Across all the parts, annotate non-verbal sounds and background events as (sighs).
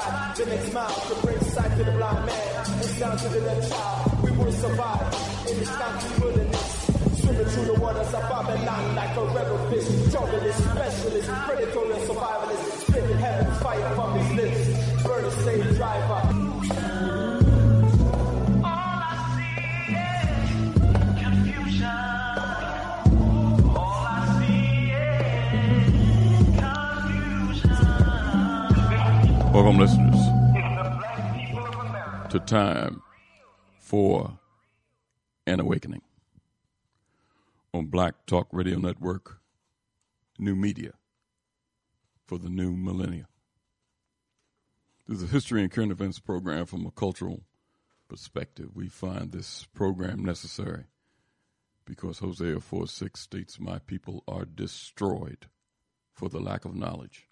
shot the next mile to bring sight to the blind man and sound to the left child. We will survive in this country wilderness. Swimming through the waters of Babylon like a rebel fish. Journalist, specialist, predatory survivalist. Spitting heaven fire from his lips. Burning slave driver. Welcome, listeners, (laughs) to Time for an Awakening on Black Talk Radio Network, new media for the new millennia. This is a history and current events program from a cultural perspective. We find this program necessary because Hosea 4 6 states, My people are destroyed for the lack of knowledge.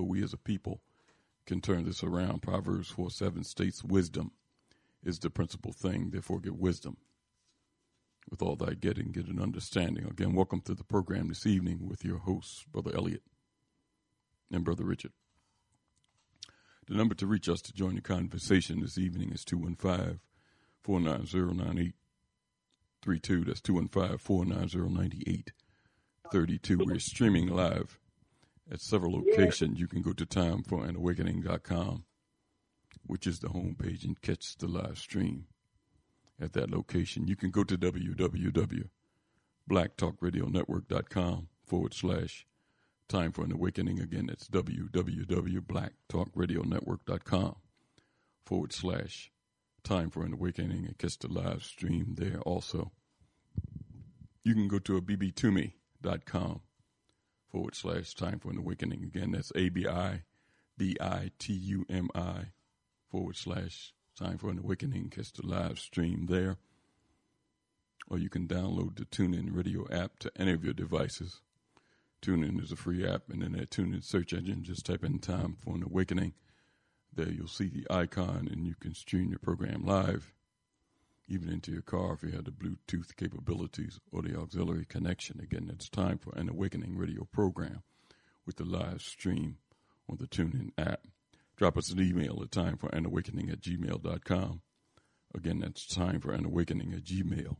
But we as a people can turn this around. Proverbs 4 7 states, Wisdom is the principal thing, therefore get wisdom. With all thy getting, get an understanding. Again, welcome to the program this evening with your hosts, Brother Elliot and Brother Richard. The number to reach us to join the conversation this evening is 215 490 9832. That's 215 490 9832. We're streaming live at several locations. You can go to timeforanawakening.com, which is the homepage, and catch the live stream at that location. You can go to www.blacktalkradionetwork.com forward slash time for an awakening. Again, that's www.blacktalkradionetwork.com forward slash time for an awakening and catch the live stream there also. You can go to abibitumi.com forward slash time for an awakening. Again, that's A B I B I T U M I forward slash time for an awakening. Catch the live stream there. Or you can download the TuneIn radio app to any of your devices. TuneIn is a free app, and in that TuneIn search engine, just type in time for an awakening. There you'll see the icon, and you can stream your program live, even into your car if you have the Bluetooth capabilities or the auxiliary connection. Again, it's time for an awakening radio program with the live stream on the TuneIn app. Drop us an email at time for an awakening at gmail.com. Again, that's time for an awakening at gmail.com.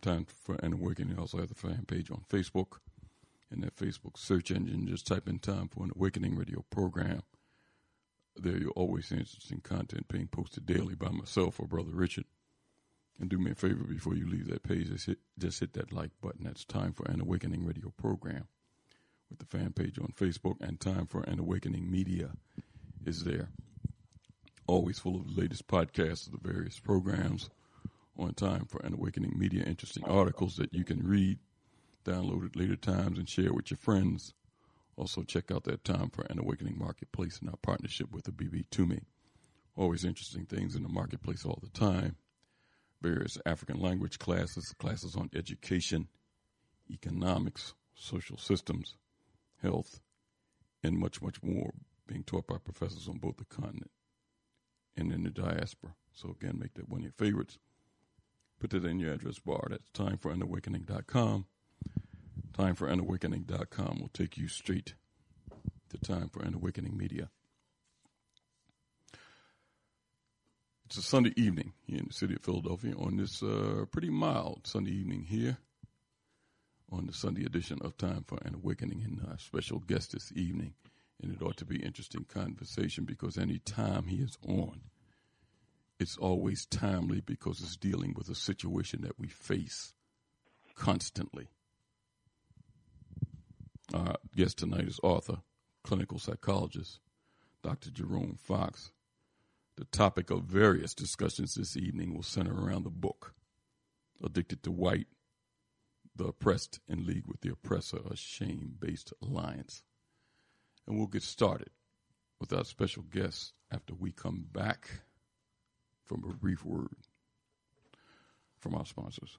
Time for an awakening. Also have the fan page on Facebook. In that Facebook search engine, just type in time for an awakening radio program. There you'll always see interesting content being posted daily by myself or Brother Richard. And do me a favor before you leave that page, just hit, just hit that like button. That's time for an awakening radio program with the fan page on Facebook, and Time for an Awakening Media is there. Always full of the latest podcasts of the various programs on Time for an Awakening Media. Interesting articles that you can read, download at later times, and share with your friends. Also, check out that Time for an Awakening Marketplace and our partnership with the BB Toomey. Always interesting things in the marketplace all the time. Various African language classes, classes on education, economics, social systems, health, and much, much more being taught by professors on both the continent and in the diaspora. So, again, make that one of your favorites. Put that in your address bar. That's timeforanawakening.com. Timeforanawakening.com will take you straight to Time for Awakening Media. It's a Sunday evening here in the city of Philadelphia on this uh, pretty mild Sunday evening here on the Sunday edition of Time for an Awakening and our special guest this evening. And it ought to be interesting conversation because any time he is on, it's always timely because it's dealing with a situation that we face constantly. Our guest tonight is author, clinical psychologist, Dr. Jerome Fox. The topic of various discussions this evening will center around the book, Addicted to White the oppressed in league with the oppressor, a shame based alliance. And we'll get started with our special guest after we come back from a brief word from our sponsors.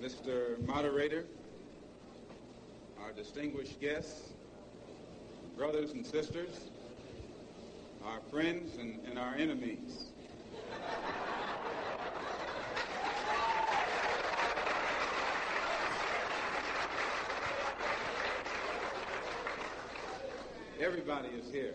Mr. Moderator, our distinguished guests, brothers and sisters, our friends and, and our enemies. Everybody is here.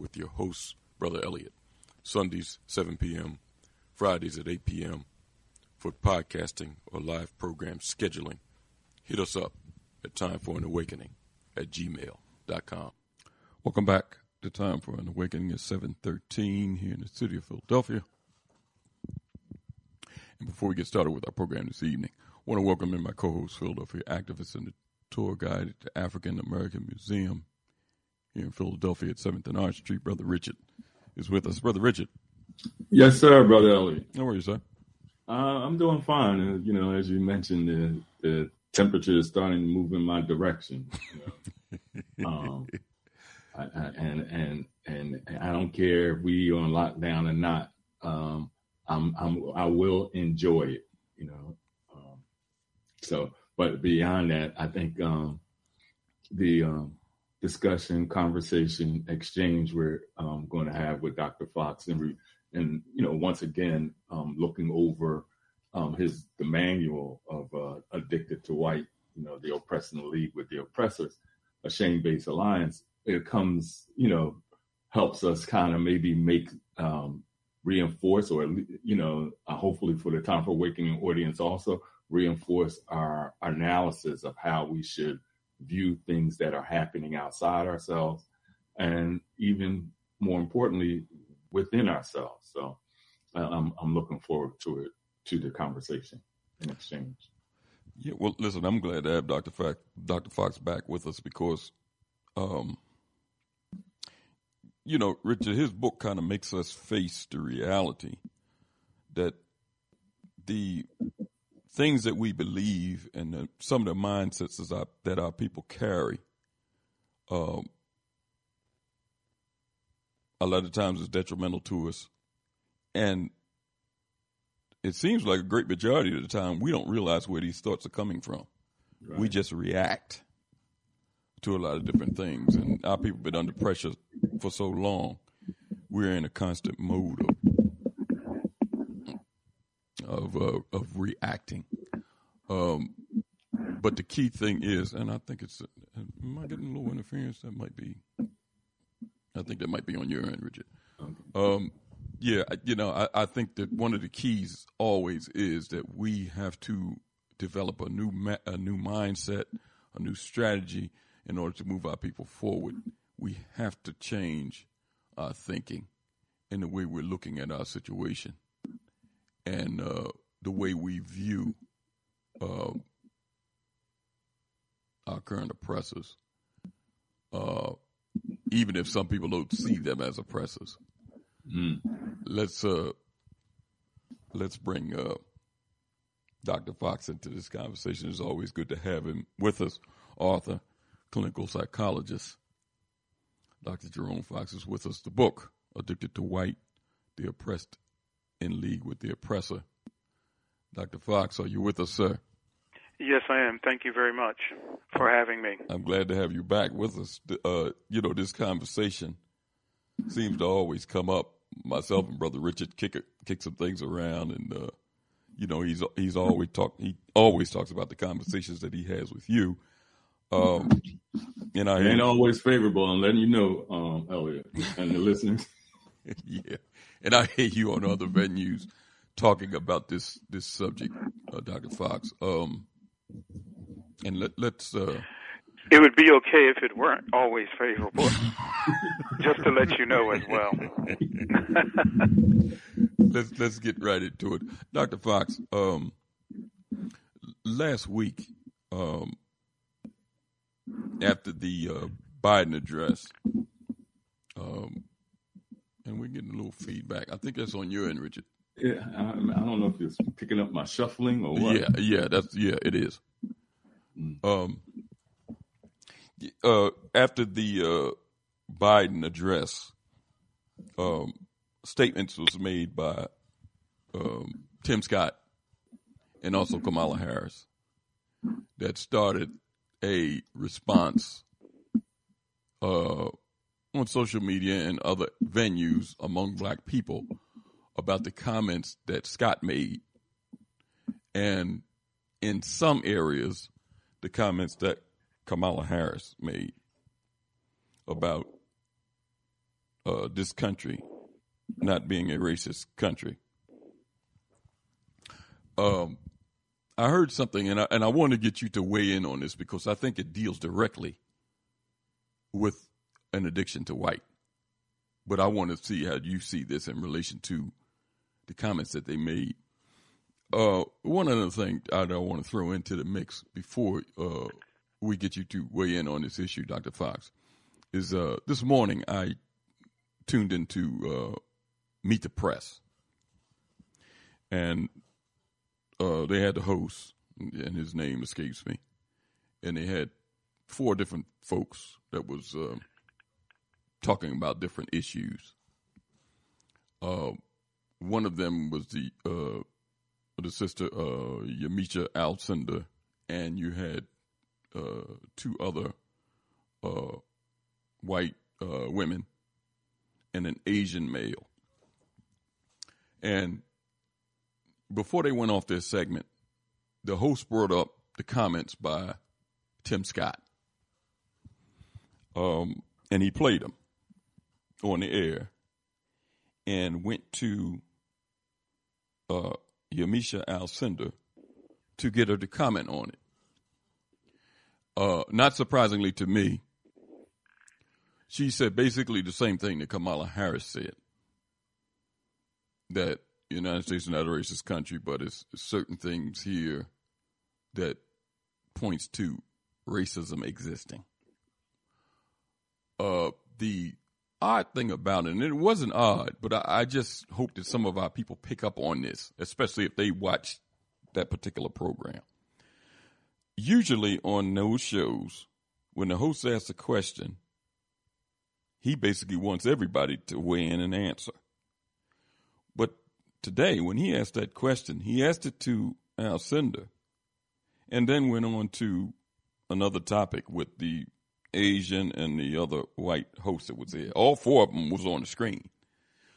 with your host, Brother Elliot. Sundays, 7 p.m., Fridays at 8 p.m. for podcasting or live program scheduling. Hit us up at Time for an Awakening at gmail.com. Welcome back to Time for an Awakening at 713 here in the city of Philadelphia. And before we get started with our program this evening, I want to welcome in my co-host, Philadelphia activist and the tour guide at the African American Museum here in Philadelphia at 7th and Arch Street. Brother Richard is with us. Brother Richard. Yes, sir, Brother Elliot. How are you, sir? Uh, I'm doing fine. Uh, you know, as you mentioned, the, the temperature is starting to move in my direction. You know? um, (laughs) I, I, and and and I don't care if we are on lockdown or not. Um, I'm, I'm I will enjoy it. You know. Um, so, but beyond that, I think um, the um, discussion, conversation, exchange we're um, going to have with Dr. Fox, and re, and you know, once again, um, looking over um, his the manual of uh, Addicted to White, you know, the the league with the oppressors. a shame based alliance, it comes, you know, helps us kind of maybe make um, reinforce or you know uh, hopefully for the time for awakening audience also reinforce our analysis of how we should view things that are happening outside ourselves and even more importantly within ourselves. So i'm, I'm looking forward to it to the conversation and exchange. Yeah well listen i'm glad to have dr fox dr fox back with us because um you know, Richard, his book kind of makes us face the reality that the things that we believe and the, some of the mindsets that our, that our people carry, um, a lot of times is detrimental to us. And it seems like a great majority of the time we don't realize where these thoughts are coming from. Right. We just react to a lot of different things. And our people have been under pressure for so long. We're in a constant mode of of, uh, of reacting. Um, but the key thing is, and I think it's, am I getting a little interference? That might be, I think that might be on your end, Richard. Um, yeah, you know, I, I think that one of the keys always is that we have to develop a new ma- a new mindset, a new strategy, in order to move our people forward, we have to change our thinking and the way we're looking at our situation and uh, the way we view uh, our current oppressors, uh, even if some people don't see them as oppressors. Mm. Let's uh, let's bring uh, Dr. Fox into this conversation. It's always good to have him with us, Arthur clinical psychologist. Dr. Jerome Fox is with us. The book, Addicted to White, The Oppressed in League with the Oppressor. Dr. Fox, are you with us, sir? Yes, I am. Thank you very much for having me. I'm glad to have you back with us. Uh, you know, this conversation seems to always come up. Myself and Brother Richard kick kick some things around, and uh, you know, he's he's always talk he always talks about the conversations that he has with you. Um, and I ain't always favorable. I'm letting you know, um, Elliot, and the listeners. (laughs) yeah, and I hear you on other venues talking about this this subject, uh, Doctor Fox. Um, and let let's. Uh, it would be okay if it weren't always favorable. (laughs) Just to let you know as well. (laughs) let's let's get right into it, Doctor Fox. Um, last week, um, after the uh, Biden address. Um, and we're getting a little feedback. I think that's on your end, Richard. Yeah, I, I don't know if it's picking up my shuffling or what. Yeah, yeah, that's yeah, it is. Mm. Um, uh, after the uh, Biden address, um, statements was made by um, Tim Scott and also Kamala Harris that started a response uh, on social media and other venues among black people about the comments that Scott made. And in some areas, the comments that Kamala Harris made about uh, this country not being a racist country. Um, I heard something, and I, and I want to get you to weigh in on this because I think it deals directly with an addiction to white. But I want to see how you see this in relation to the comments that they made. Uh, one other thing I, I want to throw into the mix before uh, we get you to weigh in on this issue, Dr. Fox, is uh, this morning I tuned into uh, Meet the Press. And uh, they had the host, and his name escapes me, and they had four different folks that was uh, talking about different issues. Uh, one of them was the uh, the sister uh, Yamiche Alcindor, and you had uh, two other uh, white uh, women and an Asian male. And before they went off their segment, the host brought up the comments by Tim Scott. um, and he played them on the air, and went to uh, Yamiche Alcindor to get her to comment on it. Uh, not surprisingly to me, she said basically the same thing that Kamala Harris said that the United States is not a racist country, but it's certain things here that points to racism existing. Uh, the odd thing about it, and it wasn't odd, but I, I just hope that some of our people pick up on this, especially if they watch that particular program. Usually on those shows, when the host asks a question, he basically wants everybody to weigh in and answer. But today, when he asked that question, he asked it to Alcindor and then went on to another topic with the Asian and the other white host that was there. All four of them was on the screen.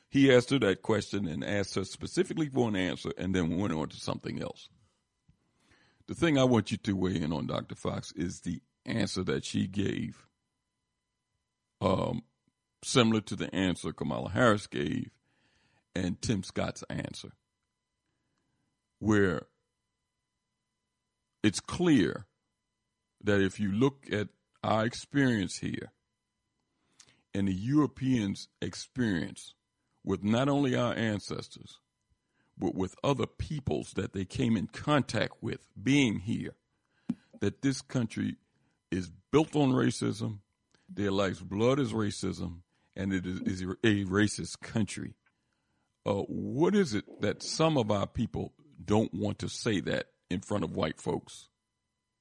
He asked her that question and asked her specifically for an answer and then went on to something else. The thing I want you to weigh in on, Dr. Fox, is the answer that she gave, um, similar to the answer Kamala Harris gave and Tim Scott's answer, where it's clear that if you look at our experience here and the Europeans' experience with not only our ancestors, but with other peoples that they came in contact with being here, that this country is built on racism, their life's blood is racism, and it is, is a racist country. Uh, what is it that some of our people don't want to say that in front of white folks?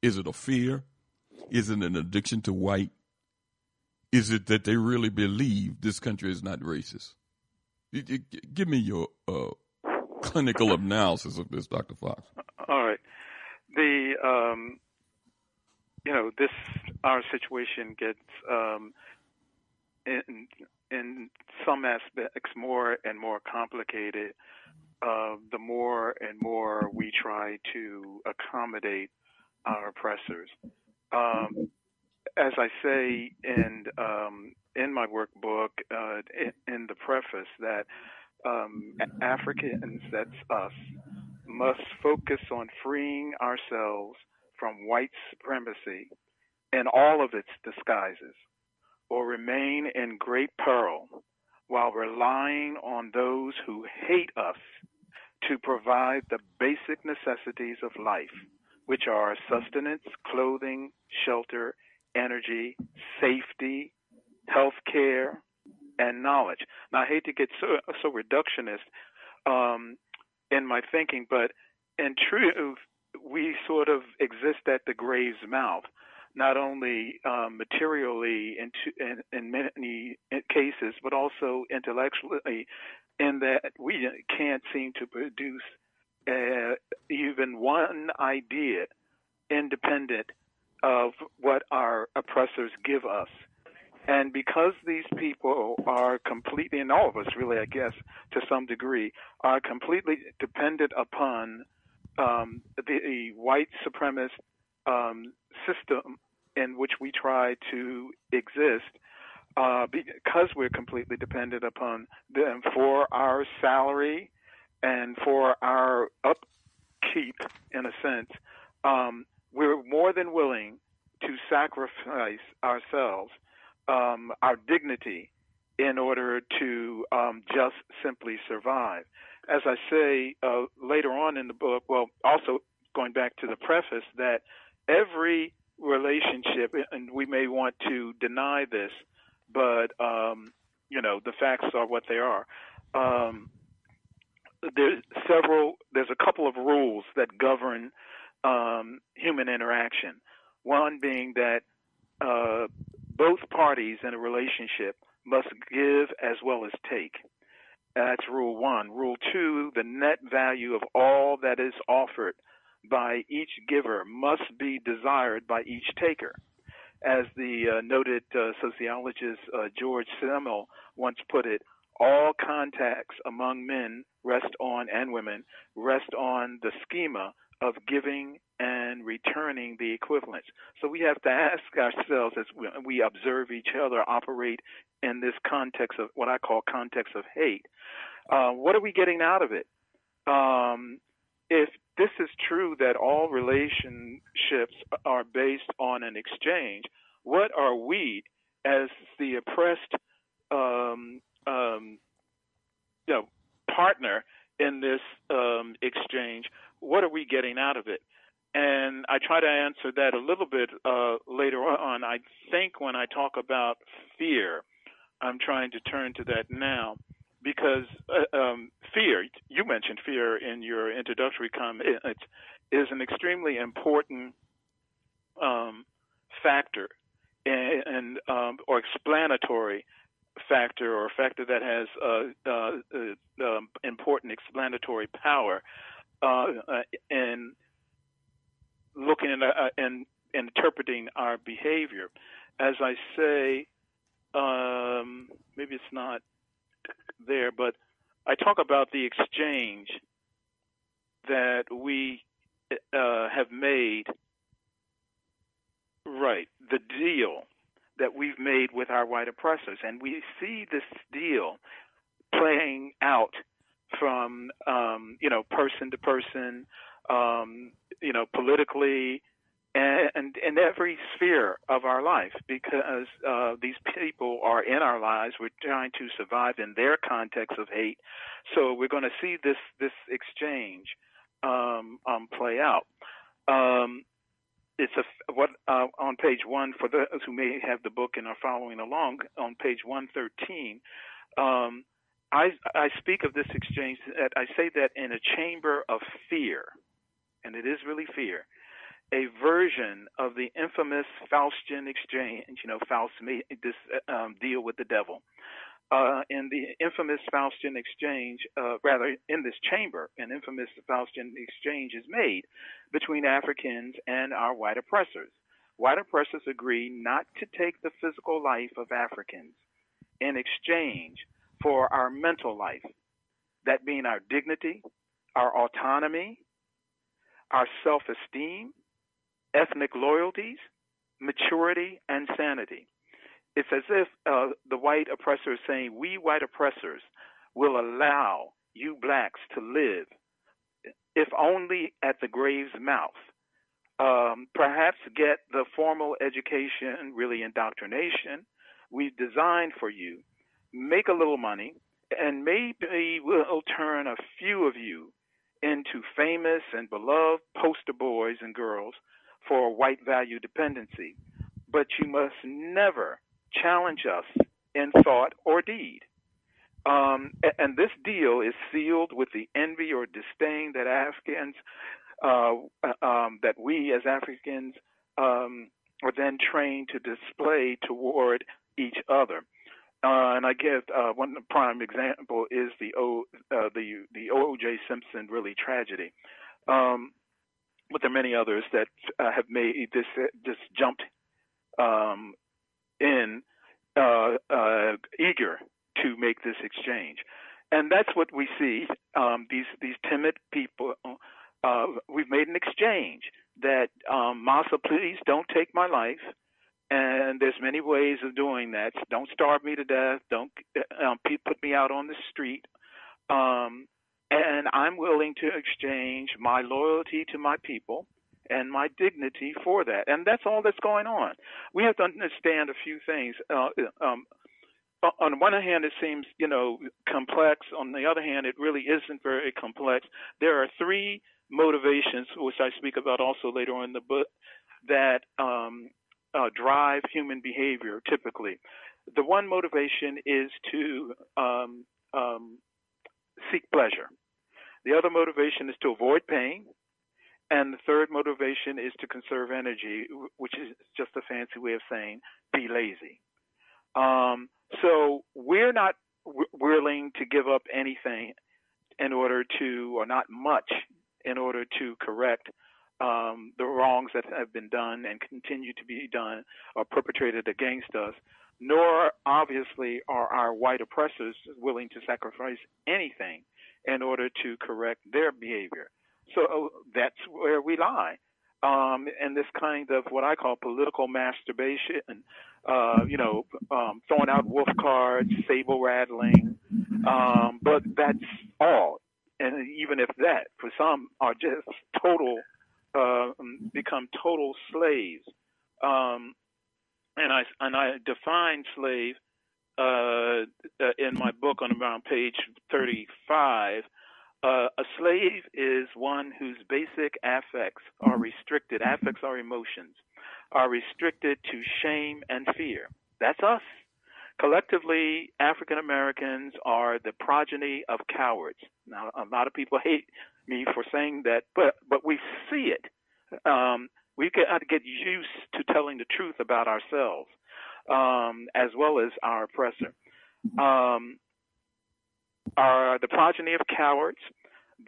Is it a fear? Is it an addiction to white? Is it that they really believe this country is not racist? Give me your uh, clinical analysis of this, Dr. Fox. All right. The um, you know this our situation gets um, in in some aspects more and more complicated. Uh, the more and more we try to accommodate our oppressors. Um, as I say in um, in my workbook, uh, in, in, the preface, that um, Africans, that's us, must focus on freeing ourselves from white supremacy in all of its disguises, or remain in great peril while relying on those who hate us to provide the basic necessities of life which are sustenance, clothing, shelter, energy, safety, health care, and knowledge. Now, I hate to get so, so reductionist um, in my thinking, but in truth, we sort of exist at the grave's mouth, not only um, materially in, in, in many cases, but also intellectually, in that we can't seem to produce uh, even one idea independent of what our oppressors give us. And because these people are completely, and all of us really, I guess, to some degree, are completely dependent upon um, the, the, white supremacist um, system in which we try to exist, uh, because we're completely dependent upon them for our salary, and for our upkeep, in a sense, um, we're more than willing to sacrifice ourselves, um, our dignity, in order to um, just simply survive. As I say uh, later on in the book, well, also going back to the preface, that every relationship, and we may want to deny this, but um, you know the facts are what they are. Um, there's several, there's a couple of rules that govern um, human interaction. One being that uh, both parties in a relationship must give as well as take. That's rule one. Rule two, the net value of all that is offered by each giver must be desired by each taker. As the uh, noted uh, sociologist uh, George Simmel once put it, all contacts among men rest on and women rest on the schema of giving and returning the equivalents. So we have to ask ourselves as we observe each other operate in this context of what I call context of hate. Uh, what are we getting out of it? Um, if this is true that all relationships are based on an exchange, what are we as the oppressed um, um, you know, partner in this um, exchange? What are we getting out of it? And I try to answer that a little bit uh, later on. I think when I talk about fear, I'm trying to turn to that now because uh, um, fear, you mentioned fear in your introductory comment—is an extremely important um, factor and, and um, or explanatory factor or a factor that has uh, uh, uh, important explanatory power uh, in looking at uh, and interpreting our behavior. As I say, um, maybe it's not there, but I talk about the exchange that we uh, have made. Right, the deal that we've made with our white oppressors, and we see this deal playing out from um, you know person to person, um, you know politically, and in every sphere of our life because uh, these people are in our lives. We're trying to survive in their context of hate, so we're going to see this this exchange um, um, play out. Um, it's a what uh, on page one for those who may have the book and are following along on page one thirteen. Um, I I speak of this exchange. I say that in a chamber of fear, and it is really fear a version of the infamous Faustian exchange. You know, Faust made this um, deal with the devil. Uh, in the infamous Faustian exchange, uh, rather in this chamber, an infamous Faustian exchange is made between Africans and our white oppressors. White oppressors agree not to take the physical life of Africans in exchange for our mental life, that being our dignity, our autonomy, our self esteem, ethnic loyalties, maturity, and sanity. It's as if uh, the white oppressor is saying, We white oppressors will allow you blacks to live, if only at the grave's mouth. Um, perhaps get the formal education, really indoctrination, we've designed for you. Make a little money, and maybe we'll turn a few of you into famous and beloved poster boys and girls for white value dependency, but you must never challenge us in thought or deed. Um, and this deal is sealed with the envy or disdain that Africans, uh, um, that we as Africans um, are then trained to display toward each other. Uh, and I give uh, one prime example is the o, uh, the the O.J. Simpson really tragedy. Um, but there are many others that uh, have made this uh, this jumped um, in uh, uh, eager to make this exchange, and that's what we see. Um, these these timid people. Uh, we've made an exchange that um, Massa, please don't take my life. And there's many ways of doing that. Don't starve me to death. Don't uh, um, put me out on the street. Um, and I'm willing to exchange my loyalty to my people and my dignity for that. And that's all that's going on. We have to understand a few things. Uh, um, on one hand, it seems you know complex. On the other hand, it really isn't very complex. There are three motivations, which I speak about also later on in the book, that um, uh, drive human behavior. Typically, the one motivation is to um, um seek pleasure. The other motivation is to avoid pain. And the third motivation is to conserve energy, which is just a fancy way of saying be lazy. Um, so we're not w- willing to give up anything in order to, or not much, in order to correct um, the wrongs that have been done and continue to be done or perpetrated against us. Nor, obviously, are our white oppressors willing to sacrifice anything in order to correct their behavior. So that's where we lie. um, and this kind of what I call political masturbation. Uh, you know, um, throwing out wolf cards, saber rattling, um, but that's all. And even if that, for some, are just total, uh, become total slaves. Um, and I and I define slave uh, uh in my book on around page 35 uh, a slave is one whose basic affects are restricted, affects are emotions, are restricted to shame and fear. That's us. Collectively, African Americans are the progeny of cowards. Now, a lot of people hate me for saying that, but but we see it. Um, we got to get used to telling the truth about ourselves, um, as well as our oppressor. Um, are the progeny of cowards,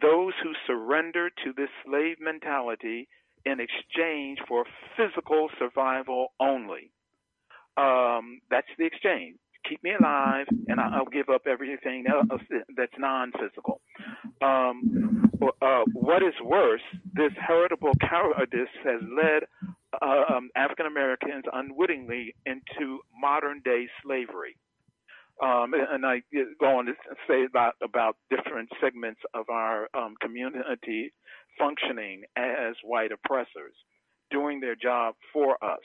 those who surrender to this slave mentality in exchange for physical survival only. Um, that's the exchange. Keep me alive, and I'll give up everything else that's non-physical. Um, uh, what is worse, this heritable cowardice has led uh, um, African Americans unwittingly into modern day slavery. Um, and I go on to say about about different segments of our um, community functioning as white oppressors, doing their job for us.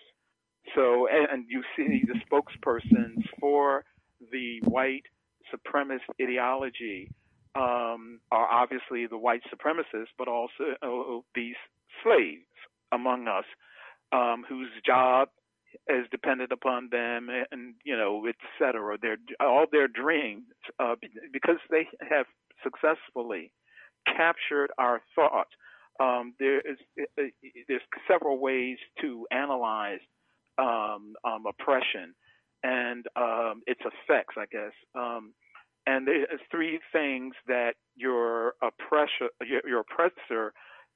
So, and you see the spokespersons for the white supremacist ideology um, are obviously the white supremacists, but also uh, these slaves among us um, whose job is dependent upon them, and you know, et cetera. Their all their dreams, uh, because they have successfully captured our thought. Um, there is uh, there's several ways to analyze um, um, oppression and um, its effects, I guess. Um, and there's three things that your oppressor, your, your oppressor,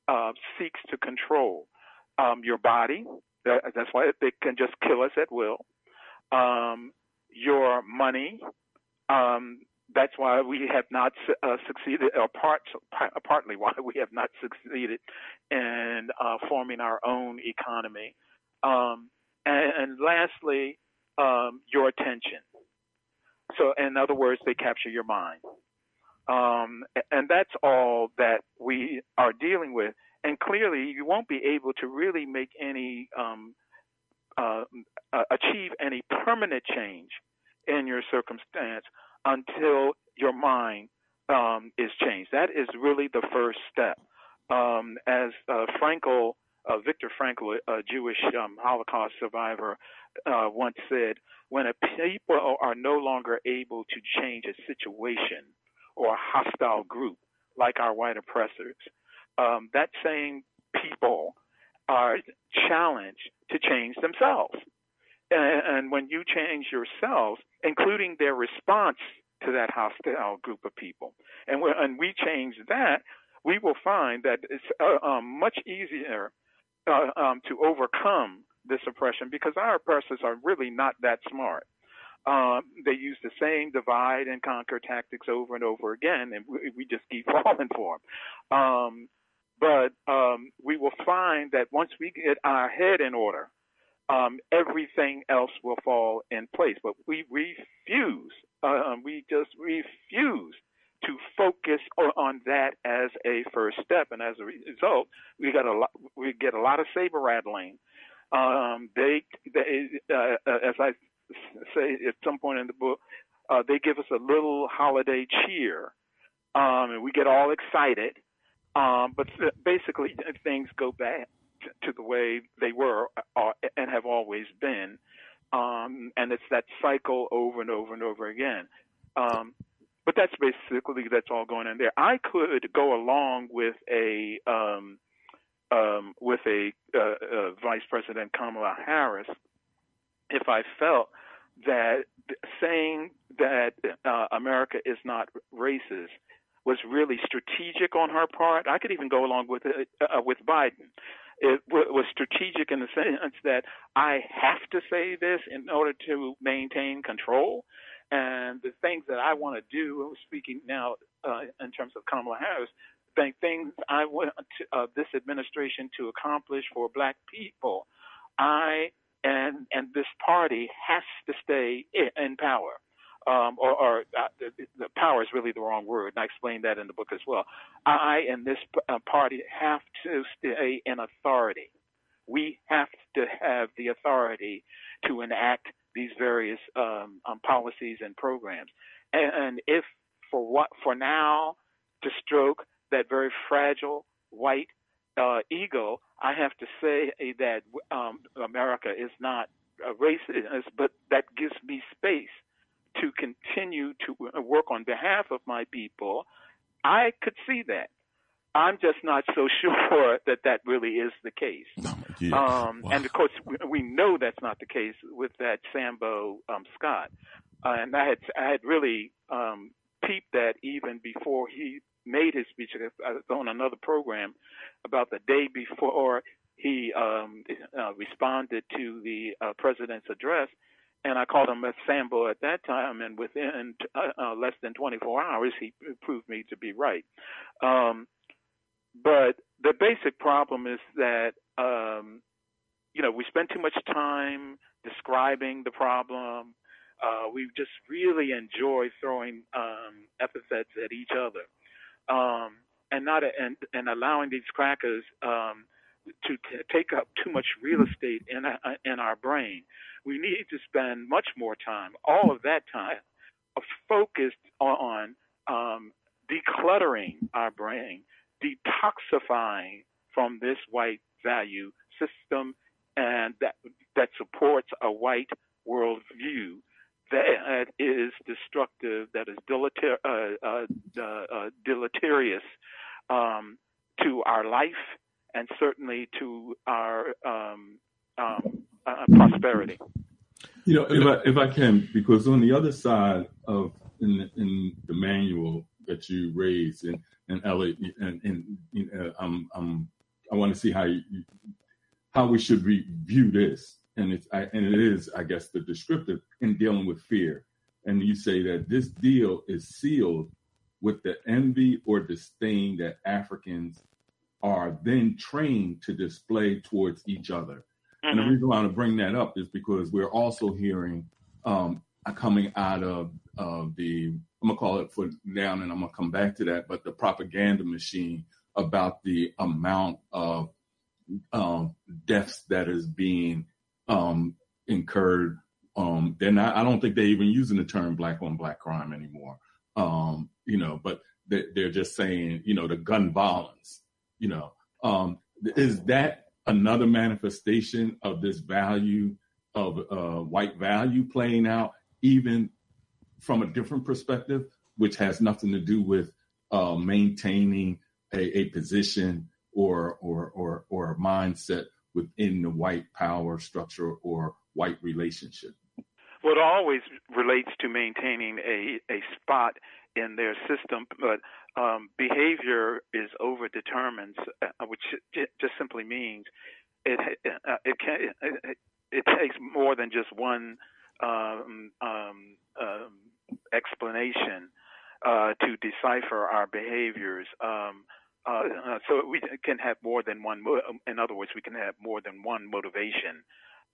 uh, seeks to control: um, your body, that's why they can just kill us at will. Um, your money. Um, that's why we have not uh, succeeded, or part, partly why we have not succeeded in uh, forming our own economy. Um, and, and, lastly, um, your attention. So, in other words, they capture your mind. Um, and that's all that we are dealing with and clearly you won't be able to really make any um, uh, uh, achieve any permanent change in your circumstance until your mind um, is changed. That is really the first step. Um, as uh, Frankl, uh, Viktor Frankl, a Jewish um, Holocaust survivor, uh, once said, when a people are no longer able to change a situation or a hostile group like our white oppressors, um, that same people are challenged to change themselves. And, and when you change yourselves, including their response to that hostile group of people, and, and we change that, we will find that it's uh, um, much easier uh, um, to overcome this oppression because our oppressors are really not that smart. Um, they use the same divide and conquer tactics over and over again, and we, we just keep (laughs) falling for them. Um, but um, we will find that once we get our head in order, um, everything else will fall in place. But we refuse, uh, we just refuse to focus on that as a first step, and as a result, we got a lot, we get a lot of saber rattling. Um, they, they uh, uh as I say at some point in the book, uh, they give us a little holiday cheer, um, and we get all excited um, but basically, things go back to the way they were uh, and have always been. Um, and it's that cycle over and over and over again. Um, but that's basically that's all going on there. I could go along with a um, um, with a uh, uh, Vice President Kamala Harris if I felt that saying that uh, America is not racist was really strategic on her part. I could even go along with it, uh, with Biden. It w- was strategic in the sense that I have to say this in order to maintain control. And the things that I want to do, speaking now uh, in terms of Kamala Harris, the things I want to, uh, this administration to accomplish for Black people, I and and this party has to stay in power. Um, or, or uh, the, the, power is really the wrong word, and I explain that in the book as well. I and this uh, party have to stay in authority. We have to have the authority to enact these various um, um, policies and programs. And, and if for what for now to stroke that very fragile white uh, ego, I have to say that um, America is not a racist, but that gives me space to continue to work on behalf of my people. I could see that. I'm just not so (laughs) sure that that really is the case. yeah. um, wow. And of course, we, we, know that's not the case with that Sambo um, Scott. Uh, and I had I had really um, peeped that even before he made his speech. I was on another program about the day before he um, uh, responded to the uh, president's address, and I called him a Sambo at that time. And within uh, uh, less than 24 hours, he proved me to be right. Um, but the basic problem is that um, you know we spend too much time describing the problem. Uh, we just really enjoy throwing um, epithets at each other um, and not and and allowing these crackers um, to t- take up too much real estate in in our brain. We need to spend much more time, all of that time, uh, focused on um, decluttering our brain, detoxifying from this white value system, and that that supports a white worldview that is destructive, that is uh, uh, deleterious um, to our life and certainly to our um, um, uh, prosperity. You know, if I, if I can, because on the other side of in, in the manual that you raised, and and Elliot, and, and you know, I'm, I'm, I want to see how you, how we should review this and it's I, and it is, I guess, the descriptive in dealing with fear. And you say that this deal is sealed with the envy or disdain that Africans are then trained to display towards each other. Mm-hmm. And the mm-hmm. reason why I want to bring that up is because we're also hearing um, coming out of uh, the I'm gonna call it for down, and I'm gonna come back to that, but the propaganda machine about the amount of um, deaths that is being um, incurred. Um, they're not. I don't think they're even using the term black on black crime anymore. Um, you know, but they, they're just saying, you know, the gun violence. You know, um, is that another manifestation of this value of uh, white value playing out, even from a different perspective, which has nothing to do with uh, maintaining a, a position or or or or a mindset within the white power structure or white relationship? Well, it always relates to maintaining a, a spot in their system, but um, behavior is overdetermined, uh, which just simply means it uh, it can it, it, takes more than just one um, um, um explanation uh, to decipher our behaviors. Um, uh, uh, so we can have more than one. In other words, we can have more than one motivation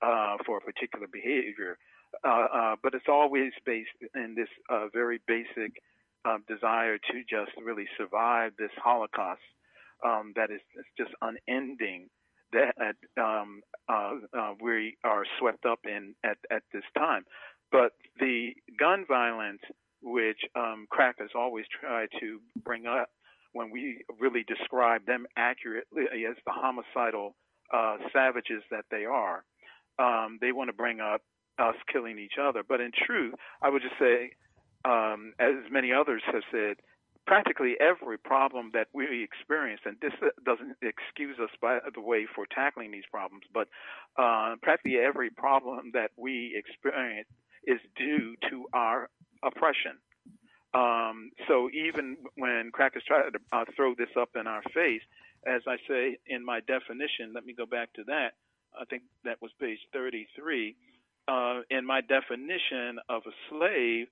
uh, for a particular behavior, uh, uh but it's always based in this uh, very basic um, desire to just really survive this Holocaust um, that is just unending. That um, we are swept up in at, at this time, but the gun violence, which um, crackers always try to bring up when we really describe them accurately as the homicidal uh, savages that they are. Um, they want to bring up us killing each other. But in truth, I would just say, um, as many others have said, practically every problem that we experience, and this doesn't excuse us, by the way, for tackling these problems, but uh, practically every problem that we experience is due to our oppression. Um, so even when crackers try to uh, throw this up in our face, as I say in my definition, let me go back to that. I think that was page 33. Uh, in my definition of a slave,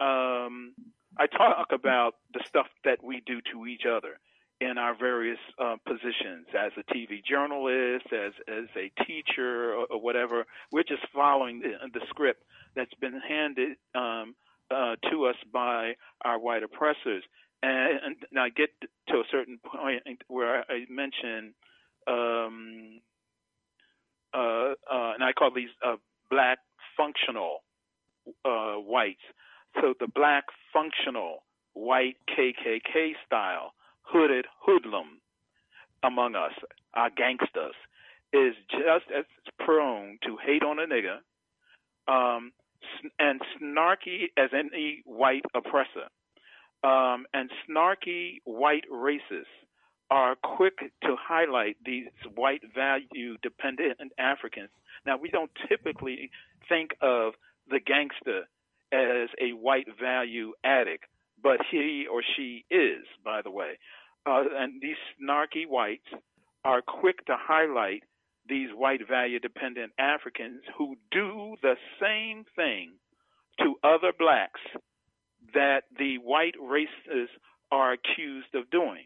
um, I talk about the stuff that we do to each other in our various uh, positions as a TV journalist, as as a teacher, or, or whatever. We're just following the, the script that's been handed um, uh, to us by our white oppressors. And, and I get to a certain point where I mention, um, uh, uh, and I call these uh, black functional uh, whites. So the black functional white KKK style hooded hoodlum among us, our gangsters, is just as prone to hate on a nigga um, and snarky as any white oppressor. Um, and snarky white racists are quick to highlight these white value dependent Africans. Now, we don't typically think of the gangster as a white value addict, but he or she is, by the way. Uh, and these snarky whites are quick to highlight these white value dependent Africans who do the same thing to other blacks that the white races are accused of doing.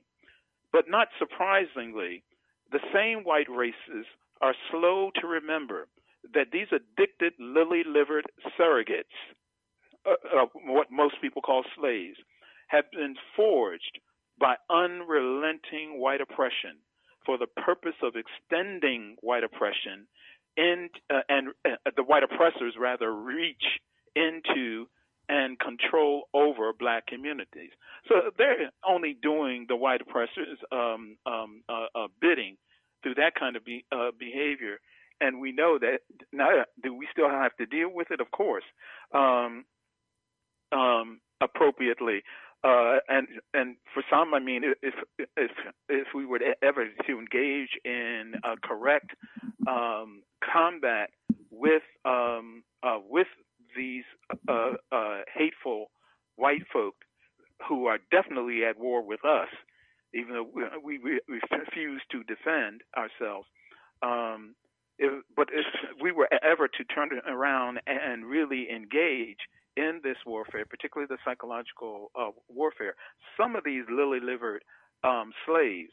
But not surprisingly, the same white races are slow to remember that these addicted, lily livered surrogates, uh, uh, what most people call slaves, have been forged by unrelenting white oppression for the purpose of extending white oppression uh, and uh, the white oppressors rather reach into and control over black communities. So they're only doing the white oppressors um, um, uh, uh, bidding through that kind of be, uh, behavior. And we know that now, do we still have to deal with it? Of course, um, um appropriately. Uh, and and for some, I mean, if if if we were ever to engage in a correct um, combat with um, uh, with these uh, uh, hateful white folk who are definitely at war with us, even though we, we, we refuse to defend ourselves. Um, if, but if we were ever to turn around and really engage in this warfare, particularly the psychological uh, warfare, some of these lily-livered um, slaves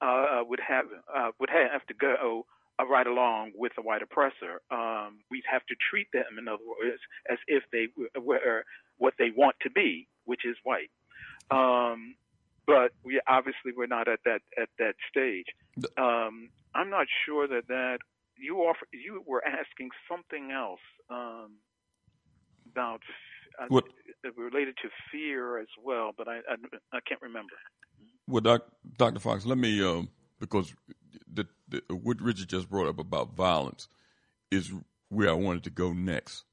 uh, would have uh, would have to go uh, right along with the white oppressor. Um, we'd have to treat them, in other words, as if they were what they want to be, which is white. Um, but we obviously we're not at that at that stage. Um, I'm not sure that that you offer you were asking something else um, about uh, what? related to fear as well, but I I, I can't remember. Well, doc, Dr. Fox, let me uh, because the, the, what Richard just brought up about violence is where I wanted to go next.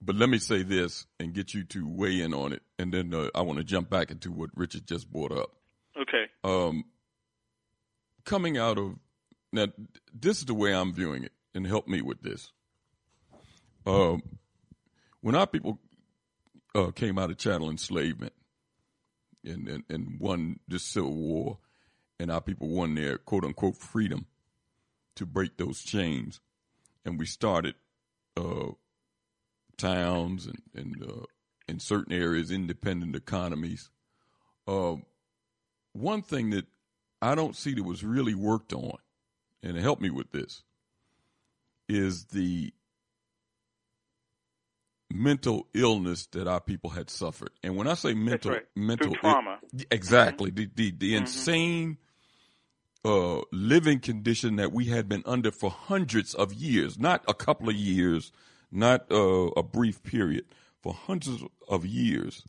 But let me say this and get you to weigh in on it, and then uh, I want to jump back into what Richard just brought up. Okay. Um, coming out of now, this is the way I'm viewing it, and help me with this. Um, when our people uh, came out of chattel enslavement and, and, and won this civil war, and our people won their quote unquote freedom to break those chains. And we started uh, towns and, and uh, in certain areas, independent economies. Uh, one thing that I don't see that was really worked on, and help me with this, is the mental illness that our people had suffered. And when I say mental, right. mental Through trauma, it, exactly mm-hmm. the the, the mm-hmm. insane uh, living condition that we had been under for hundreds of years, not a couple of years, not uh, a brief period, for hundreds of years.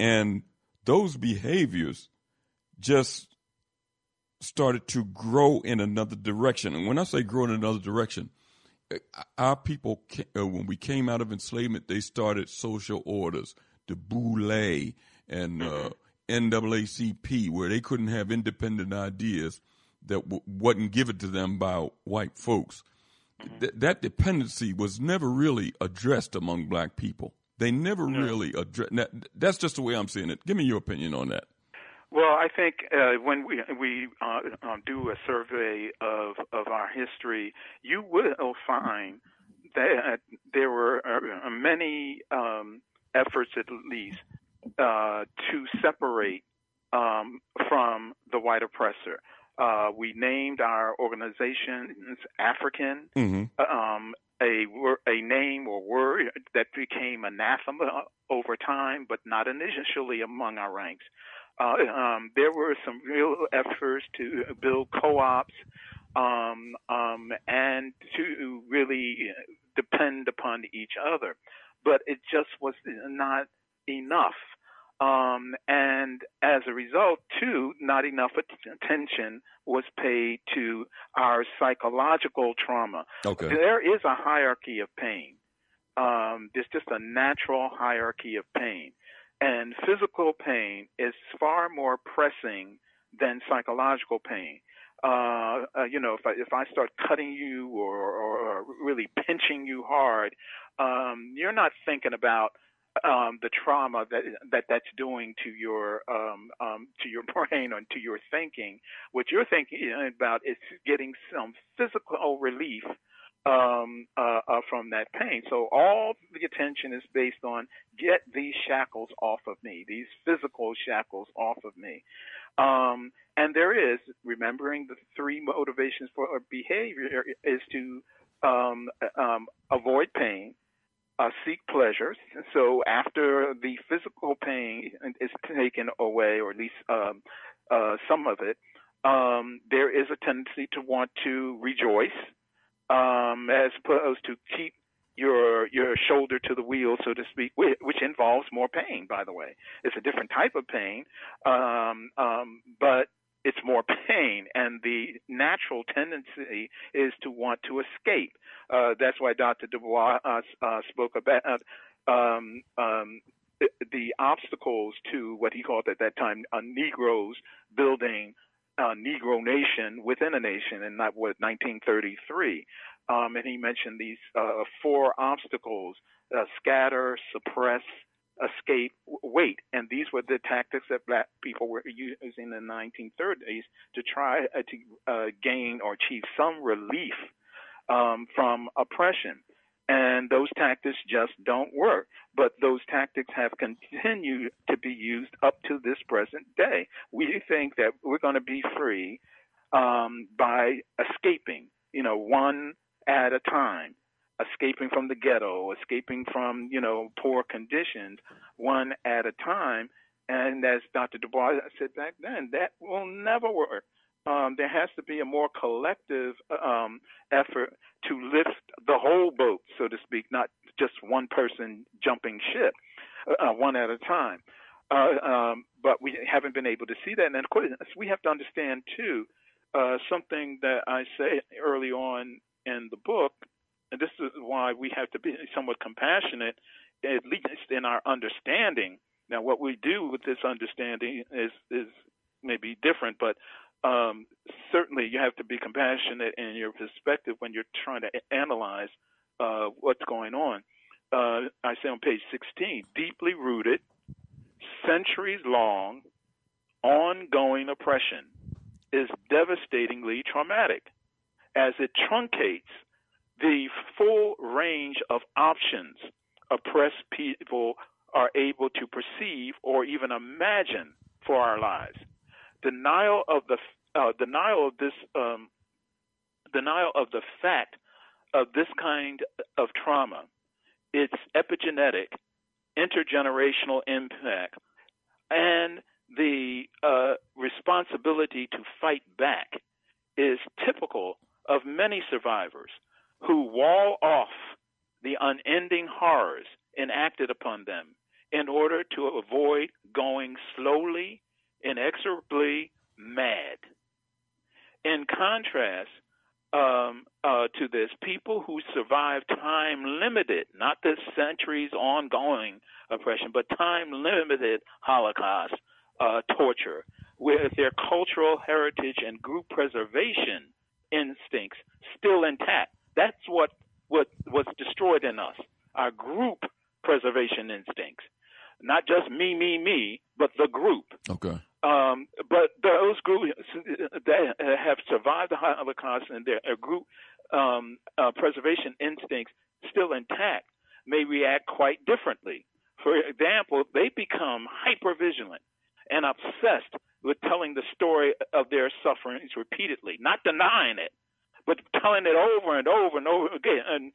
And those behaviors just started to grow in another direction. And when I say grow in another direction, uh, our people, uh, when we came out of enslavement, they started social orders, the Boule and uh, NAACP, where they couldn't have independent ideas that w- wasn't given to them by white folks. Mm-hmm. Th- that dependency was never really addressed among black people. They never no. really addressed. That's just the way I'm seeing it. Give me your opinion on that. Well, I think uh, when we we uh, um, do a survey of of our history, you will find that there were uh, many um, efforts, at least, uh, to separate um, from the white oppressor. Uh, we named our organizations African, Mm-hmm. um, a a name or word that became anathema over time, but not initially among our ranks. Uh, um, there were some real efforts to build co-ops um, um, and to really depend upon each other, but it just was not enough. Um, and as a result, too, not enough attention was paid to our psychological trauma. Okay. There is a hierarchy of pain. Um, there's just a natural hierarchy of pain. And physical pain is far more pressing than psychological pain. Uh, uh, you know, if I if I start cutting you or, or, or really pinching you hard, um, you're not thinking about um, the trauma that that that's doing to your um, um, to your (laughs) brain or to your thinking. What you're thinking about is getting some physical relief um, uh, uh, from that pain. So all the attention is based on get these shackles off of me, these physical shackles off of me. Um, and there is remembering the three motivations for behavior is to um, um, avoid pain, uh, seek pleasures. So after the physical pain is taken away, or at least um, uh, some of it, um, there is a tendency to want to rejoice, um, as opposed to keep your your shoulder to the wheel, so to speak, which, involves more pain. By the way, it's a different type of pain, um, um, but it's more (laughs) pain, and the natural tendency is to want to escape. Uh, that's why Dr. Du Bois uh, uh, spoke about um, um, the, obstacles to what he called at that time uh, Negroes building a Negro nation within a nation in that what 1933. Um, and he mentioned these uh, four obstacles: uh, scatter, suppress, escape, wait. And these were the tactics that black people were using in the 1930s to try uh, to uh, gain or achieve some relief um, from oppression. And those tactics just don't work. But those tactics have continued to be used up to this present day. We think that we're going to be free um, by escaping, you know, one at a time escaping from the ghetto, escaping from, you know, poor conditions, one at a time. And as Dr. Du Bois said back then, that will never work. Um, there has to be a more collective um, effort to lift the whole boat, so to speak, not just one person jumping ship, uh, one at a time. Uh, um, but we haven't been able to see that. And of course, we have to understand, too, uh, something that I say early on in the book and this is why we have to be somewhat compassionate, at least in our understanding. Now, what we do with this understanding is is maybe different, but um, certainly you have to be compassionate in your perspective when you're trying to analyze uh, what's going on. Uh, I say on page 16, deeply rooted, centuries long, ongoing oppression is devastatingly traumatic as it truncates the full range of options oppressed people are able to perceive or even imagine for our lives. Denial of the uh, denial of this um, denial of the fact of this kind of trauma, its epigenetic, intergenerational impact, and the uh, responsibility to fight back is typical of many survivors who wall off the unending horrors enacted upon them in order to avoid going slowly, inexorably mad. In contrast um, uh, to this, people who survive time limited, not the centuries ongoing oppression, but time limited Holocaust uh, torture, with their cultural heritage and group preservation instincts still intact that's what what was destroyed in us. Our group preservation instincts, not just me, me, me, but the group. Okay. Um, but those groups that have survived the Holocaust and their group um, uh, preservation instincts still intact may react quite differently. For example, they become hyper vigilant and obsessed with telling the story of their sufferings repeatedly, not denying it, but telling it over and over and over again and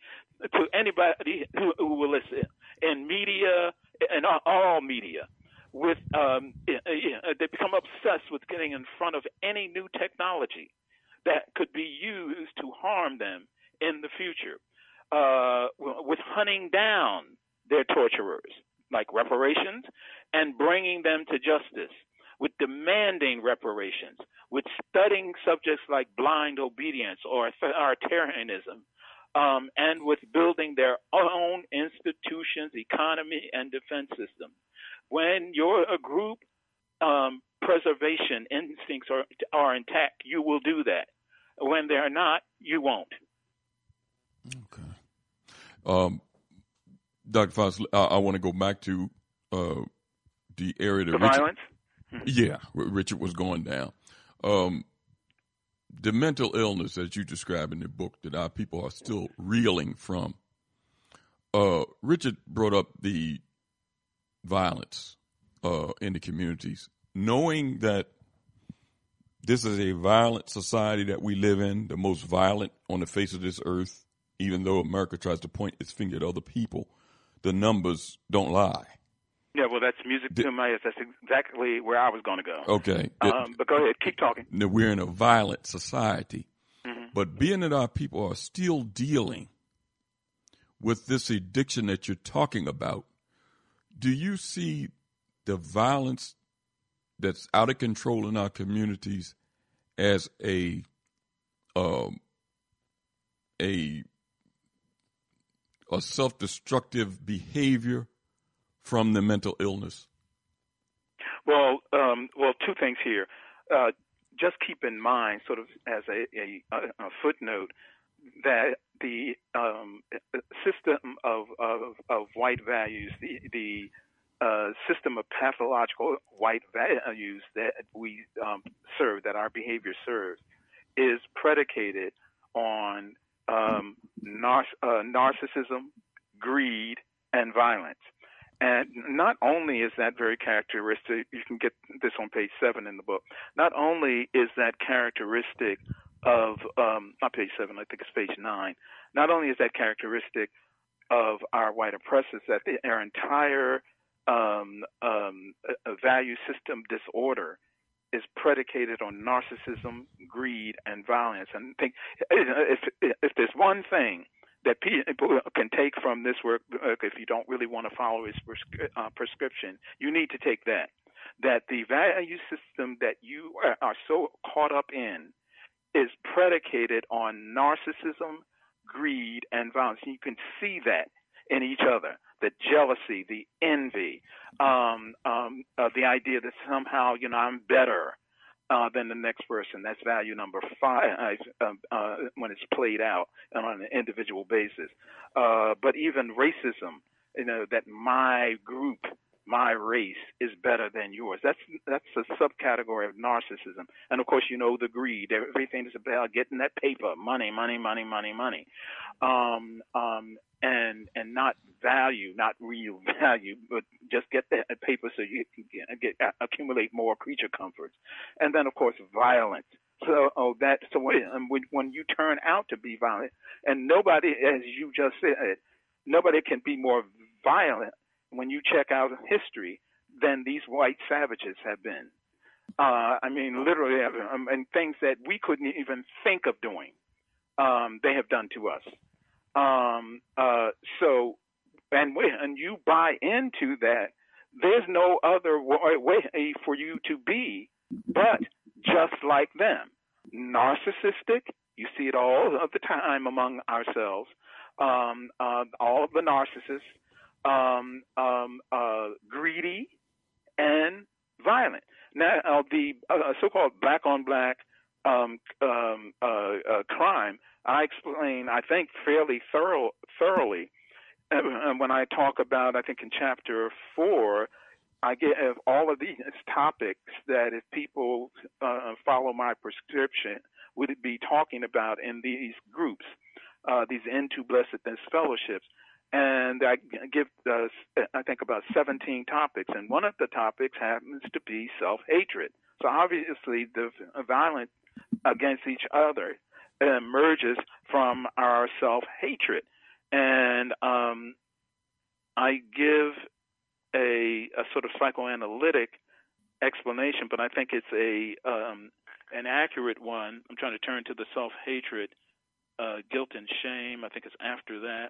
to anybody who, who will listen in media and all media with um, they become obsessed with getting in front of any new technology that could be used to harm them in the future, uh, with hunting down their torturers, like reparations, and bringing them to justice, with demanding reparations, with studying subjects like blind obedience or authoritarianism, um, and with building their own institutions, economy, and defense system. When you're a group, um, preservation instincts are, are intact, you will do that. When they're not, you won't. Okay. Um, Dr. Fox, I, I want to go back to uh, the area that the Richard, violence. Yeah, Richard was going down. Um, the mental illness that you describe in the book that our people are still reeling from. Uh, Richard brought up the violence uh, in the communities, knowing that this is a violent society that we live in, the most violent on the face of this earth. Even though America tries to point its finger at other people, the numbers don't lie. Yeah, well, that's music to my ears. That's exactly where I was going to go. Okay. Um, but go ahead, keep talking. We're in a violent society. Mm-hmm. But being that our people are still dealing with this addiction that you're talking about, do you see the violence that's out of control in our communities as a um, a a self-destructive behavior from the mental illness? Well, um, well, two things here. Uh, just keep in mind, sort of as a, a, a footnote, that the um, system of, of, of white values, the, the uh, system of pathological white values that we um, serve, that our behavior serves, is predicated on um, nar- uh, narcissism, greed, and violence. And not only is that very characteristic, you can get this on page seven in the book. Not only is that characteristic of, um, not page seven, I think it's page nine. Not only is that characteristic of our white oppressors, that their entire um, um, value system disorder is predicated on narcissism, greed, and violence. And think if if there's one thing that people can take from this work, if you don't really want to follow his uh, prescription, you need to take that. That the value system that you are so caught up in is predicated on narcissism, greed, and violence. And you can see that in each other the jealousy, the envy, um, um, uh, the idea that somehow, you know, I'm better uh, than the next person. That's value number five uh, uh, when it's played out on an individual basis. Uh, but even racism, you know, that my group, my race is better than yours. That's that's a subcategory of narcissism. And of course, you know the greed. Everything is about getting that paper, money, money, money, money, money, um, um, and and not value, not real (laughs) value, but just get that paper so you can get, accumulate more creature comforts. And then, of course, violence. So, oh, that so when, when you turn out to be violent, and nobody, as you just said, nobody can be more violent when you check out history than these white savages have been. Uh, I mean, literally, um, and things that we couldn't even think of doing, um, they have done to us. Um, uh, so and and you buy into that, there's no other way for you to be but just like them. Narcissistic, you see it all of the time among ourselves. Um, uh, all of the narcissists, um, um, uh, greedy and violent. Now, uh, the uh, so-called black on black um, um, uh, uh, crime, I explain, I think, fairly thorough, thoroughly and when I talk about, I think in chapter four, I give all of these topics that if people uh, follow my prescription, would be talking about in these groups, uh, these into blessedness fellowships. and I give uh, I think about 17 topics, and one of the topics happens to be self-hatred. So obviously, the violence against each other emerges from our self-hatred, and um, I give a, a sort of psychoanalytic explanation, but I think it's a um, an accurate one. I'm trying to turn to the self-hatred, uh, guilt and shame. I think it's after that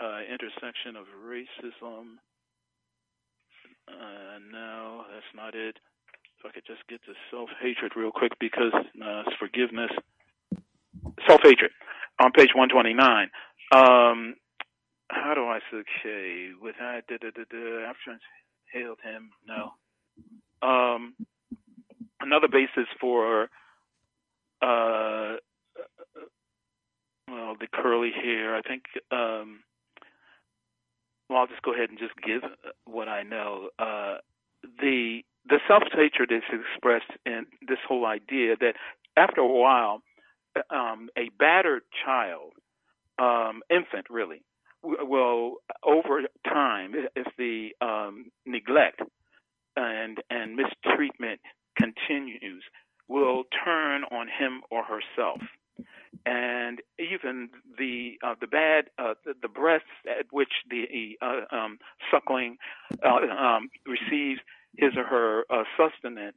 uh, intersection of racism. Uh, no, that's not it. If I could just get to self hatred real quick because uh, it's forgiveness. Self hatred on page 129. Um, how do I say with that? Da, da, da, hailed him. No. Um, another basis for uh, well, the curly hair. I think um, well, I'll just go ahead and just give what I know. Uh, the the self hatred is expressed in this whole idea that after a while, um, a battered child, um, infant really, will over time, if the um, neglect and and mistreatment continues, will turn on him or herself. And even the uh, the bad uh, the, the breaths at which the uh, um, suckling uh, um, receives his or her uh, sustenance,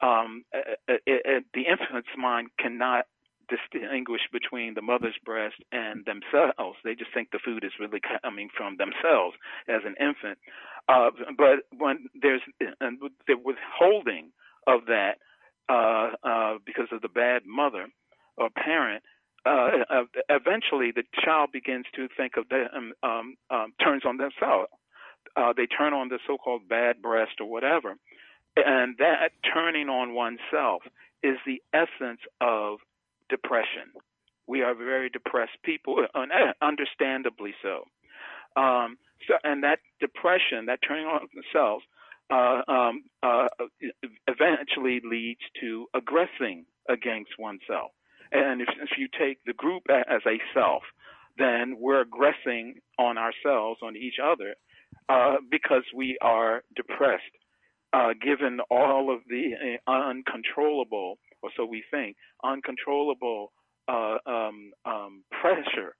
um, it, it, the infant's mind cannot distinguish between the mother's breast and themselves. They just think the food is really coming from themselves as an infant. Uh, but when there's the withholding of that because of the bad mother or parent, uh, eventually the child begins to think of the um, um, um, turns on themselves. Uh, they turn on the so-called bad breast or whatever, and that turning on oneself is the essence of depression. We are very depressed people, (laughs) understandably so. Um, so, and that depression, that turning on themselves, uh, um, uh, eventually leads to aggressing against oneself. And if, if you take the group as a self, then we're aggressing on ourselves, on each other, uh, because we are depressed, uh, given all of the uh, uncontrollable, or so we think, uncontrollable uh, um, um, pressure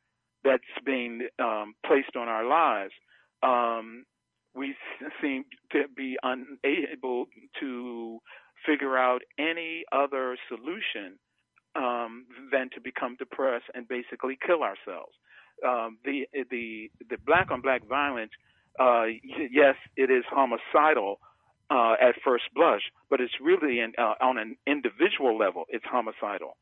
that's being um, placed on our lives. Um, we seem to be unable to figure out any other solution um, than to become depressed and basically kill ourselves. Um, the the the black on black violence, uh, yes, it is homicidal uh, at first blush, but it's really uh, on an individual level, it's homicidal.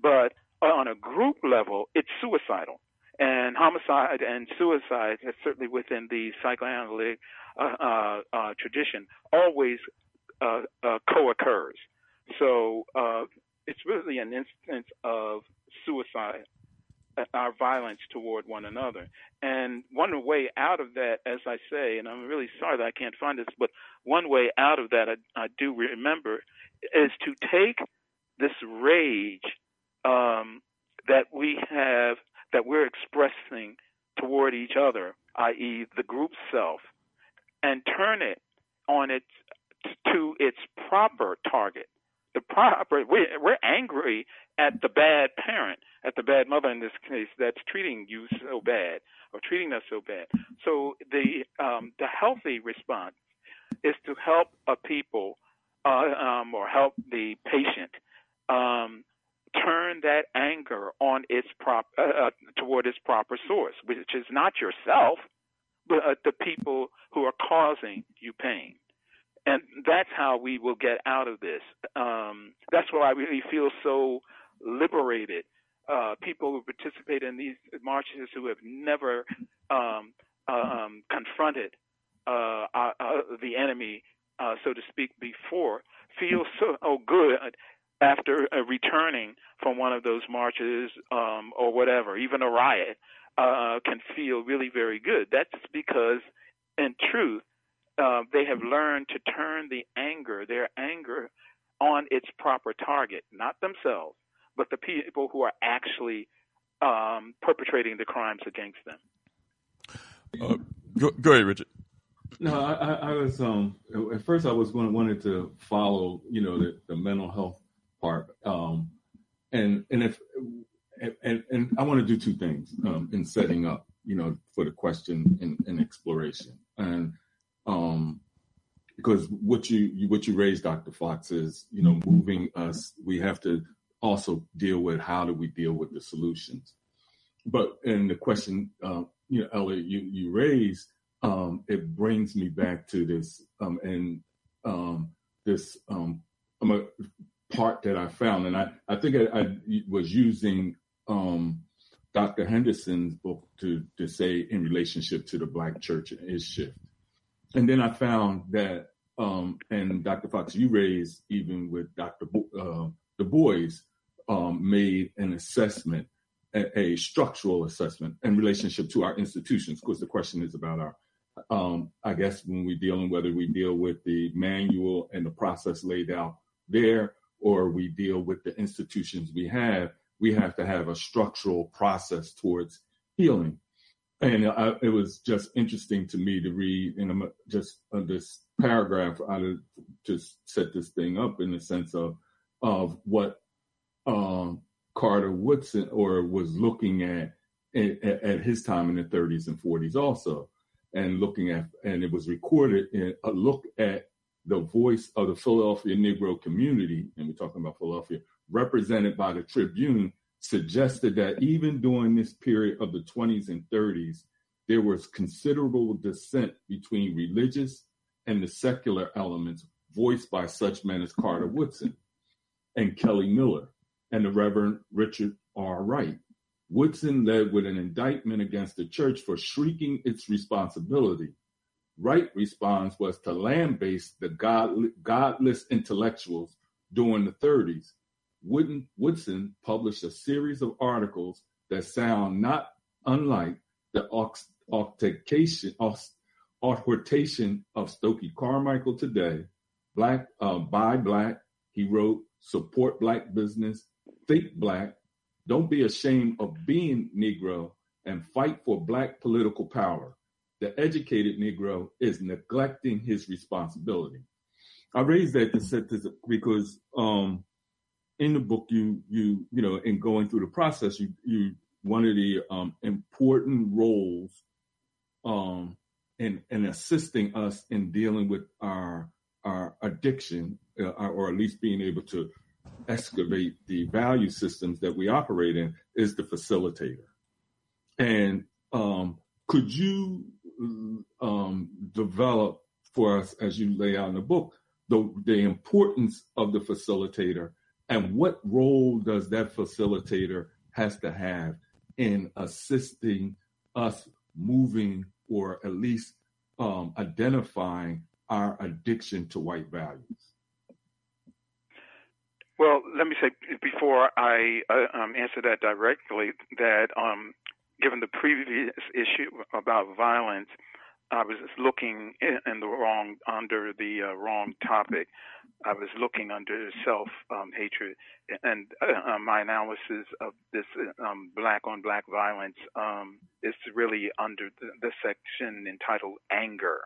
But on a group level, it's suicidal. And homicide and suicide, certainly within the psychoanalytic uh, uh, uh, tradition, always co-occurs. So it's really an instance of suicide, uh, our violence toward one another. And one way out of that, as I say, and I'm really sorry that I can't find this, but one way out of that I, I do remember is to take this rage um, that we have, that we're expressing toward each other, i.e., the group self, and turn it on its to its proper target the proper we we're angry at the bad parent, at the bad mother in this case that's treating you so bad or treating us so bad. So the um, the healthy response is to help a people uh, um, or help the patient um, turn that anger on its prop uh, uh, toward its proper source, which is not yourself, but uh, the people who are causing you pain and that's how we will get out of this. Um, that's why I really feel so liberated. Uh, people who participate in these marches who have never um, uh, um, confronted uh, uh, the enemy, uh, so to speak, before feel so oh, good after uh, returning from one of those marches um, or whatever, even a riot, can feel really very good. That's because, in truth, uh, they have learned to turn the anger, their anger, on its proper target, not themselves, but the people who are actually um, perpetrating the crimes against them. Uh, go, go ahead, Richard. No, I, I, was um at first I was going wanted to follow you know the, the mental health part um and and if and and I want to do two things um, in setting up you know for the question and, and exploration and um because what you, you what you raised Dr. Fox is you know moving us we have to also deal with how do we deal with the solutions but and the question uh, you know Elliot you you raised um, it brings me back to this um, and um, this um, a part that I found, and I, I think I, I was using um, Dr. Henderson's book to to say in relationship to the Black church and its shift, and then I found that um, and Dr. Fox, you raised even with Dr. Bo- uh, Du Bois made an assessment a, a, structural assessment in relationship to our institutions. Of course, the question is about our um, I guess when we're dealing, whether we deal with the manual and the process laid out there, or we deal with the institutions we have, we have to have a structural process towards healing. And I, it was just interesting to me to read, and I'm just uh, this paragraph out of just set this thing up in the sense of of what um, Carter Woodson or was looking at, at at his time in the 30s and 40s also and looking at, and it was recorded in a look at the voice of the Philadelphia Negro community, and we're talking about Philadelphia, represented by the Tribune, suggested that even during this period of the 20s and 30s, there was considerable dissent between religious and the secular elements voiced by such men as Carter Woodson and Kelly Miller and the Reverend Richard R. Wright. Woodson led with an indictment against the church for shrieking its responsibility. Wright's response was to lambaste the god, godless intellectuals during the 30s. Wooden, Woodson published a series of articles that sound not unlike the altercation, exhortation of Stokely Carmichael today. Black uh, by black, he wrote, support black business, think black, don't be ashamed of being Negro and fight for Black political power. The educated Negro is neglecting his responsibility. I raise that to set this because um, in the book, you you you know, in going through the process, you you one of the um, important roles um, in in assisting us in dealing with our our addiction, uh, or at least being able to excavate the value systems that we operate in is the facilitator. And um, could you um, develop for us, as you lay out in the book, the, the importance of the facilitator and what role does that facilitator has to have in assisting us moving or at least um, identifying our addiction to white values? Well, let me say before I uh, um, answer that directly that um, given the previous issue about violence, I was looking in the wrong under the uh, wrong topic. I was looking under self um, hatred, and uh, my analysis of this um, black on black violence um, is really under the, the section entitled anger.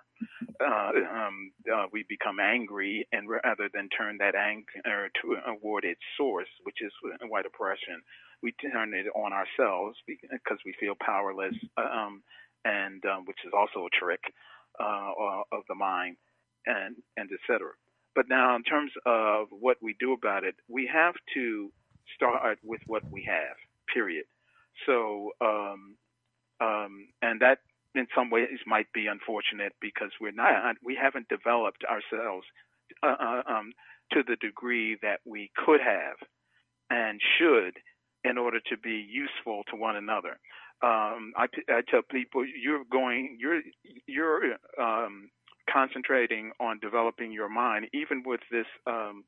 Uh, um, uh, we become angry, and rather than turn that anger toward its source, which is white oppression, we turn it on ourselves because we feel powerless, um, and um, which is also a trick uh, of the mind, and and etc. But now, in terms of what we do about it, we have to start with what we have. Period. So, um, um, and that in some ways might be unfortunate because we're not, we haven't developed ourselves uh, uh, um, to the degree that we could have and should in order to be useful to one another. Um, I, I, tell people you're going, you're, you're um, concentrating on developing your mind, even with this um,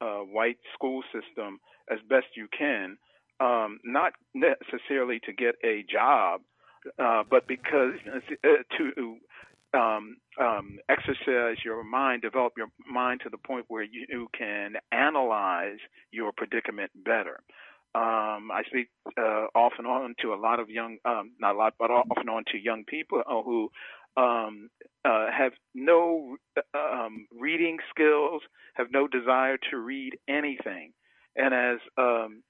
uh, white school system, as best you can, um, not necessarily to get a job, uh, but because uh, to um, um, exercise your mind, develop your mind to the point where you can analyze your predicament better. Um, I speak uh, off and on to a lot of young, um, not a lot, but off and on to young people uh, who um, uh, have no um, reading skills, have no desire to read anything. And as um,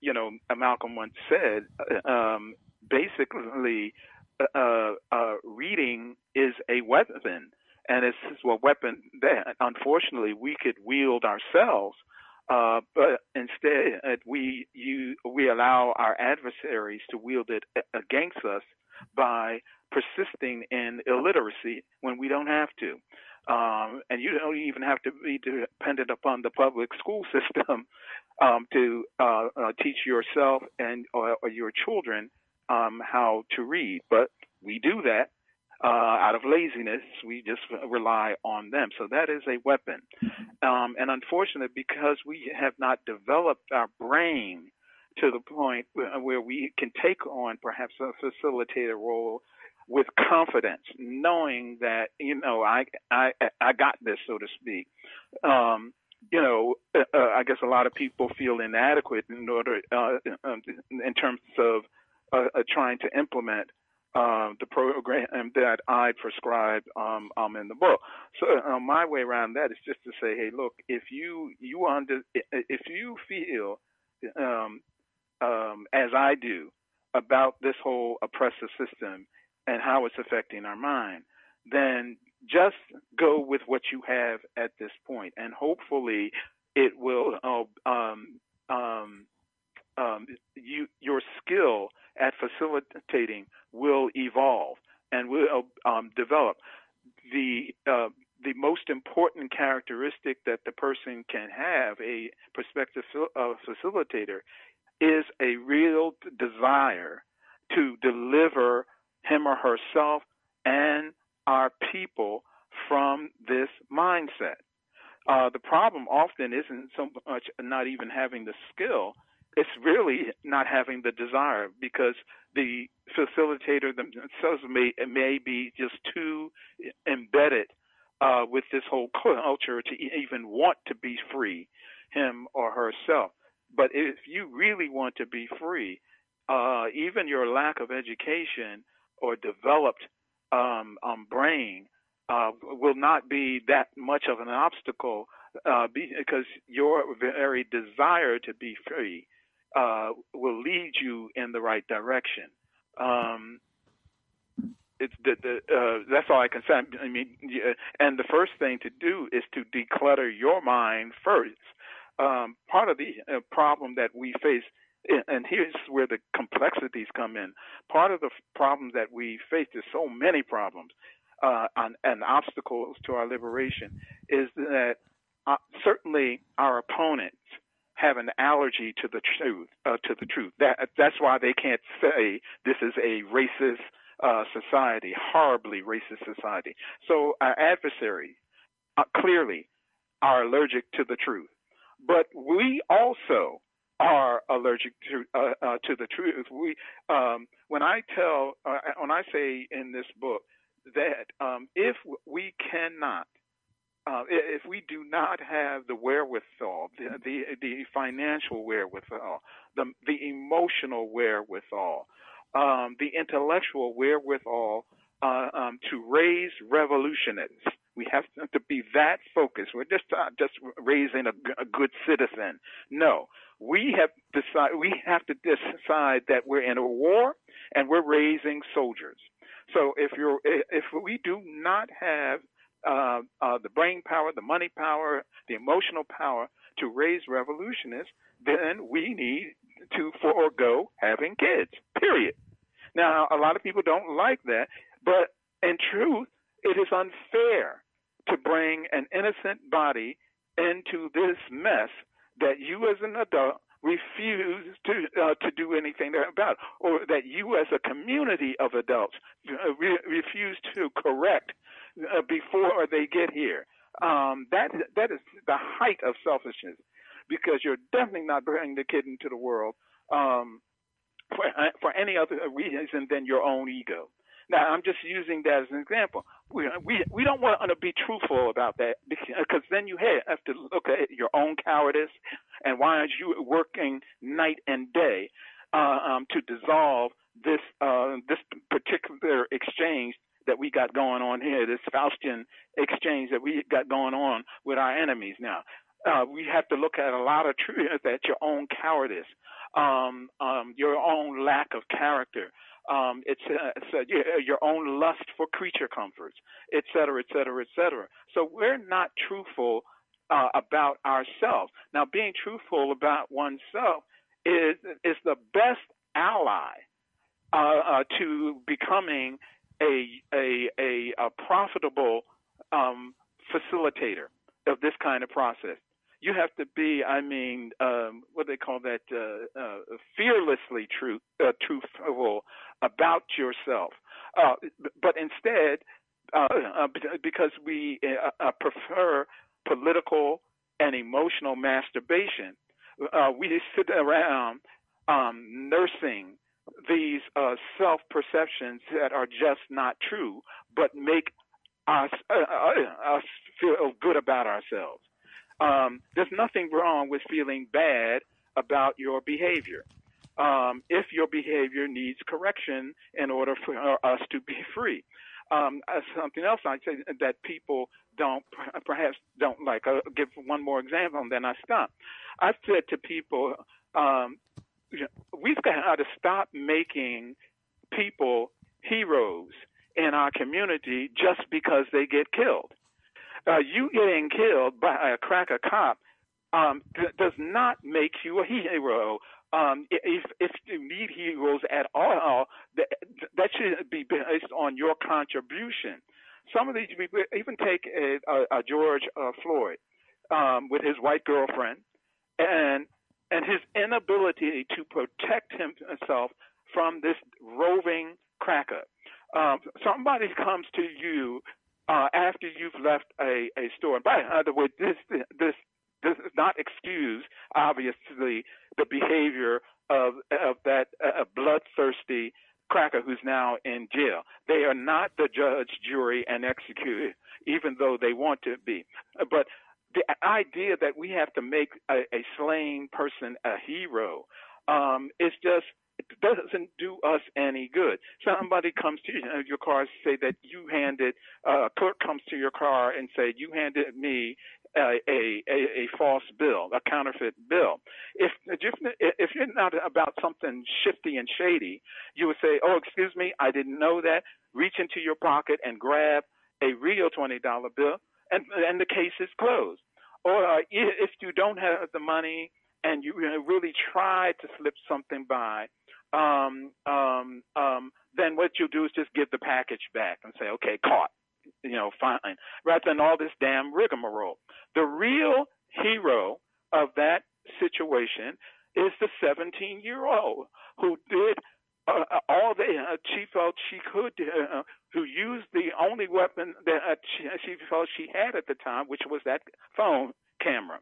you know, Malcolm once said, uh, um, basically, uh, uh, reading is a weapon, and it's a weapon that unfortunately we could wield ourselves. Uh, but instead, we you, we allow our adversaries to wield it against us by persisting in illiteracy when we don't have to. Um, and you don't even have to be dependent upon the public school system (laughs) um, to uh, uh, teach yourself and or, or your children um, how to read. But we do that uh, out of laziness. We just rely on them. So that is a weapon. Um, and unfortunately, because we have not developed our brain to the point where we can take on perhaps a facilitator role with confidence, knowing that you know I I I got this, so to speak. Um, you know, uh, uh, I guess a lot of people feel inadequate in order uh, in terms of uh, trying to implement uh, the program that I prescribe um, um, in the book. So uh, my way around that is just to say, hey, look, if you you under if you feel um, um, as I do about this whole oppressive system and how it's affecting our mind, then just go with what you have at this point, and hopefully it will. Uh, um, um, um, you, your skill at facilitating will evolve and will um, develop. The uh, the most important characteristic that the person can have, a prospective uh, facilitator, is a real desire to deliver him or herself and our people from this mindset. Uh, the problem often isn't so much not even having the skill, it's really not having the desire because the facilitator themselves may, may be just too embedded uh, with this whole culture to even want to be free, him or herself. But if you really want to be free, uh, even your lack of education or developed um, um, brain uh, will not be that much of an obstacle uh, because your very desire to be free uh, will lead you in the right direction. Um, it's the, the uh, that's all I can say. I mean, and the first thing to do is to declutter your mind first. Um, part of the uh, problem that we face and here's where the complexities come in. Part of the problems that we face, there's so many problems uh, and, and, obstacles to our liberation, is that uh, certainly our opponents have an allergy to the truth. Uh, to the truth. That that's why they can't say this is a racist uh, society, horribly racist society. So our adversaries uh, clearly are allergic to the truth, but we also are allergic to uh, uh, to the truth. We um, when I tell uh, when I say in this book that um, if we cannot uh, if we do not have the wherewithal, the, the, the financial wherewithal, the the emotional wherewithal, um, the intellectual wherewithal uh, um, to raise revolutionists, we have to be that focused. We're just uh, just raising a, a good citizen. No, we have decide we have to decide that we're in a war and we're raising soldiers. So if you're if we do not have uh, uh, the brain power, the money power, the emotional power to raise revolutionists, then we need to forego having kids. Period. Now, a lot of people don't like that, but in truth, it is unfair to bring an innocent body into this mess that you as an adult refuse to uh, to do anything about, or that you as a community of adults uh, re- refuse to correct uh, before they get here. Um, that that is the height of selfishness, because you're definitely not bringing the kid into the world um, for uh, for any other reason than your own ego. Now, I'm just using that as an example. We we we don't want to be truthful about that because then you have to look at your own cowardice and why aren't you working night and day uh, um, to dissolve this uh, this particular exchange that we got going on here, this Faustian exchange that we got going on with our enemies now. Uh, we have to look at a lot of truth (laughs) that your own cowardice, um, um, your own lack of character, um, it's, uh, it's uh, your own lust for creature comforts, et cetera, et cetera, et cetera. So we're not truthful uh, about ourselves. Now, being truthful about oneself is is the best ally uh, uh, to becoming a a a, a profitable um, facilitator of this kind of process you have to be, I mean, um, what do they call that, uh, uh, fearlessly truth, uh, truthful about yourself. Uh, but instead, uh, uh, because we prefer political and emotional masturbation, we sit around um, nursing these self perceptions that are just not true, but make us, us feel good about ourselves. Um, there's nothing wrong with feeling bad about your behavior. Um, if your behavior needs correction in order for us to be free. Um, uh, something else I'd say that people don't perhaps don't like. I'll give one more example and then I stop. I've said to people, um, we've got to stop making people heroes in our community just because they get killed uh, you getting killed by a cracker cop um, does not make you a hero. Um, if if you need heroes at all, that, that should be based on your contribution. Some of these people, even take a, a, a George uh, Floyd um, with his white girlfriend, and and his inability to protect himself from this roving cracker. Um, somebody comes to you uh, after you've left a, a store. And by the way, this this does not excuse obviously the behavior of of that uh, bloodthirsty cracker who's now in jail. They are not the judge, jury, and executioner, even though they want to be. But the idea that we have to make a, a slain person a hero um, is just it doesn't do us any good. Somebody comes to your car and say that you handed uh, a clerk comes to your car and say you handed me a, a, a, false bill, a counterfeit bill. If if you're not about something shifty and shady, you would say, "Oh, excuse me, I didn't know that." Reach into your pocket and grab a real twenty dollar bill, and and the case is closed. Or uh, if you don't have the money and you really try to slip something by, um, um, um, then what you do is just give the package back and say, okay, caught, you know, fine, rather than all this damn rigmarole. The real hero of that situation is the 17 year old who did uh, uh, all that uh, she felt she could, uh, who used the only weapon that uh, she, felt she had at the time, which was that phone camera,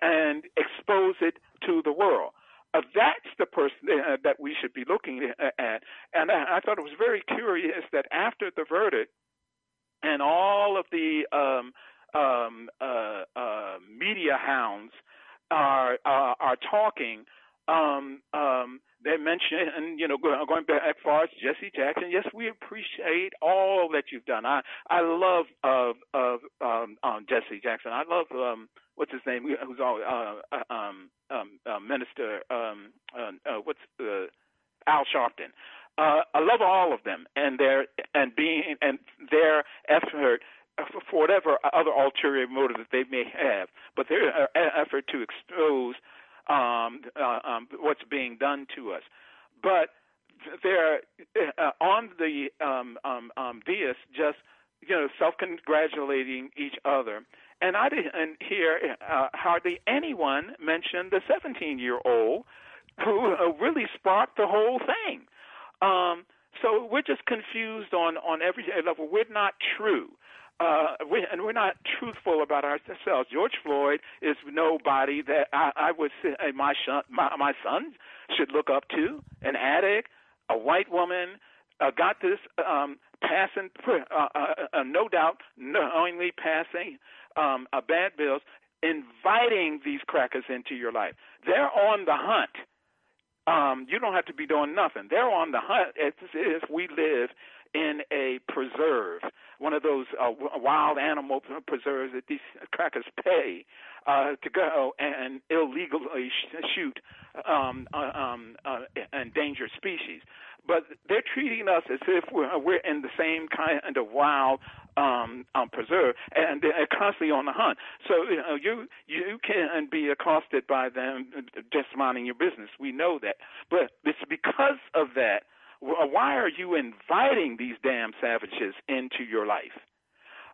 and expose it to the world. Uh, that's the person uh, that we should be looking uh, at. And I, I, thought it was very curious that after the verdict and all of the um, um, uh, uh, media hounds are uh, are talking, um, um they mention, and you know, going back far as Jesse Jackson. Yes, we appreciate all that you've done. I I love of of um, um, Jesse Jackson. I love um, what's his name? Who's all uh, uh, um, um, uh, Minister? Um, uh, uh, what's uh, Al Sharpton? Uh, I love all of them and their and being and their effort for whatever other ulterior motive that they may have, but their uh, effort to expose um, uh, um, what's being done to us. But they're uh, on the um, um, um, dais just you know self-congratulating each other. And I didn't hear uh, hardly anyone mention the 17-year-old who uh, really sparked the whole thing. Um, so we're just confused on on every level. We're not true uh, we, and we're not truthful about ourselves. George Floyd is nobody that I, I would say my, son, my my son should look up to. An addict, a white woman, uh, got this um, passing, uh, uh, uh, no doubt, knowingly passing um, uh, bad bills, inviting these crackers into your life. They're on the hunt. Um, you don't have to be doing nothing. They're on the hunt as if we live in a preserve, one of those uh, wild animal preserves that these crackers pay uh, to go and illegally sh- shoot um, uh, um, uh, endangered species. But they're treating us as if we're, we're in the same kind of wild um, um, preserve, and they're constantly on the hunt. So you know, you you can be accosted by them just minding your business. We know that, but it's because of that why are you inviting these damn savages into your life?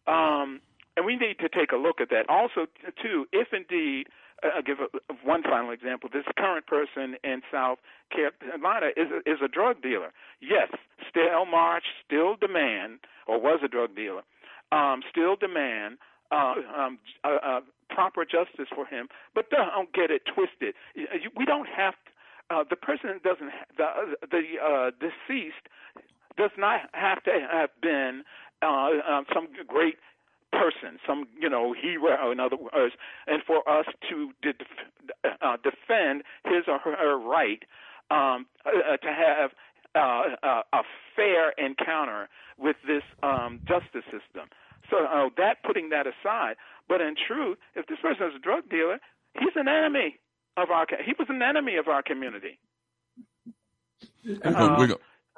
Um, and we need to take a look at that. Also, too, if indeed, uh, I'll give a, one final example. This current person in South Carolina is a, is a drug dealer. Yes, still march, still demand, or was a drug dealer, um, still demand uh, um, uh, uh, proper justice for him. But don't get it twisted. We don't have uh, the person doesn't the the uh, deceased does not have to have been uh, uh, some great person, some you know hero, in other words, and for us to de- uh, defend his or her right um, uh, to have uh, uh, a fair encounter with this um, justice system. So uh, that putting that aside, but in truth, if this person is a drug dealer, he's an enemy of our. He was an enemy of our community. Uh, but,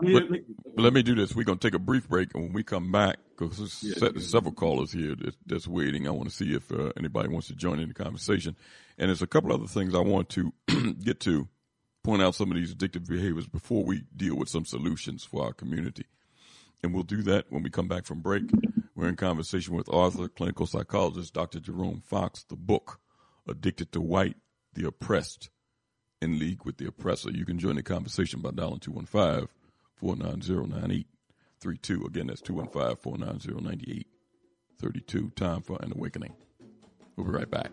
but, but, let me do this. We're going to take a brief break, and when we come back, because there's yeah, several callers here that's, that's, waiting. I want to see if uh, anybody wants to join in the conversation. And there's a couple other things I want to (clears throat) get to, point out some of these addictive behaviors before we deal with some solutions for our community. And we'll do that when we come back from break. We're in conversation with author, clinical psychologist, Dr. Jerome Fox, the book, Addicted to White, The Oppressed, in league with the oppressor. You can join the conversation by dialing 215 490 9832. Again, that's 215 490 9832. Time for an awakening. We'll be right back.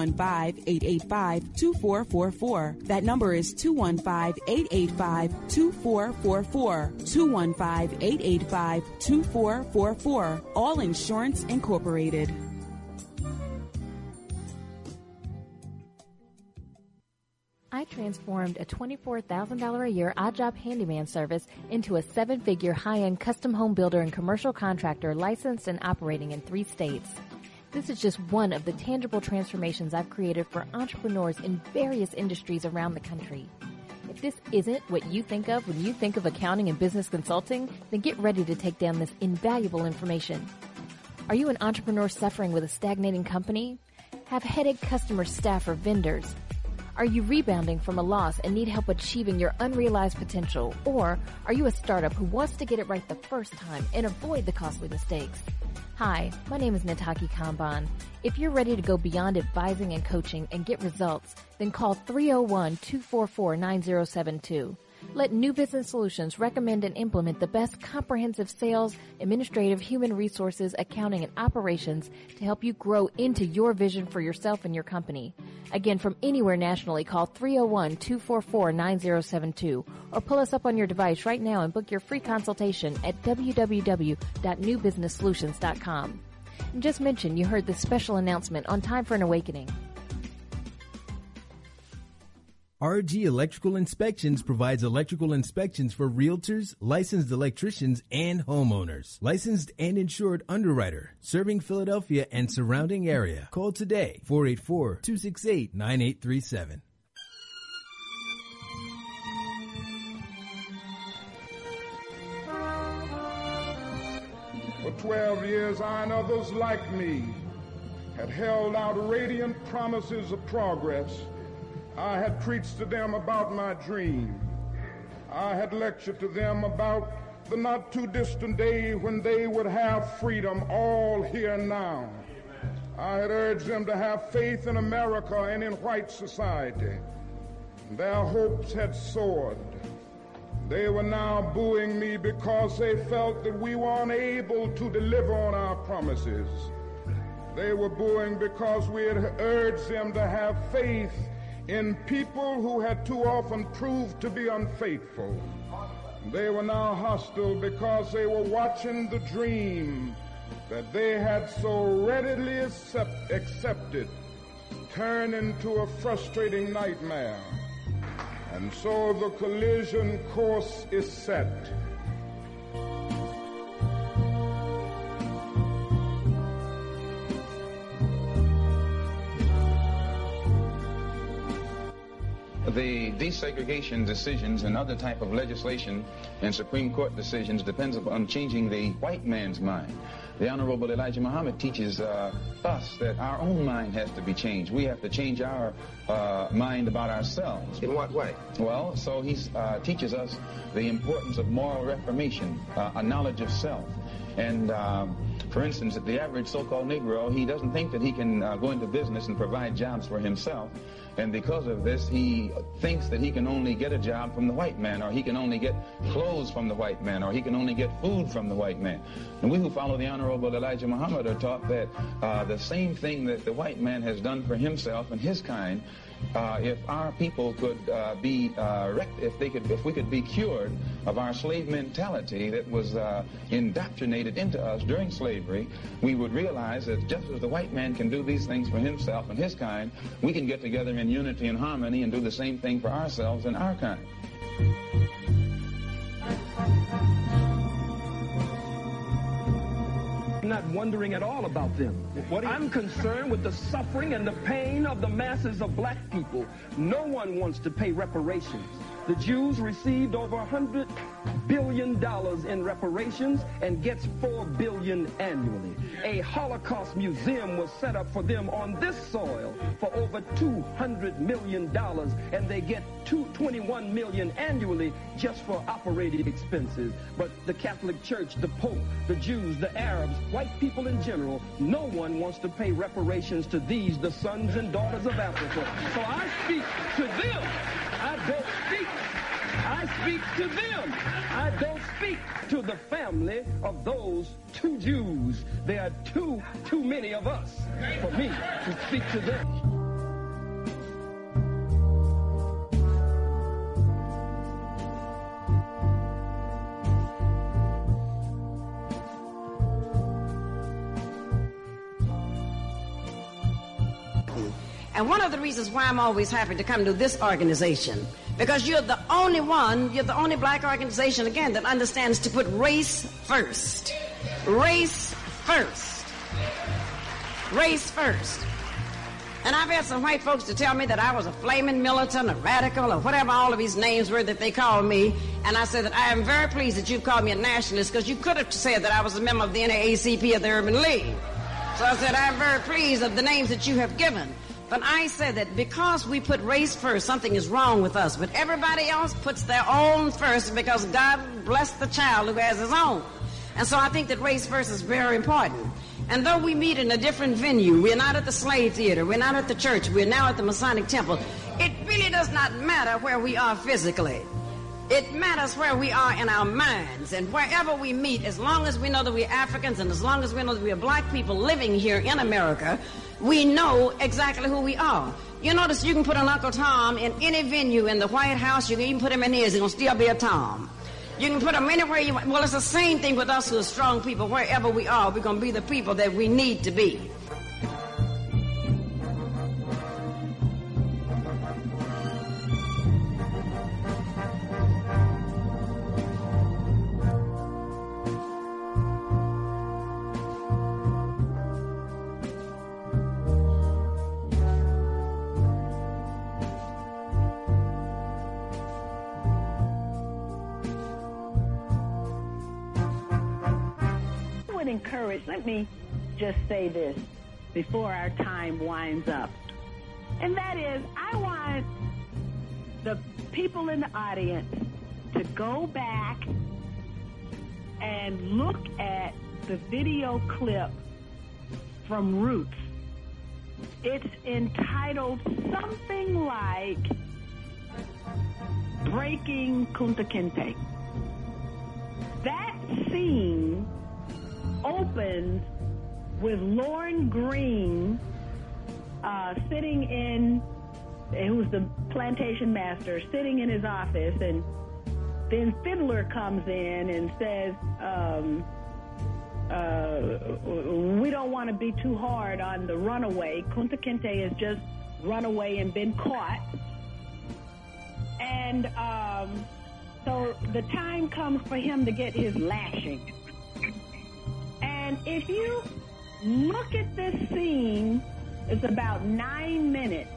215 215-885-2444. That number is 215-885-2444. 215-885-2444. All Insurance Incorporated. I transformed a $24,000 a year odd job handyman service into a seven figure high end custom home builder and commercial contractor licensed and operating in three states. This is just one of the tangible transformations I've created for entrepreneurs in various industries around the country. If this isn't what you think of when you think of accounting and business consulting, then get ready to take down this invaluable information. Are you an entrepreneur suffering with a stagnating company? Have headache customer staff or vendors? Are you rebounding from a loss and need help achieving your unrealized potential? Or are you a startup who wants to get it right the first time and avoid the costly mistakes? Hi, my name is Nataki Kamban. If you're ready to go beyond advising and coaching and get results, then call 301-244-9072. Let New Business Solutions recommend and implement the best comprehensive sales, administrative, human resources, accounting, and operations to help you grow into your vision for yourself and your company. Again, from anywhere nationally, call 301-244-9072 or pull us up on your device right now and book your free consultation at www.newbusinesssolutions.com. And just mention you heard this special announcement on Time for an Awakening. RG Electrical Inspections provides electrical inspections for realtors, licensed electricians, and homeowners. Licensed and insured underwriter, serving Philadelphia and surrounding area. Call today, 484-268-9837. For 12 years, I and others like me had held out radiant promises of progress I had preached to them about my dream. I had lectured to them about the not too distant day when they would have freedom all here now. I had urged them to have faith in America and in white society. Their hopes had soared. They were now booing me because they felt that we were unable to deliver on our promises. They were booing because we had urged them to have faith in people who had too often proved to be unfaithful. They were now hostile because they were watching the dream that they had so readily accept, accepted turn into a frustrating nightmare. And so the collision course is set. The desegregation decisions and other type of legislation and Supreme Court decisions depends upon changing the white man's mind. The Honorable Elijah Muhammad teaches uh, us that our own mind has to be changed. We have to change our uh, mind about ourselves. In what way? Well, so he uh, teaches us the importance of moral reformation, uh, a knowledge of self. And um, for instance, the average so-called Negro, he doesn't think that he can uh, go into business and provide jobs for himself. And because of this, he thinks that he can only get a job from the white man, or he can only get clothes from the white man, or he can only get food from the white man. And we who follow the Honorable Elijah Muhammad are taught that uh, the same thing that the white man has done for himself and his kind uh, if our people could uh, be uh, if they could if we could be cured of our slave mentality that was uh, indoctrinated into us during slavery, we would realize that just as the white man can do these things for himself and his kind, we can get together in unity and harmony and do the same thing for ourselves and our kind. Not wondering at all about them. I'm concerned with the suffering and the pain of the masses of black people. No one wants to pay reparations. The Jews received over $100 billion in reparations and gets 4 billion annually. A Holocaust museum was set up for them on this soil for over $200 million, and they get two, $21 million annually just for operating expenses. But the Catholic Church, the Pope, the Jews, the Arabs, white people in general, no one wants to pay reparations to these, the sons and daughters of Africa. So I speak to them. I don't speak I speak to them. I don't speak to the family of those two Jews. There are too, too many of us for me to speak to them. And one of the reasons why I'm always happy to come to this organization, because you're the only one, you're the only black organization, again, that understands to put race first. Race first. Race first. And I've had some white folks to tell me that I was a flaming militant, a radical, or whatever all of these names were that they called me. And I said that I am very pleased that you called me a nationalist because you could have said that I was a member of the NAACP of the Urban League. So I said, I'm very pleased of the names that you have given. But I said that because we put race first, something is wrong with us. But everybody else puts their own first because God blessed the child who has his own. And so I think that race first is very important. And though we meet in a different venue, we're not at the slave theater, we're not at the church, we're now at the Masonic temple, it really does not matter where we are physically. It matters where we are in our minds and wherever we meet, as long as we know that we're Africans and as long as we know that we're black people living here in America, we know exactly who we are. You notice you can put an Uncle Tom in any venue in the White House, you can even put him in his, he's going to still be a Tom. You can put him anywhere you want. Well, it's the same thing with us who are strong people. Wherever we are, we're going to be the people that we need to be. Let me just say this before our time winds up. And that is, I want the people in the audience to go back and look at the video clip from Roots. It's entitled something like Breaking Kunta Kinte. That scene opens with Lorne Greene uh, sitting in, who was the plantation master, sitting in his office, and then Fiddler comes in and says, um, uh, we don't want to be too hard on the runaway. Kunta Kinte has just run away and been caught. And um, so the time comes for him to get his lashing. And if you look at this scene, it's about nine minutes,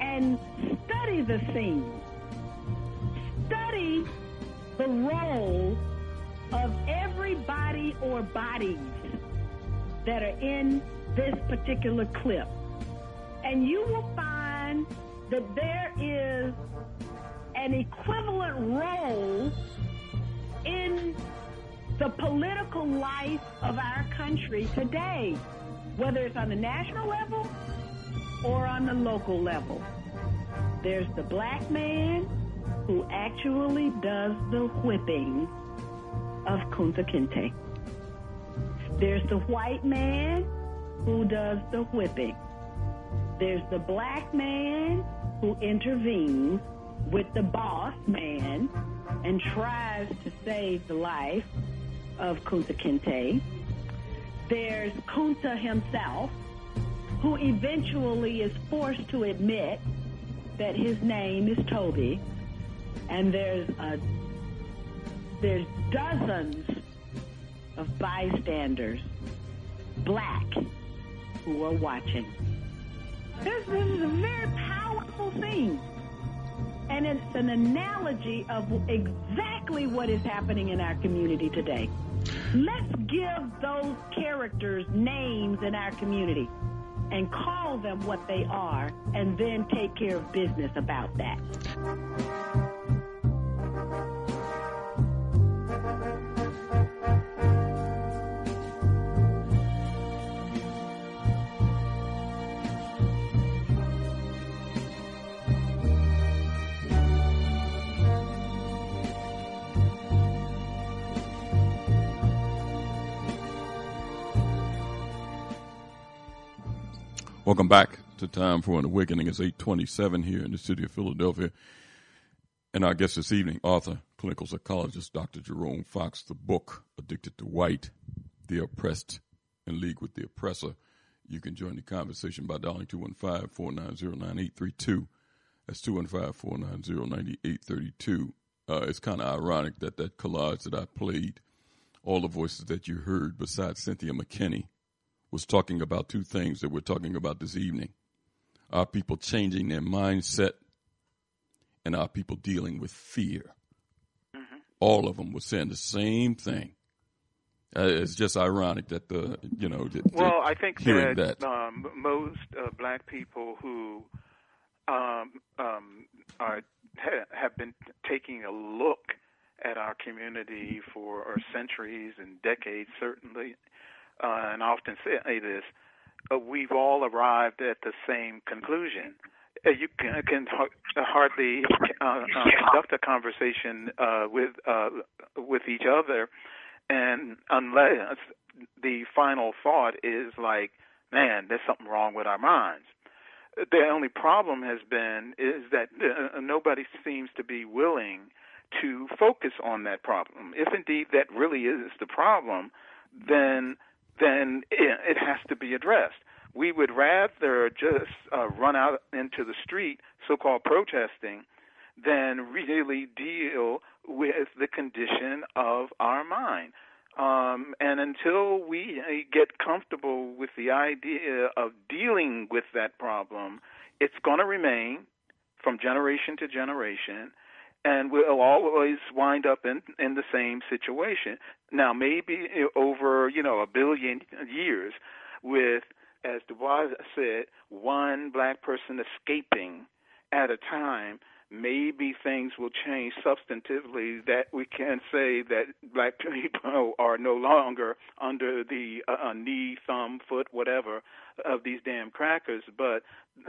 and study the scene. Study the role of everybody or bodies that are in this particular clip. And you will find that there is an equivalent role in the political life of our country today, whether it's on the national level or on the local level. There's the black man who actually does the whipping of Kunta Kinte. There's the white man who does the whipping. There's the black man who intervenes with the boss man and tries to save the life of Kunta Kinte. There's Kunta himself, who eventually is forced to admit that his name is Toby. And there's a, there's dozens of bystanders, black, who are watching. This, this is a very powerful thing. And it's an analogy of exactly what is happening in our community today. Let's give those characters names in our community and call them what they are and then take care of business about that. Welcome back to Time for an Awakening. It's 827 here in the city of Philadelphia. And our guest this evening, author, clinical psychologist, Dr. Jerome Fox, the book, Addicted to White, The Oppressed in League with the Oppressor. You can join the conversation by dialing 215-490-9832. That's 215-490-9832. Uh, it's kind of ironic that that collage that I played, all the voices that you heard besides Cynthia McKinney, was talking about two things that we're talking about this evening. our people changing their mindset and our people dealing with fear? Mm-hmm. All of them were saying the same thing. Uh, it's just ironic that the you know. That, well, I think that, that. Um, most uh, black people who um, um, are ha- have been taking a look at our community for centuries and decades, certainly, uh, and often say this, uh, we've all arrived at the same conclusion. uh, you can, can hardly uh, uh, conduct a conversation uh, with with each other, and unless the final thought is like, "Man, there's something wrong with our minds." The only problem has been is that nobody seems to be willing to focus on that problem. If indeed that really is the problem, then then it, has to be addressed. We would rather just uh, run out into the street, so-called protesting, than really deal with the condition of our mind. Um, and until we uh, get comfortable with the idea of dealing with that problem, it's going to remain from generation to generation, and we'll always wind up in in the same situation. Now, maybe over you know a billion years, with as Du Bois said, one black person escaping at a time maybe things will change substantively that we can say that black (laughs) people are no longer under the uh, knee, thumb, foot, whatever of these damn crackers. But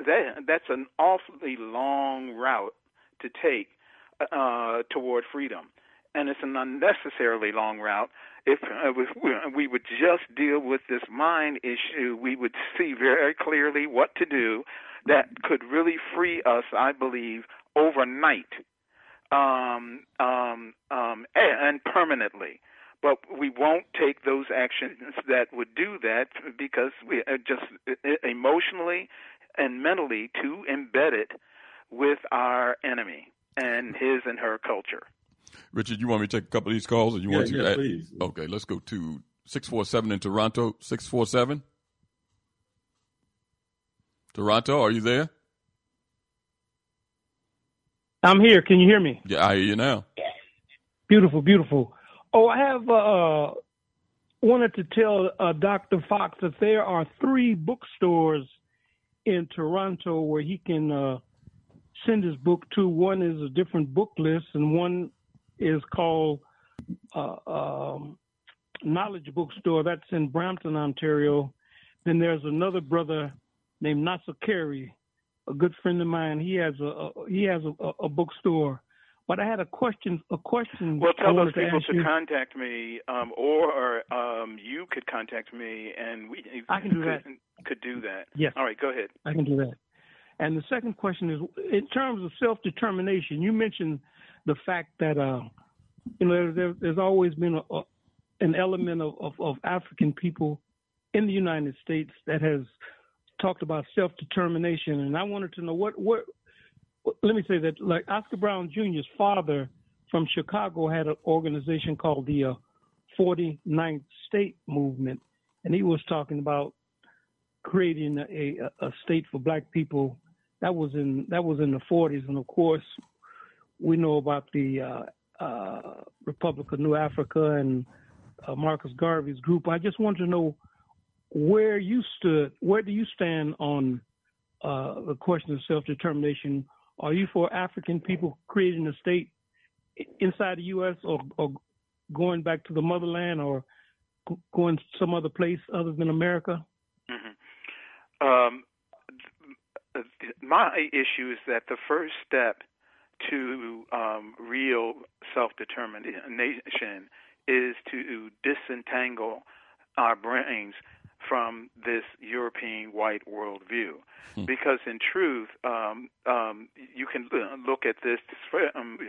that that's an awfully long route to take uh, toward freedom, and it's an unnecessarily long route. If uh, we would just deal with this mind issue, we would see very clearly what to do that could really free us, I believe, overnight um, um, um, and permanently. But we won't take those actions that would do that because we are just emotionally and mentally too embedded with our enemy and his and her culture. Richard, you want me to take a couple of these calls, or you yeah, want to? Yeah, please. Okay, let's go to six four seven in Toronto. Six four seven. Toronto, are you there? I'm here. Can you hear me? Yeah, I hear you now. Beautiful, beautiful. Oh, I have uh, wanted to tell uh, Dr. Fox that there are three bookstores in Toronto where he can uh, send his book to. One is a different book list, and one is called uh, um, Knowledge Bookstore. That's in Brampton, Ontario. Then there's another brother named Nasser Carey a good friend of mine. He has a, a he has a, a, bookstore. But I had a question. A question. Well, tell those to people to you. contact me, um, or um, you could contact me, and we. I can do could, that. Could do that. Yes. All right. Go ahead. I can do that. And the second question is, in terms of self determination, you mentioned the fact that uh, you know there, there's always been a, a, an element of, of, of African people in the United States that has talked about self determination, and I wanted to know what what. Let me say that, like Oscar Brown Jr.'s father from Chicago had an organization called the uh, 49th State Movement, and he was talking about creating a, a, a state for Black people. That was in that was in the 40s, and of course, we know about the uh, uh, Republic of New Africa and uh, Marcus Garvey's group. I just wanted to know where you stood, where do you stand on uh, the question of self determination? Are you for African people creating a state inside the U.S. or, or going back to the motherland or going some other place other than America? Mm-hmm. Um, my issue is that the first step to um, real self determination is to disentangle our brains from this European white worldview. Hmm. Because in truth, um, um, you can look at this from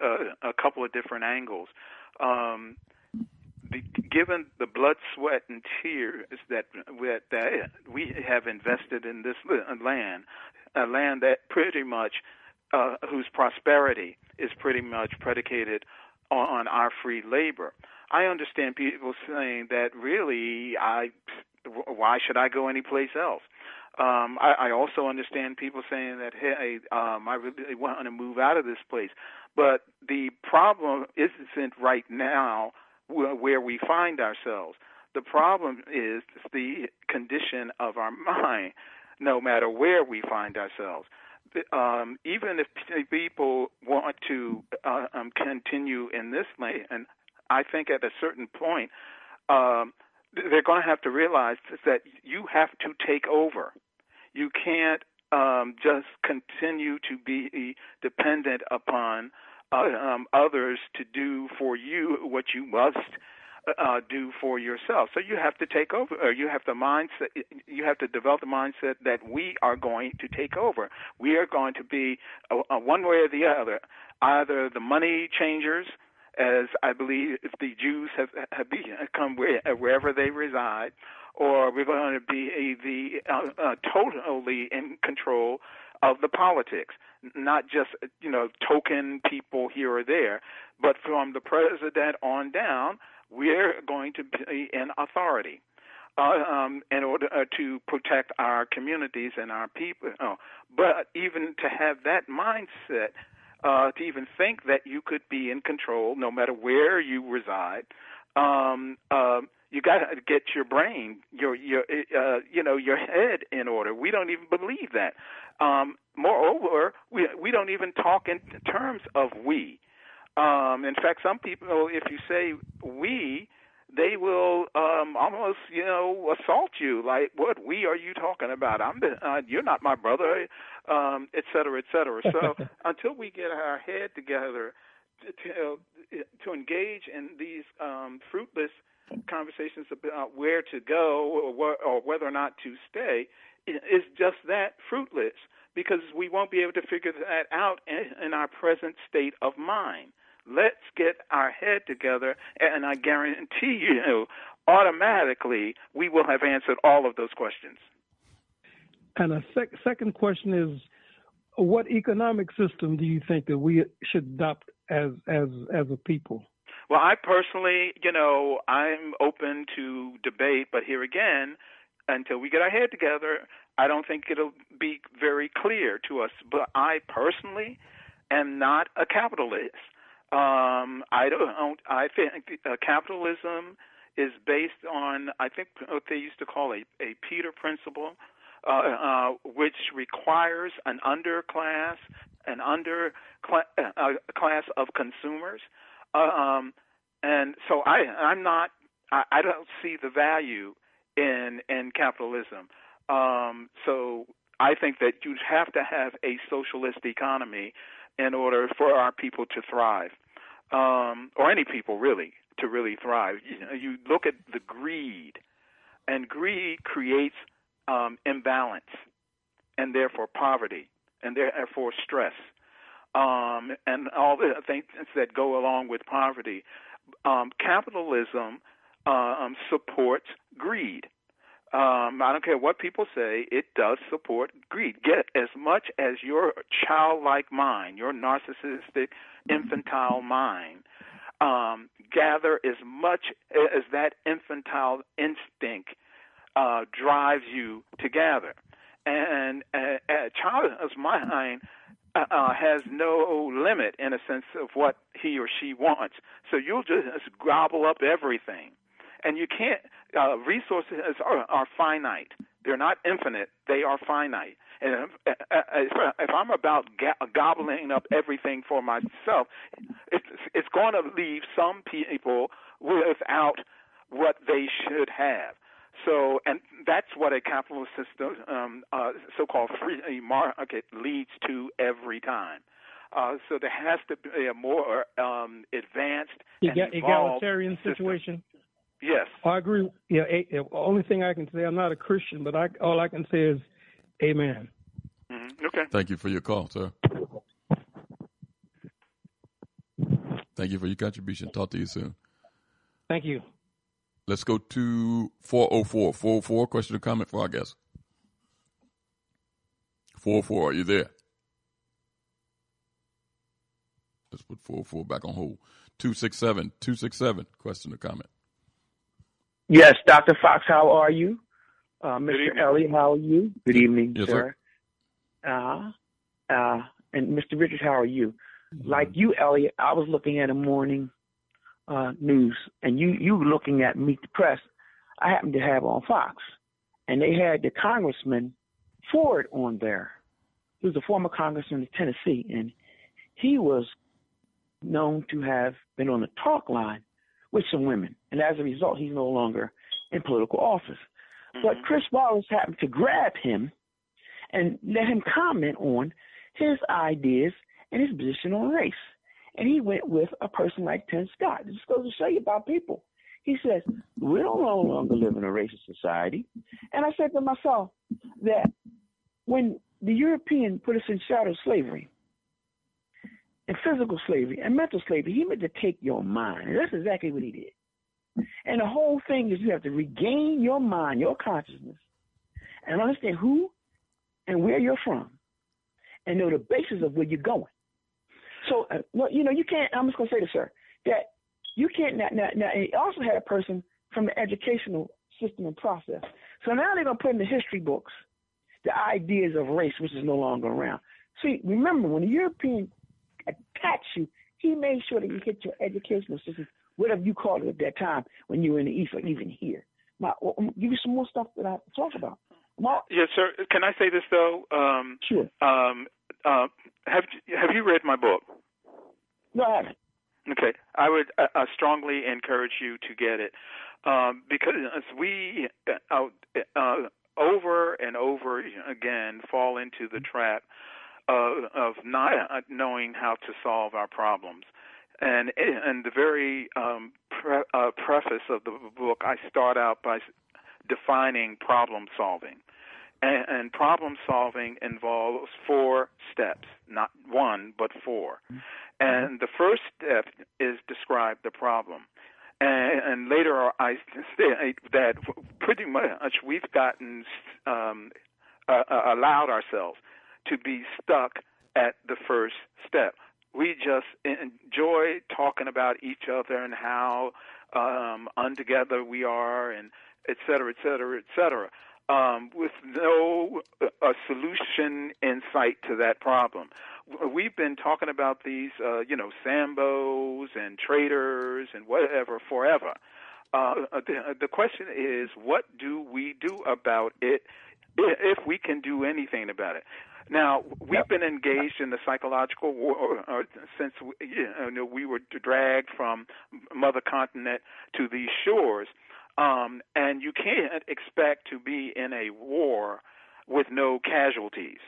uh, a couple of different angles. Um, given the blood, sweat, and tears that, that we have invested in this land, a land that pretty much uh, whose prosperity is pretty much predicated on, on our free labor. I understand people saying that really I why should I go anyplace else? Um, I, I also understand people saying that, hey, um, I really want to move out of this place. But the problem isn't right now where we find ourselves. The problem is the condition of our (laughs) mind, no matter where we find ourselves. Um, even if people want to uh, um, continue in this lane, and I think at a certain point, um, they're going to have to realize that you have to take over. You can't um, just continue to be dependent upon um, others to do for you what you must uh, do for yourself. So you have to take over. Or you have the mindset. You have to develop the mindset that we are going to take over. We are going to be a, a one way or the other, either the money changers, as I believe the Jews have, have become where, wherever they reside, or we're going to be the uh, uh, totally in control of the politics, not just you know token people here or there, but from the president on down, we're going to be in authority. Uh, um, in order uh, to protect our communities and our people. Oh, but even to have that mindset, uh, to even think that you could be in control no matter where you reside, um, uh, you got to get your brain, your your uh, you know your head in order. We don't even believe that. Um, moreover, we we don't even talk in terms of we. Um, in fact, some people, if you say we, they will um, almost, you know, assault you. Like, what we are you talking about? I'm, uh, you're not my brother, um, et cetera, et cetera. So (laughs) until we get our head together to to, engage in these um, fruitless conversations about where to go or, wh- or whether or not to stay, is just that fruitless because we won't be able to figure that out in, in our present state of mind. Let's get our head together, and I guarantee you, automatically, we will have answered all of those questions. And a sec- second question is, what economic system do you think that we should adopt as as as a people? Well, I personally, you know, I'm open to debate, but here again, until we get our head together, I don't think it'll be very clear to us. But I personally am not a capitalist. Um, I don't. I think uh, capitalism is based on I think what they used to call a, a Peter principle, uh, uh, which requires an underclass, an under uh, class of consumers, um, and so I I'm not. I, I don't see the value in in capitalism. Um, so I think that you'd have to have a socialist economy in order for our people to thrive um, or any people really to really thrive. You, know, you look at the greed, and greed creates um, imbalance, and therefore poverty, and therefore stress, um, and all the things that go along with poverty. Um, capitalism um, supports greed. Um, I don't care what people say, it does support greed. Get as much as your childlike mind, your narcissistic, infantile mind, um, gather as much as that infantile instinct uh, drives you to gather. And a, a child's mind uh, uh, has no limit in a sense of what he or she wants. So you'll just gobble up everything and you can't. Uh, resources are, are finite. They're not infinite. They are finite. And if, if I'm about gobbling up everything for myself, it's, it's going to leave some people without what they should have. So, and that's what a capitalist system, um, uh, so-called free market, leads to every time. Uh, so there has to be a more um, advanced and egalitarian situation. Yes. I agree. Yeah. A, a, only thing I can say, I'm not a Christian, but I, all I can say is, Amen. Mm-hmm. Okay. Thank you for your call, sir. Thank you for your contribution. Talk to you soon. Thank you. Let's go to 404. 404, question or comment for our guest. 404, are you there? Let's put 404 back on hold. 267, 267, question or comment. Yes, Dr. Fox, how are you? Uh, Mr. Elliott, how are you? Good evening, yes, sir. sir. Uh, uh, and Mr. Richards, how are you? Mm-hmm. Like you, Elliot, I was looking at a morning uh, news, and you you were looking at Meet the Press. I happened to have on Fox, and they had the Congressman Ford on there. He was a former congressman of Tennessee, and he was known to have been on the talk line with some women. And as a result, he's no longer in political office. Mm-hmm. But Chris Wallace happened to grab him and let him comment on his ideas and his position on race. And he went with a person like Tim Scott. This goes to show you about people. He says, We don't no longer live in a racist society. And I said to myself that when the European put us in chattel slavery, and physical slavery and mental slavery, he meant to take your mind. And that's exactly what he did. And the whole thing is you have to regain your mind, your consciousness, and understand who and where you're from, and know the basis of where you're going. So, uh, well, you know, you can't. I'm just gonna say this, sir, that you can't. Now, now, now he also had a person from the educational system and process. So now they're gonna put in the history books the ideas of race, which is no longer around. See, remember when the European attacked you, he made sure that you hit your educational system, whatever you called it at that time when you were in the East or even here. My, I'll give you some more stuff that I have to talk about. Well, yes, sir. Can I say this though? Um, sure. Um, uh, have Have you read my book? No, I haven't. Okay, I would uh, uh, strongly encourage you to get it um, because we uh, uh, over and over again fall into the trap of, of not knowing how to solve our problems. And in the very um, pre- uh, preface of the book, I start out by defining problem solving. And, and problem solving involves four steps, not one, but 4 mm-hmm. And the first step is describe the problem. And, and later I (laughs) say that pretty much we've gotten um, uh, allowed ourselves to be stuck at the first step. We just enjoy talking about each other and how um, untogether we are, and et cetera, et cetera, et cetera, um, with no uh, solution in sight to that problem. We've been talking about these, uh, you know, Sambos and traders and whatever forever. Uh, the, the question is, what do we do about it if we can do anything about it? Now, we've been engaged in the psychological war uh, since we, you know, we were dragged from mother continent to these shores. Um, and you can't expect to be in a war with no casualties.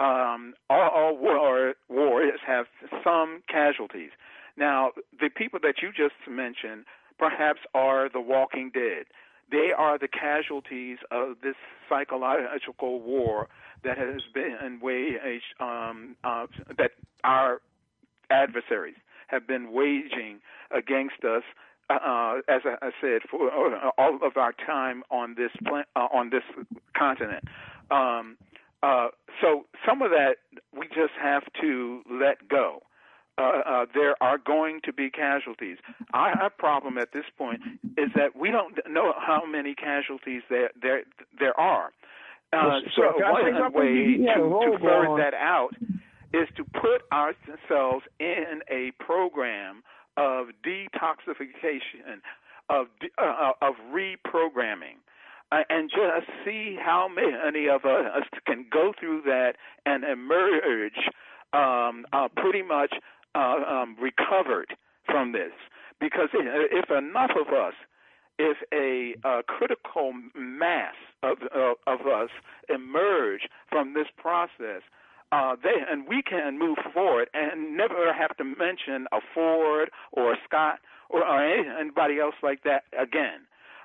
Um, all, all war, wars have some casualties. Now, the people that you just mentioned perhaps are the walking dead. They are the casualties of this psychological war that has been waged um, uh, that our adversaries have been waging against us. Uh, as I, said, for uh, all of our time on this plant, uh, on this continent. Um, uh, so some of that we just have to let go. Uh, uh, there are going to be casualties. Our problem at this point is that we don't know how many casualties there there there are. Uh, so one way to, to ferret that out is to put ourselves in a program of detoxification, of uh, of reprogramming, uh, and just see how many of us can go through that and emerge um, uh, pretty much uh, um, recovered from this. Because if enough of us if a uh, critical mass of, uh, of us emerge from this process, uh, they, and we can move forward and never have to mention a Ford or a Scott or, or anybody else like that again.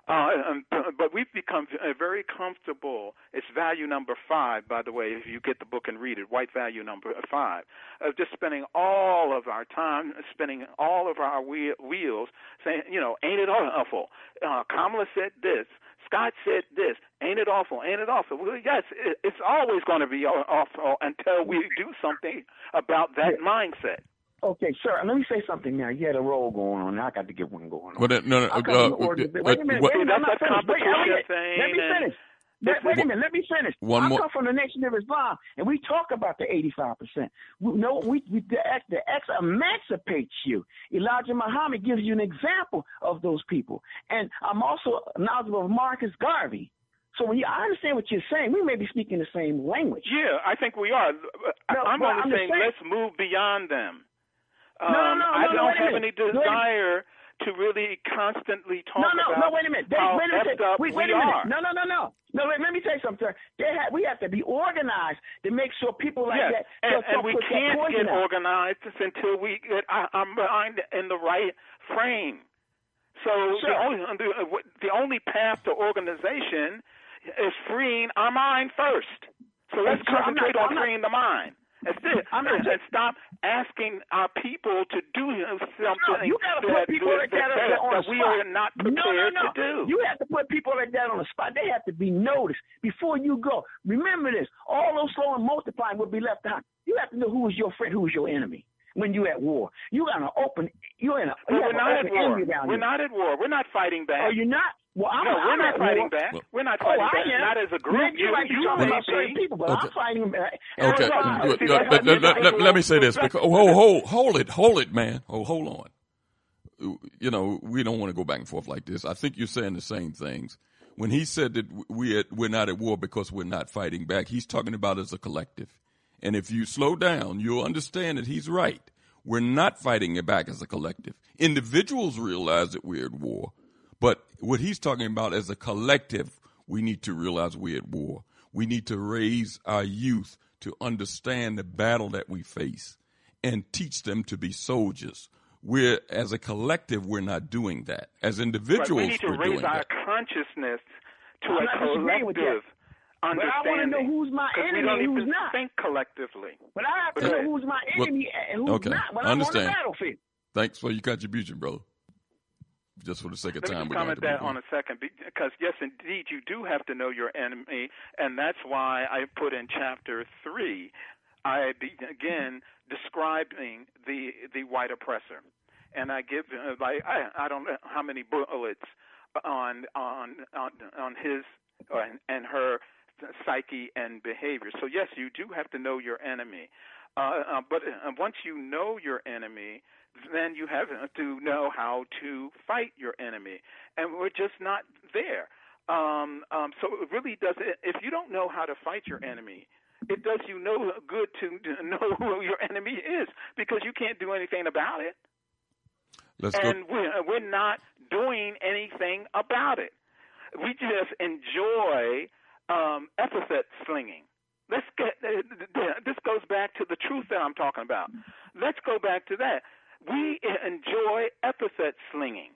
Uh, um, but we've become uh, very comfortable. It's value number five, by the way, if you get the book and read it, white value number five, of just spending all of our time, spending all of our wheels saying, you know, ain't it awful? Uh, Kamala said this. Scott said this. Ain't it awful? Ain't it awful? Well, yes, it's always going to be awful until we do something about that mindset. Okay, sir. Let me say something now. You had a role going on. I got to get one going on. Well, no, no. Uh, uh, wait a minute. Wait a minute. Wait, I'm not finished. Wait, Elliot, let me finish. Let, wait a minute. Let me finish. One I more. come from the Nation of Islam, and we talk about the 85 percent. No, we, we the X, the X emancipates you. Elijah Muhammad gives you an example of those people, and I'm also knowledgeable of Marcus Garvey. So when you, I understand what you're saying, we may be speaking the same language. Yeah, I think we are. No, I'm only saying, saying let's move beyond them. Um, no, no, no, I don't have any desire to really constantly talk no, no, about no. Wait a minute. They, how wait a minute. up Wait, wait we a minute. are. No, no, no, no. No, wait, let me tell you something. Sir. They have, we have to be organized to make sure people like yes, that. and, and we can't get out. organized until we get our, our mind in the right frame. So the only the only path to organization is freeing our mind first. So let's Sure, I'm not- concentrate on I'm not- freeing the mind. That's it. I'm not and, and stop asking our people to do something you gotta put that, people that, like that, that, on that the we are not prepared no, no. to do. You have to put people like that on the spot. They have to be noticed before you go. Remember this: all those slow and multiplying will be left out. You have to know who is your friend, who is your enemy. When you're at war, you got an open. You're in a. You we're not at war. We're here. not at war. We're not fighting back. Oh, you're not. Well, I'm, no, we're I'm not at fighting war. back. We're not Oh, fighting I back. am. Not as a group. Maybe you might be talking about certain people, but I'm Okay. fighting them. Okay, good. see, Let, that's- let- let- let- let me say this. Because, oh, hold, hold, hold it, hold it, man. Oh, hold on. You know, we don't want to go back and forth like this. I think you're saying the same things. When he said that we at, we're not at war because we're not fighting back, he's talking about as a collective. And if you slow down, you'll understand that he's right. We're not fighting it back as a collective. Individuals realize that we're at war, but what he's talking about as a collective, we need to realize we're at war. We need to raise our youth to understand the battle that we face and teach them to be soldiers. We're as a collective, we're not doing that. As individuals, Right, we need to are raise doing our that. consciousness to I'm a not disagreeing with collective But I want to understanding. know who's my 'Cause we enemy don't and who's even not. think collectively. But I have to know who's my Well, enemy and who's okay, not when I I'm on the battlefield. Thanks for your contribution, brother. Just for the sake of Let me time, we're going comment that on a second because yes, indeed, you do have to know your enemy, and that's why I put in chapter three. I begin describing the the white oppressor, and I give uh, like I, I don't know how many bullets on on on on his uh, and her psyche and behavior. So yes, you do have to know your enemy, uh, uh, but uh, once you know your enemy, then you have to know how to fight your enemy, and we're just not there. Um, um, so it really does. If you don't know how to fight your enemy, it does you no good to know (laughs) who your enemy is because you can't do anything about it, Let's go. and we're we're not doing anything about it. We just enjoy um, epithet slinging. Let's get this goes back to the truth that I'm talking about. Let's go back to that. We enjoy epithet slinging.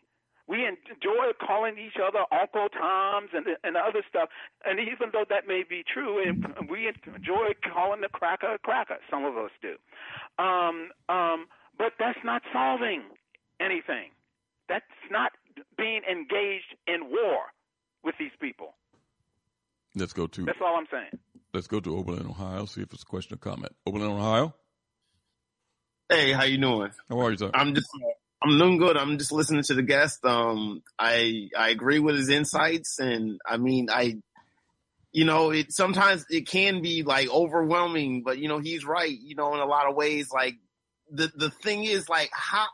We enjoy calling each other Uncle Toms and and other stuff. And even though that may be true, and we enjoy calling the cracker a cracker. Some of us do. Um, um, but that's not solving anything. That's not being engaged in war with these people. Let's go to That's all I'm saying. let's go to Oberlin, Ohio. See if it's a question or comment. Oberlin, Ohio. Hey, how you doing? How are you, sir? I'm just I'm doing good. I'm just listening to the guest. Um, I I agree with his insights, and I mean, I, you know, it sometimes it can be like overwhelming, but you know, he's right. You know, in a lot of ways, like the the thing is, like how,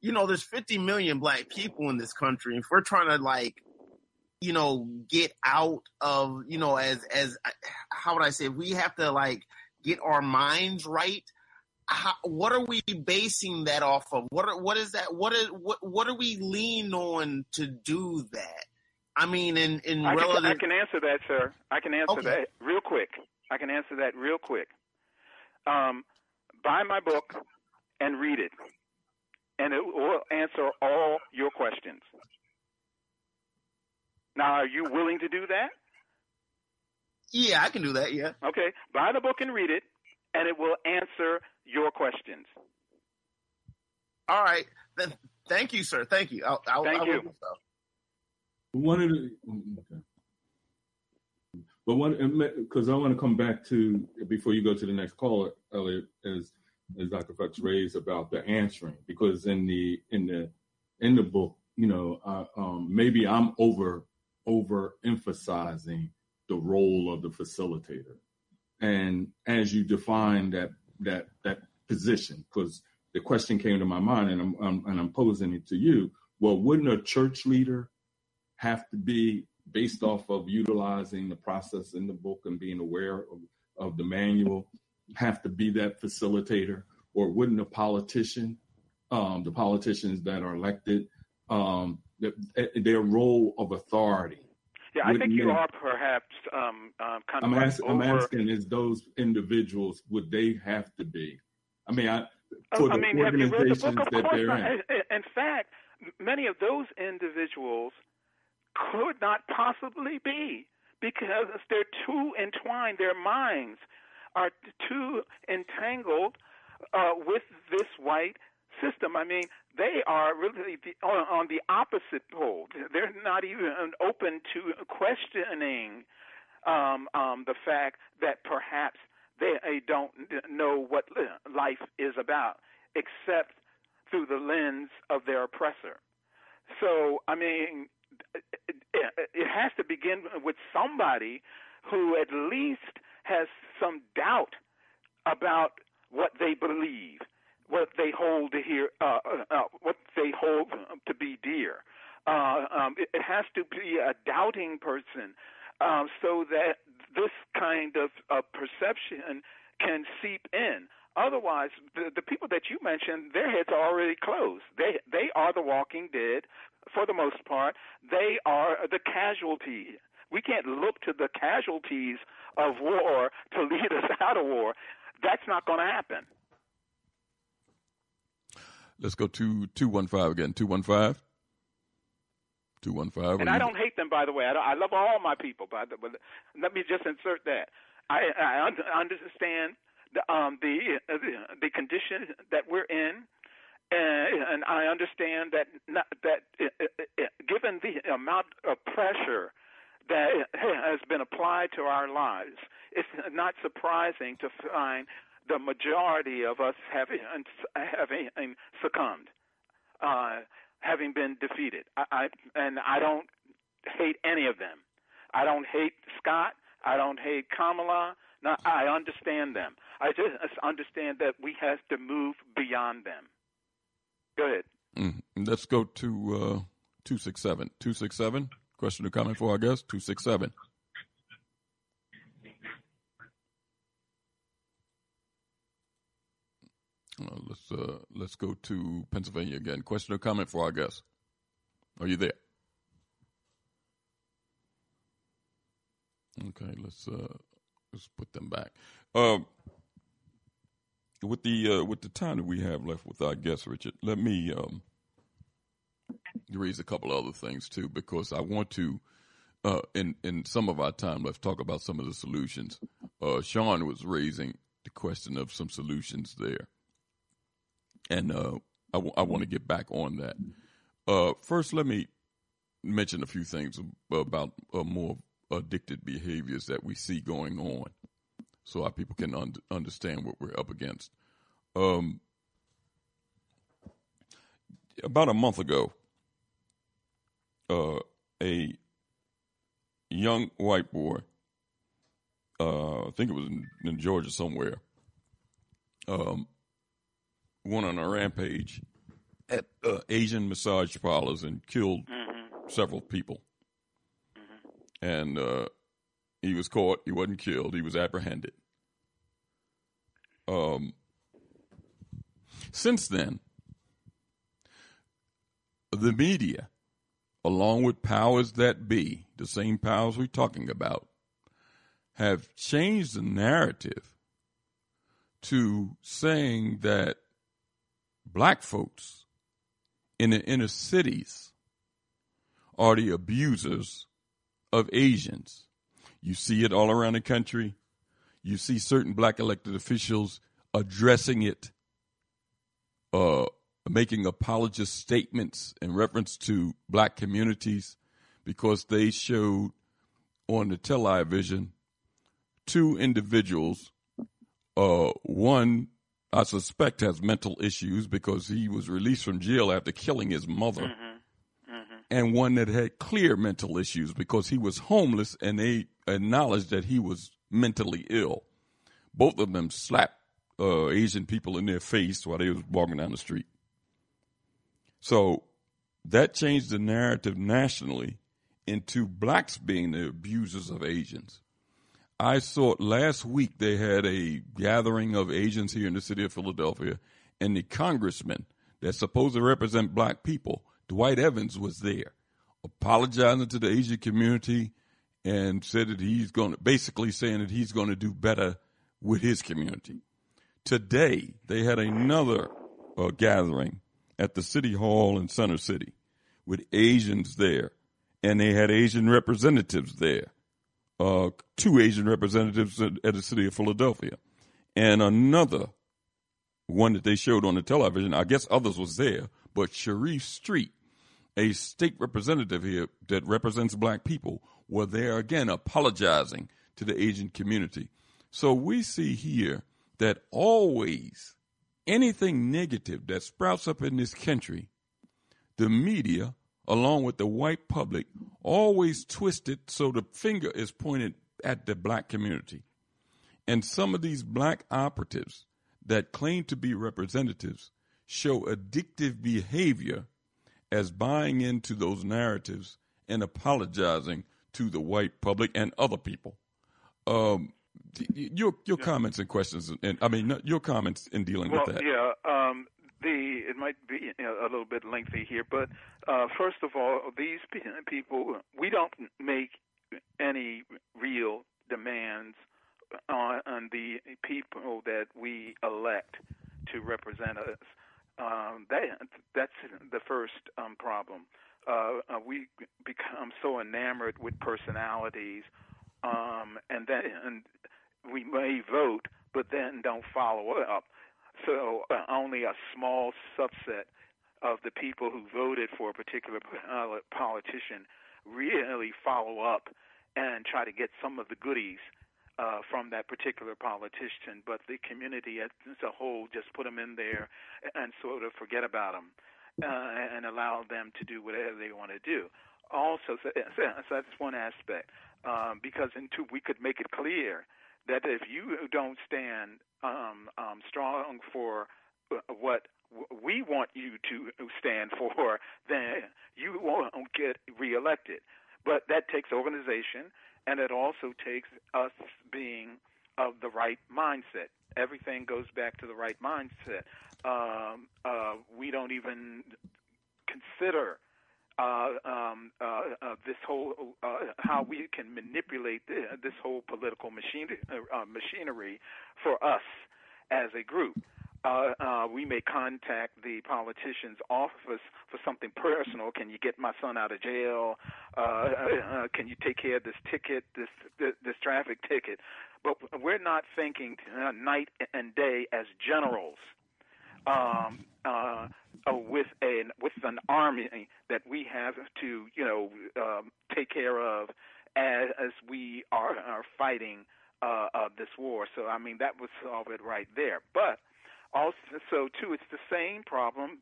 you know, there's 50 million black people in this country. and If we're trying to like, you know, get out of, you know, as as how would I say, we have to like get our minds right how, what are we basing that off of? What are, what is that? What is what what are we lean on to do that? I mean, in in I can, relative. I can answer that, sir. I can answer Okay. that real quick. I can answer that real quick. Um, buy my book and read it, and it will answer all your questions. Now, are you willing to do that? yeah, I can do that. Yeah. Okay, buy the book and read it, and it will answer your questions. All right. Then, thank you, sir. Thank you. I'll, I'll, Thank I will you. do so. One of the, okay. but one because I want to come back to before you go to the next caller, Elliot, is as Dr. Fox raised about the answering because in the in the in the book, you know, uh, um, maybe I'm over over emphasizing the role of the facilitator, and as you define that that that position, because the question came to my mind, and I'm, I'm and I'm posing it to you. Well, wouldn't a church leader have to be based off of utilizing the process in the book and being aware of, of the manual have to be that facilitator or wouldn't a politician um, the politicians that are elected um, their role of authority. Yeah, I think you are perhaps um, uh, kind I'm, of ask. I'm asking: Is those individuals would they have to be? I mean, I, Uh, for I the mean, have you read the book? Of that course they're not. in- In fact, many of those individuals could not possibly be because they're too entwined. Their minds are too entangled uh, with this white system. I mean, they are really on, the opposite pole. They're not even open to questioning um, um, the fact that perhaps they don't know what life is about, except through the lens of their oppressor. So, I mean, it, it has to begin with somebody who at least has some doubt about what they believe, what they hold to hear, uh, uh, uh, what they hold to be dear. Uh, um, it, it has to be a doubting person, um, so that this kind of uh, perception can seep in. Otherwise, the, the people that you mentioned, their heads are already closed. They they are the walking dead for the most part. They are the casualty. We can't look to the casualties of war to lead us (laughs) out of war. That's not going to happen. Let's go to 215 again. 215. 215. And I don't hate them, by the way. I, don't, I love all my people, by the way. Let me just insert that. I, I un- understand the um, the, uh, the condition that we're in, and, and I understand that not, that uh, uh, given the amount of pressure that has been applied to our lives, it's not surprising to find the majority of us having having succumbed. Uh, having been defeated. I, I and I don't hate any of them. I don't hate Scott. I don't hate Kamala. No, I understand them. I just understand that we have to move beyond them. Go ahead. Mm. Let's go to uh, 267. 267. Question or comment for our guest? 267. Uh, let's uh, let's go to Pennsylvania again. Question or comment for our guest? Are you there? Okay, let's uh, let's put them back. Uh, with the uh, with the time that we have left with our guest, Richard, let me um, raise a couple other things too, because I want to, uh, in in some of our time left, talk about some of the solutions. Uh, Sean was raising the question of some solutions there and uh, I, w- I want to get back on that. Uh, first, let me mention a few things about uh, more addicted behaviors that we see going on, so our people can un- understand what we're up against. Um, about a month ago, uh, a young white boy, uh, I think it was in, in Georgia somewhere, um, went on a rampage at uh, Asian massage parlors and killed Mm-hmm. several people. And uh, he was caught. He wasn't killed. He was apprehended. Um, since then, the media, along with powers that be, the same powers we're talking about, have changed the narrative to saying that black folks in the inner cities are the abusers of Asians. You see it all around the country. You see certain black elected officials addressing it, uh, making apologist statements in reference to black communities because they showed on the television two individuals. Uh, one I suspect has mental issues because he was released from jail after killing his mother, and one that had clear mental issues because he was homeless and they acknowledged that he was mentally ill. Both of them slapped uh, Asian people in their face while they was walking down the street. So that changed the narrative nationally into blacks being the abusers of Asians. I saw last week they had a gathering of Asians here in the city of Philadelphia, and the congressman that's supposed to represent black people Dwight Evans was there, apologizing to the Asian community and said that he's going to basically saying that he's going to do better with his community. Today, they had another uh, gathering at the City Hall in Center City with Asians there, and they had Asian representatives there, uh, two Asian representatives at, at the City of Philadelphia, and another one that they showed on the television. I guess others was there, but Sharif Street, a state representative here that represents black people, were there again apologizing to the Asian community. So we see here that always anything negative that sprouts up in this country, the media, along with the white public, always twisted so the finger is pointed at the black community. And some of these black operatives that claim to be representatives show addictive behavior as buying into those narratives and apologizing to the white public and other people. Um, your your yeah. comments and questions, and I mean your comments in dealing well, with that. Yeah, um, the it might be a little bit lengthy here, but uh, first of all, these people we don't make any real demands on, on the people that we elect to represent us. Um, that that's the first um, problem. Uh, we become so enamored with personalities, um, and then and we may vote, but then don't follow up. So uh, only a small subset of the people who voted for a particular politician really follow up and try to get some of the goodies uh, from that particular politician. But the community as a whole just put them in there and sort of forget about them uh, and allow them to do whatever they want to do. Also, so, so that's one aspect. Um, because in two, we could make it clear that if you don't stand um, um, strong for what we want you to stand (laughs) for, then you won't get reelected. But that takes organization, and it also takes us being of the right mindset. Everything goes back to the right mindset. Um, uh, we don't even consider uh, um, uh, uh, this whole uh, how we can manipulate this, this whole political machine, uh, machinery for us as a group. Uh, uh, we may contact the politician's office for something personal. Can you get my son out of jail? Uh, uh, can you take care of this ticket, this this, this traffic ticket? But we're not thinking uh, night and day as generals. Um, uh, uh, with an with an army that we have to you know um, take care of as, as we are are fighting uh, uh, this war. So I mean that would solve it right there. But also, so too, it's the same problem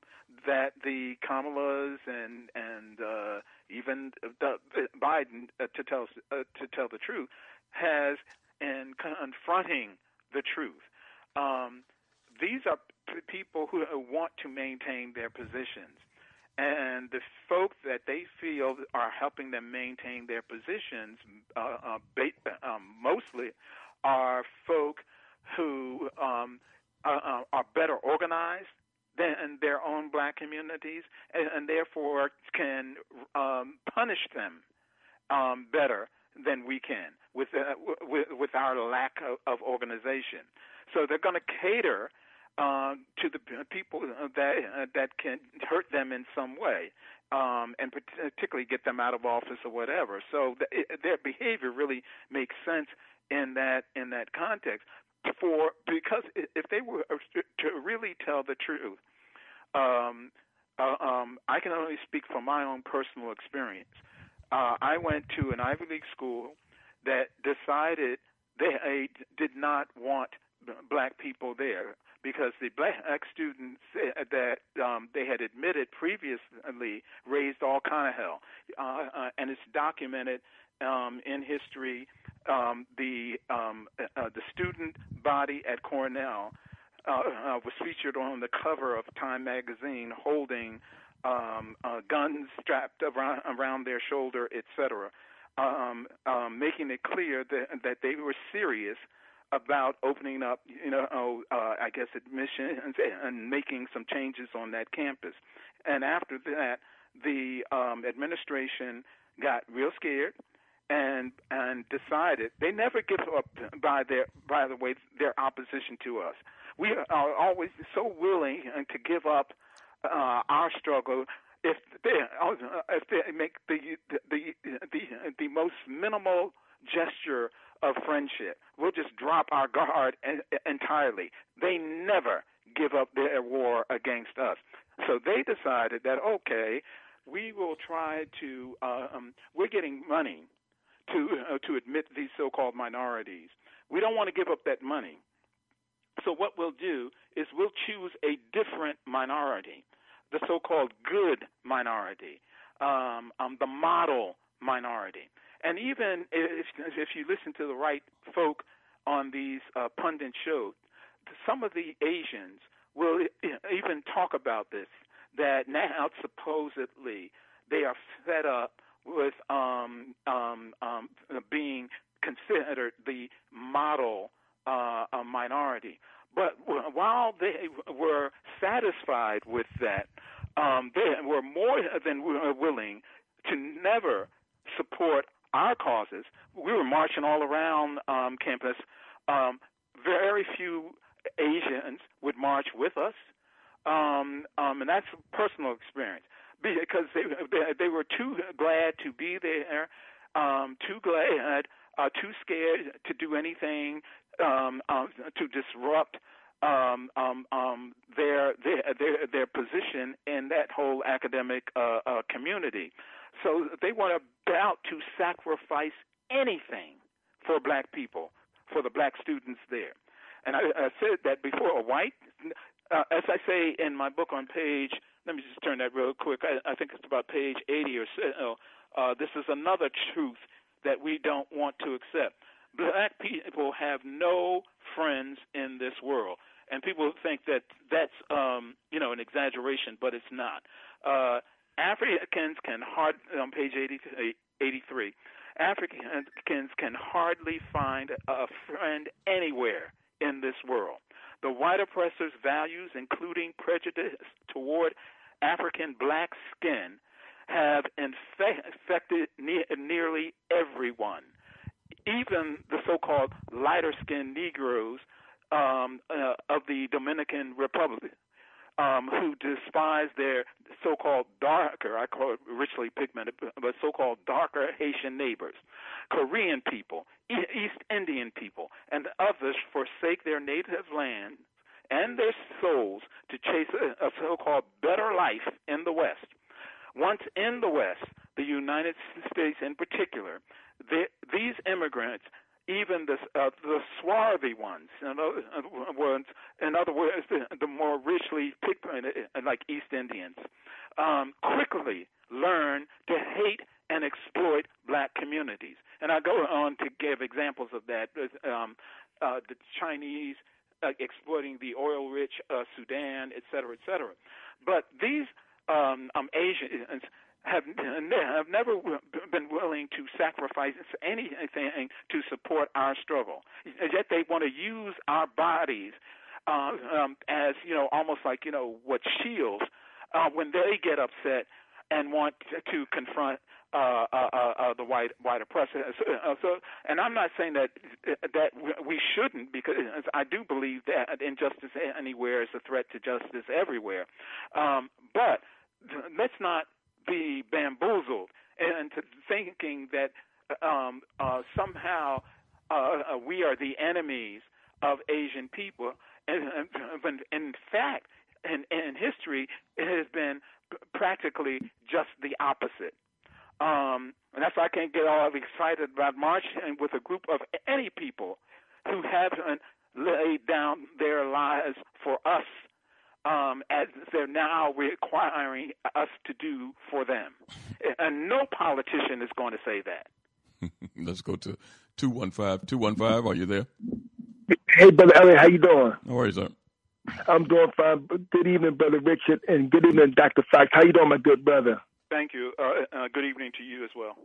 that the Kamalas and and uh, even the, Biden, uh, to tell uh, to tell the truth, has in confronting the truth. Um, these are people who want to maintain their positions. And the folk that they feel are helping them maintain their positions, uh, uh, um, mostly, are folk who um, uh, are better organized than their own black communities, and, and therefore can um, punish them um, better than we can with, uh, with, with our lack of, of organization. So they're going to cater uh, to the people that uh, that can hurt them in some way, um, and particularly get them out of office or whatever. So the, it, their behavior really makes sense in that in that context. For because if they were to really tell the truth, um, uh, um, I can only speak from my own personal experience. Uh, I went to an Ivy League school that decided they did not want black people there because the black students that um, they had admitted previously raised all kind of hell, uh, uh, and it's documented um, in history. Um, the um, uh, the student body at Cornell uh, uh, was featured on the cover of Time magazine holding um, uh, guns strapped around, around their shoulder, etc., um, um, making it clear that that they were serious about opening up, you know, oh, uh, I guess admissions and making some changes on that campus. And after that, the um, administration got real scared and and decided they never give up by their by the way their opposition to us. We are always so willing to give up uh, our struggle if they if they make the the the the most minimal gesture of friendship. We'll just drop our guard entirely. They never give up their war against us. So they decided that okay, we will try to. Um, we're getting money to uh, to admit these so-called minorities. We don't want to give up that money. So what we'll do is we'll choose a different minority, the so-called good minority, um, um, the model minority. And even if, if you listen to the right folk on these uh, pundit shows, some of the Asians will even talk about this. That now supposedly they are fed up with um, um, um, being considered the model uh, minority. But while they were satisfied with that, um, they were more than willing to never support our causes. We were marching all around um, campus. Um, very few Asians would march with us, um, um, and that's a personal experience because they they were too glad to be there, um, too glad, uh, too scared to do anything um, um, to disrupt um, um, um, their, their their their position in that whole academic uh, uh, community. So they were about to sacrifice anything for black people, for the black students there. And I, I said that before a white, uh, as I say in my book on page, let me just turn that real quick. I, I think it's about page 80 or so. Uh, this is another truth that we don't want to accept. Black people have no friends in this world. And people think that that's, um, you know, an exaggeration, but it's not. Uh, Africans can hard on page 80, 83. Africans can hardly find a friend anywhere in this world. The white oppressor's values, including prejudice toward African black skin, have infected ne- nearly everyone, even the so-called lighter-skinned Negroes um, uh, of the Dominican Republic um, who despise their so-called darker, I call it richly pigmented, but so-called darker Haitian neighbors, Korean people, East Indian people, and others forsake their native land and their souls to chase a, so-called better life in the West. Once in the West, the United States in particular, the, these immigrants even the uh, the swarthy ones, in other words, in other words, the, the more richly pigmented, uh, like East Indians, um, quickly learn to hate and exploit black communities. And I go on to give examples of that. Um, uh, the Chinese uh, exploiting the oil-rich uh, Sudan, et cetera, et cetera. But these um, um, Asians have have never been willing to sacrifice anything to support our struggle. Yet they want to use our bodies uh, um, as you know, almost like you know what shields uh, when they get upset and want to confront uh, uh, uh, uh, the white white oppressor. So, uh, so, and I'm not saying that that we shouldn't, because I do believe that injustice anywhere is a threat to justice everywhere. Um, but let's not be bamboozled into thinking that um, uh, somehow uh, we are the enemies of Asian people. And, and in fact, in, in history, it has been practically just the opposite. Um, and that's why I can't get all excited about marching with a group of any people who haven't laid down their lives for us um, as they're now requiring us to do for them. And no politician is going to say that. (laughs) Let's go to 215. 215, are you there? Hey, Brother Elliot, how you doing? How are you, sir? I'm doing fine. Good evening, Brother Richard, and good evening, Dr. Fox. How you doing, my good brother? Thank you. Uh, uh, good evening to you as well.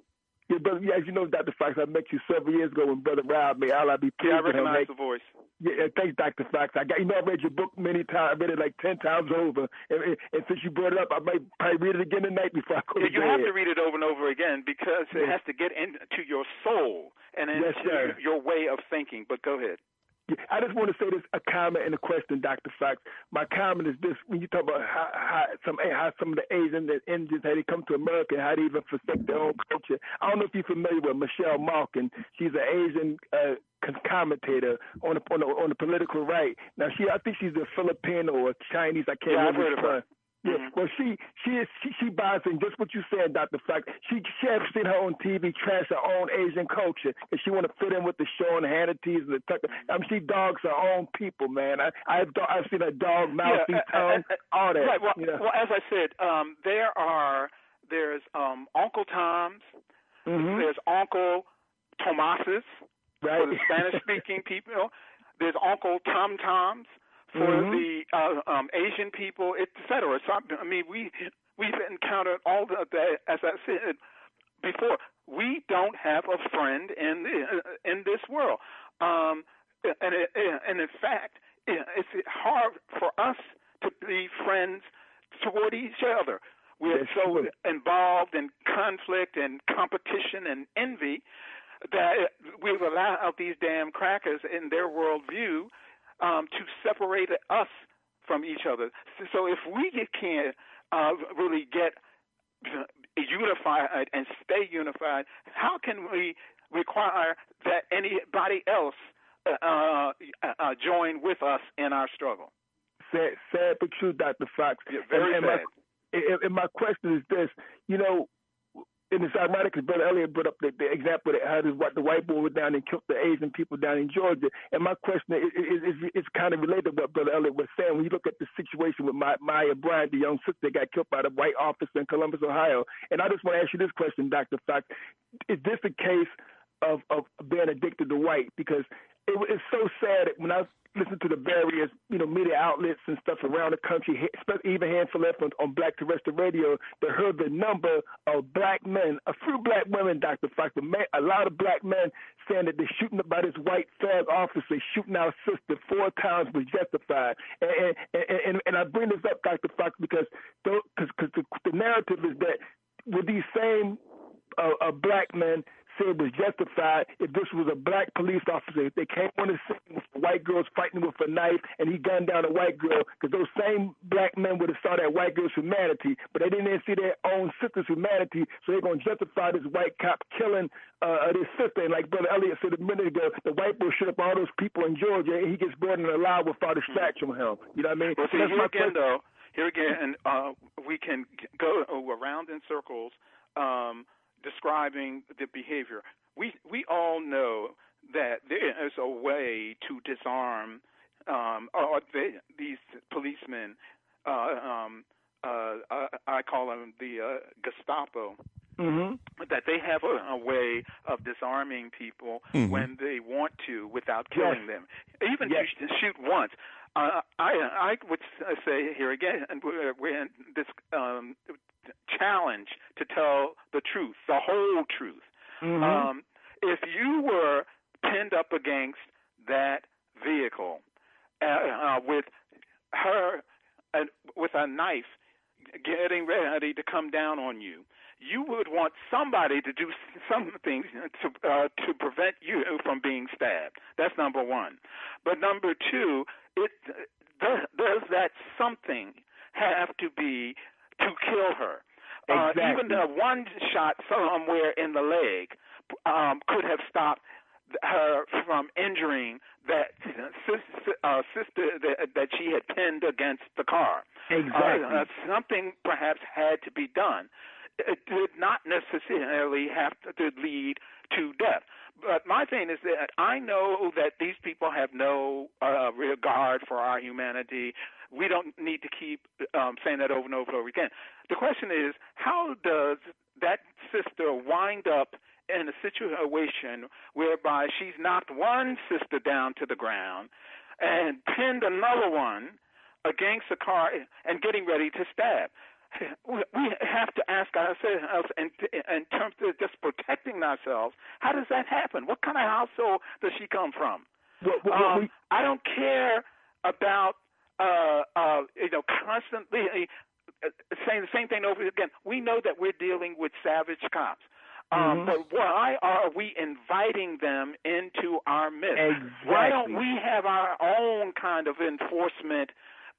Yeah, brother. Yeah, as you know, Dr. Fox, I met you several years ago when Brother Rob me. I'll be pleased Yeah, I recognize Like, the voice. yeah, thanks, Dr. Fox. I got you know I read your book many times. I read it like ten times over, and, and, and since you brought it up, I might probably read it again tonight before I go Yeah, to you bed. have to read it over and over again because it has to get into your soul and into Yes, your way of thinking. But go ahead. I just want to say this a comment and a question, Dr. Fox. My comment is this: when you talk about how, how some how some of the Asian Indians how they come to America and how they even forsake their own culture. I don't know if you're familiar with Michelle Malkin. She's an Asian uh, commentator on the, on the on the political right. Now she, I think she's a Filipino or Chinese. I can't Yeah, I've remember heard of her. Yeah, well, she she is she, she buys in just what you said, Doctor Fox. She she has seen her on TV trash her own Asian culture, and she want to fit in with the show Sean Hannity's and the Tucker. I mean, she dogs her own people, man. I I've I've seen her dog mouthy Yeah, uh, tongue, uh, uh, all that. Right. Well, know. well, as I said, um, there are there's um, Uncle Tom's, Mhm. there's Uncle Tomas's Right. for the Spanish speaking (laughs) people. There's Uncle Tom Toms for Mhm. the uh, um, Asian people, et cetera. So I mean, we we've encountered all the, that. As I said before, we don't have a friend in the, in this world, um, and it, and in fact, it's hard for us to be friends toward each other. We're That's so true. involved in conflict and competition and envy that we've allowed these damn crackers in their worldview um, to separate us from each other. So if we can't uh, really get unified and stay unified, how can we require that anybody else uh, uh, uh, join with us in our struggle? sad, sad but true, Doctor Fox. very and, and sad. My, and my question is this: you know, and it's ironic because Brother Elliot brought up the, the example that how this, what the white boy went down and killed the Asian people down in Georgia. And my question is, is, is, is kind of related to what Brother Elliot was saying. When you look at the situation with Ma- Maya Bryant, the young sister that got killed by the white officer in Columbus, Ohio. And I just want to ask you this question, Dr. Fox. Is this a case of, of being addicted to white? Because it, it's so sad when I listen to the various, you know, media outlets and stuff around the country, even in Philadelphia on, on Black Terrestrial Radio, they heard the number of black men, a few black women, Dr. Fox, a lot of black men saying that they're shooting by this white thug officer shooting our sister four times was justified. And and, and, and I bring this up, Dr. Fox, because because the, the narrative is that with these same uh, uh, black men say it was justified if this was a black police officer. If they came on the scene with white girls fighting with a knife and he gunned down a white girl, because those same black men would have saw that white girl's humanity, but they didn't see their own sister's humanity, so they're going to justify this white cop killing uh, this sister. And like Brother Elliott said a minute ago, the white boy shoot up all those people in Georgia and he gets brought in alive without a scratch on him. You know what I mean? Well, see, That's here again, question. though, here again, uh, we can go around in circles um, describing the behavior. We we all know that there is a way to disarm, um, or they, these policemen. Uh, um, uh, I, I call them the uh, Gestapo Mm-hmm. that they have a, a way of disarming people Mhm. when they want to without killing Yes. them. Even Yes. to sh- shoot once. Uh, I I would say here again, and we're, we're in this um, challenge to tell the truth, the whole truth. Mhm. Um, if you were pinned up against that vehicle uh, uh, with her uh, with a knife getting ready to come down on you, you would want somebody to do (laughs) something to uh, to prevent you from being stabbed. That's number one. But number two, it does, does that something have to be to kill her? Uh, even a one shot somewhere in the leg um, could have stopped her from injuring that uh, sister that, that she had pinned against the car. Exactly. Uh, uh, something perhaps had to be done. It did not necessarily have to lead to death. But my thing is that I know that these people have no uh, regard for our humanity. We don't need to keep um, saying that over and over and over again. The question is, how does that sister wind up in a situation whereby she's knocked one sister down to the ground and pinned another one against a car and getting ready to stab? we have to ask ourselves in, in terms of just protecting ourselves. How does that happen? What kind of household does she come from? Well, well, um, we, I don't care about uh, uh, you know constantly uh, saying the same thing over again. We know that we're dealing with savage cops. Um, Mm-hmm. But why are we inviting them into our midst? Exactly. Why don't we have our own kind of enforcement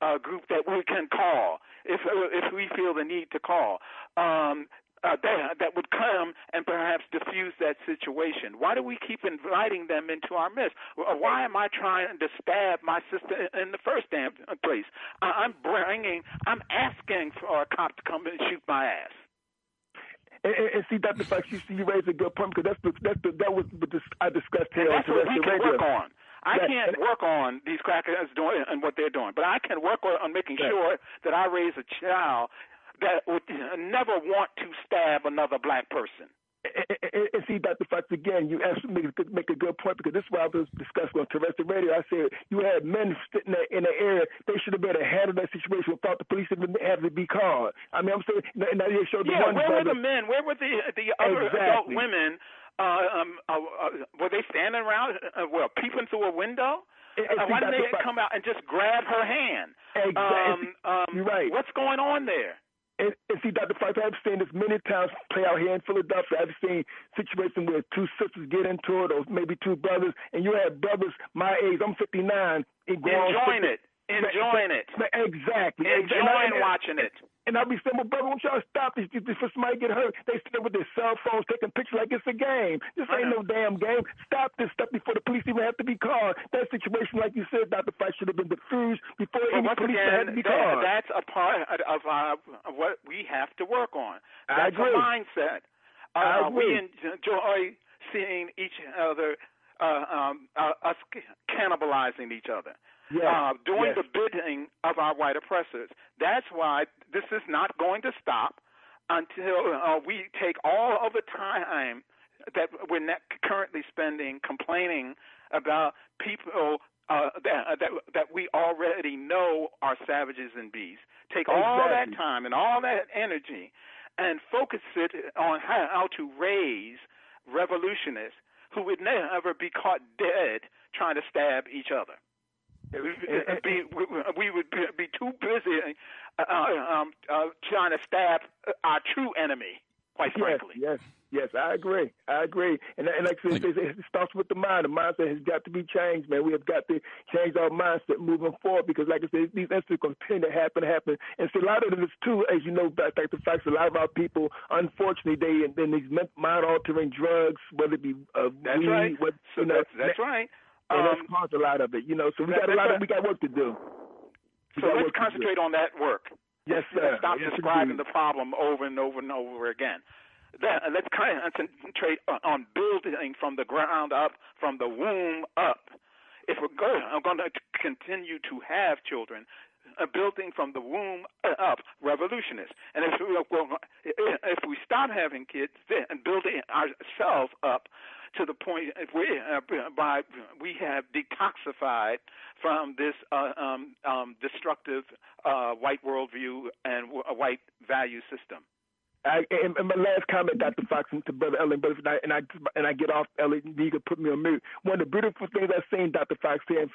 uh, group that we can call if if we feel the need to call? Um, uh, that, that would come and perhaps diffuse that situation. Why do we keep inviting them into our midst? Why am I trying to stab my sister in the first damn place? I'm bringing, I'm asking for a cop to come and shoot my ass. And, and, and see, Dr. Fox, you, you raised a good point because that's the, that's the, that was the, I discussed here And on that's what we can work on. I Right. can't work on these crackers doing and what they're doing, but I can work on, on making Right. sure that I raise a child that would never want to stab another black person. and, and, and see, Dr. Fox, again, you actually make a, good- make a good point because this is what I was discussing on terrestrial radio. I said you had men sitting there in the area. They should have been able to handle that situation without the police even having to be called. I mean, I'm saying, and now they showed the Yeah, one where were the men? Where were the the other adult women? Uh, um, uh, uh, were they standing around? Uh, well, peeping through a window? Uh, why didn't they come out and just grab her hand? Exactly. Um, um, You're right. What's going on there? And, and see, Dr. Fox, I've seen this many times play out here in Philadelphia. I've seen situations where two sisters get into it, or maybe two brothers, and you have brothers my age. I'm 59. And Enjoying 50 it. Enjoying it. Exactly. And- and I- Enjoying and- watching it. And I'll be saying, well, brother, won't y'all stop this? Before somebody get hurt, they sit there with their cell phones taking pictures like it's a game. This ain't no damn game. Stop this stuff before the police even have to be called. That situation, like you said, Dr. Fight should have been diffused before But any police had to again, be that, called. that's a part of, uh, of what we have to work on. I That's agree. a mindset. Uh, I we enjoy seeing each other, uh, um, uh, us cannibalizing each other. Yes, Uh, doing yes. the bidding of our white oppressors. That's why this is not going to stop until uh, we take all of the time that we're not currently spending complaining about people uh, that, that that we already know are savages and beasts. Take all that time and all that energy and focus it on how, how to raise revolutionists who would never be caught dead trying to stab each other. We, be, we, we would be, be too busy uh, um, uh, trying to stab our true enemy, quite frankly. Yes, yes, yes, I agree. I agree. And, and like I said, it, it starts with the mind. The mindset has got to be changed, man. We have got to change our mindset moving forward because, like I said, these incidents continue to happen, happen. And see, a lot of this too, as you know, back like the facts, a lot of our people, unfortunately, they in these mind altering drugs, whether it be uh, That's weed, right. What, So you know, that's, that's right. And Um, that's caused a lot of it, you know. So we got a lot of we got work to do. We So let's work to do. concentrate on that work. Yes, sir. Stop Yes, describing indeed. the problem over and over and over again. That, uh, let's concentrate on- building from the ground up, from the womb up. If we're go- are going to continue to have children, uh, building from the womb up, revolutionists. And if we, if we stop having kids then and building ourselves up to the point we uh, by we have detoxified from this uh, um, um, destructive uh, white worldview and w- white value system. I, and, and my last comment, Dr. Fox, and to Brother Elliot, but and I and I get off, Elliot, you can put me on mute. One of the beautiful things I've seen, Dr. Fox, here in,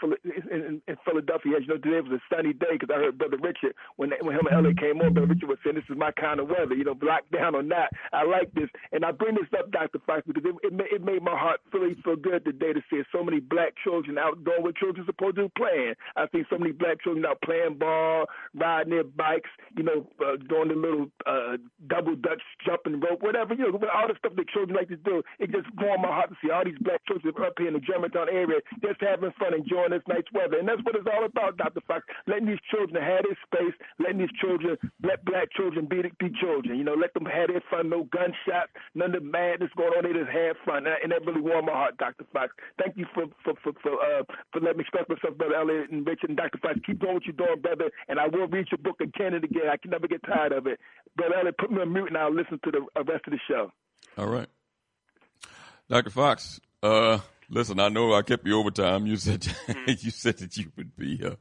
in, in Philadelphia, as you know, today was a sunny day because I heard Brother Richard when when him and Elliot came on. Brother Richard was saying, "This is my kind of weather, you know, lockdown or not. I like this." And I bring this up, Dr. Fox, because it, it, it made my heart really feel good today to see so many black children out doing what children supposed to be playing. I see so many black children out playing ball, riding their bikes, you know, uh, doing the little uh, double dutch jumping rope, whatever, you know, all the stuff that children like to do. It just warmed my heart to see all these black children up here in the Germantown area just having fun, enjoying this nice weather. And that's what it's all about, Dr. Fox. Letting these children have their space, letting these children, let black children be, be children. You know, let them have their fun, no gunshots, none of the madness going on. They just have fun. And that really warmed my heart, Dr. Fox. Thank you for for for for, uh, for letting me express myself, Brother Elliot and Richard and Dr. Fox. Keep doing what you're doing, brother. And I will read your book again and again. I can never get tired of it. Brother Elliot, put me on mute and I'll listen to the uh, rest of the show. All right. Dr. Fox, uh, listen, I know I kept you overtime. You said (laughs) you said that you would be uh,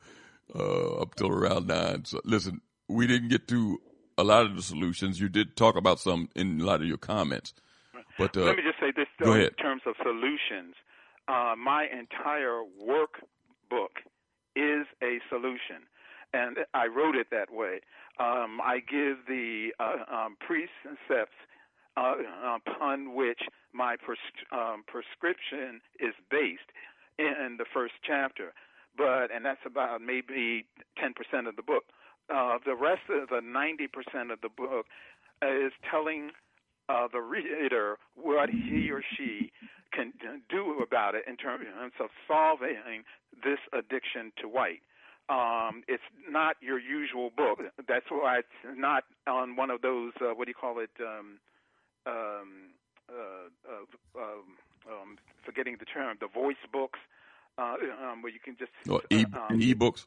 uh, up till around nine. So listen, we didn't get to a lot of the solutions. You did talk about some in a lot of your comments. But uh, let me just say this ahead. in terms of solutions. Uh, my entire workbook is a solution, and I wrote it that way. Um, I give the uh, um, precepts uh, upon which my pres- um, prescription is based in the first chapter, but and that's about maybe 10% of the book. Uh, the rest of the 90% of the book is telling uh, the reader what he or she can do about it in terms of solving this addiction to white. Um, it's not your usual book. That's why it's not on one of those uh, what do you call it? Um, um, uh, uh, um, um, forgetting the term, the voice books, uh, um, where you can just or e um, e-books.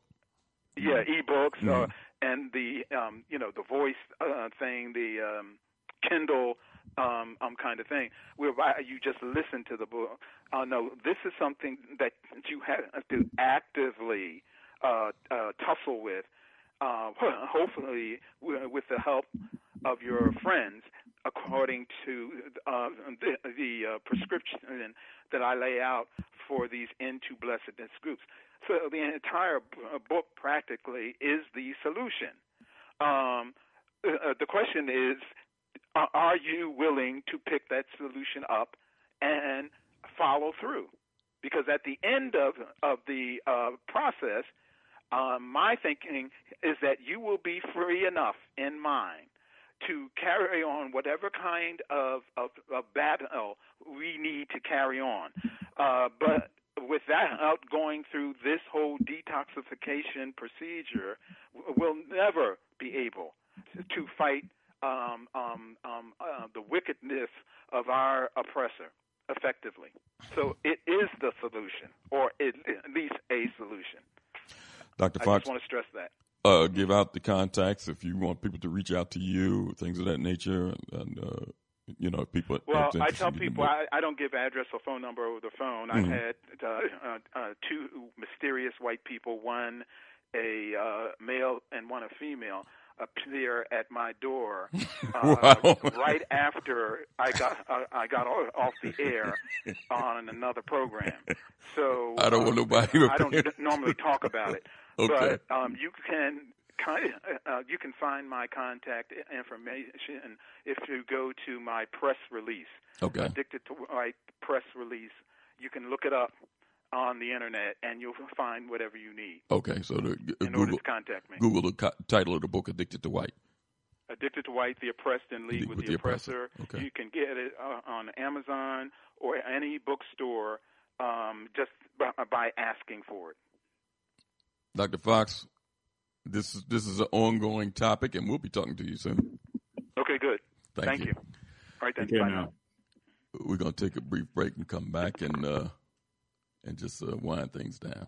Yeah, e-books, Mhm. uh, and the um, you know the voice uh, thing, the um, Kindle um, um, kind of thing, whereby you just listen to the book. Uh, no, this is something that you have to actively uh, uh, tussle with. Uh, (laughs) hopefully, with the help of your friends, according to uh, the, the uh, prescription that I lay out for these into blessedness groups. So the entire uh, book practically is the solution. Um, uh, the question is, uh, are you willing to pick that solution up and follow through? Because at the end of of the uh, process, um, my thinking is that you will be free enough in mind to carry on whatever kind of, of, of battle we need to carry on. Uh, but without going through this whole detoxification procedure, we'll never be able to fight um, um, um, uh, the wickedness of our oppressor effectively. So it is the solution, or at least a solution. Dr. Fox, I just want to stress that. uh, give out the contacts if you want people to reach out to you, things of that nature, and uh, you know, if people. Well, I tell people. I, I don't give address or phone number over the phone. Mhm. I've had uh, uh, uh, two mysterious white people, one a uh, male and one a female, appear at my door (laughs) uh, Wow. right after I got uh, I got off the air on another program. So I don't want nobody I don't normally talk about it, Okay. but um, you can uh, you can find my contact information if you go to my press release. Okay. Addicted to White press release. You can look it up on the internet and you'll find whatever you need. Okay, so the, uh, In order Google to contact me. Google the co- title of the book, "Addicted to White." Addicted to White, The Oppressed in League with, with the, the Oppressor. Oppressor. Okay. You can get it uh, on Amazon or any bookstore um, just by, by asking for it. Dr. Fox, this is this is an ongoing topic, and we'll be talking to you soon. Okay, good. Thank, you. All right, then. Okay, Bye now. We're gonna take a brief break and come back and uh, and just uh, wind things down.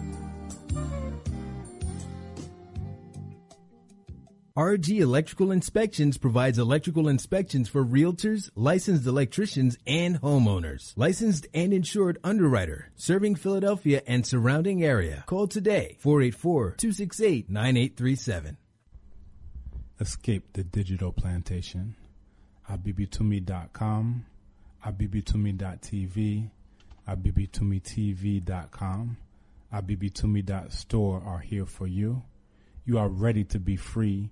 RG Electrical Inspections provides electrical inspections for realtors, licensed electricians, and homeowners. Licensed and insured underwriter, serving Philadelphia and surrounding area. Call today 484-268-9837. Escape the digital plantation. abibitumi.com, abibitumi.tv, abibitumitv.com, abibitumi.store are here for you. You are ready to be free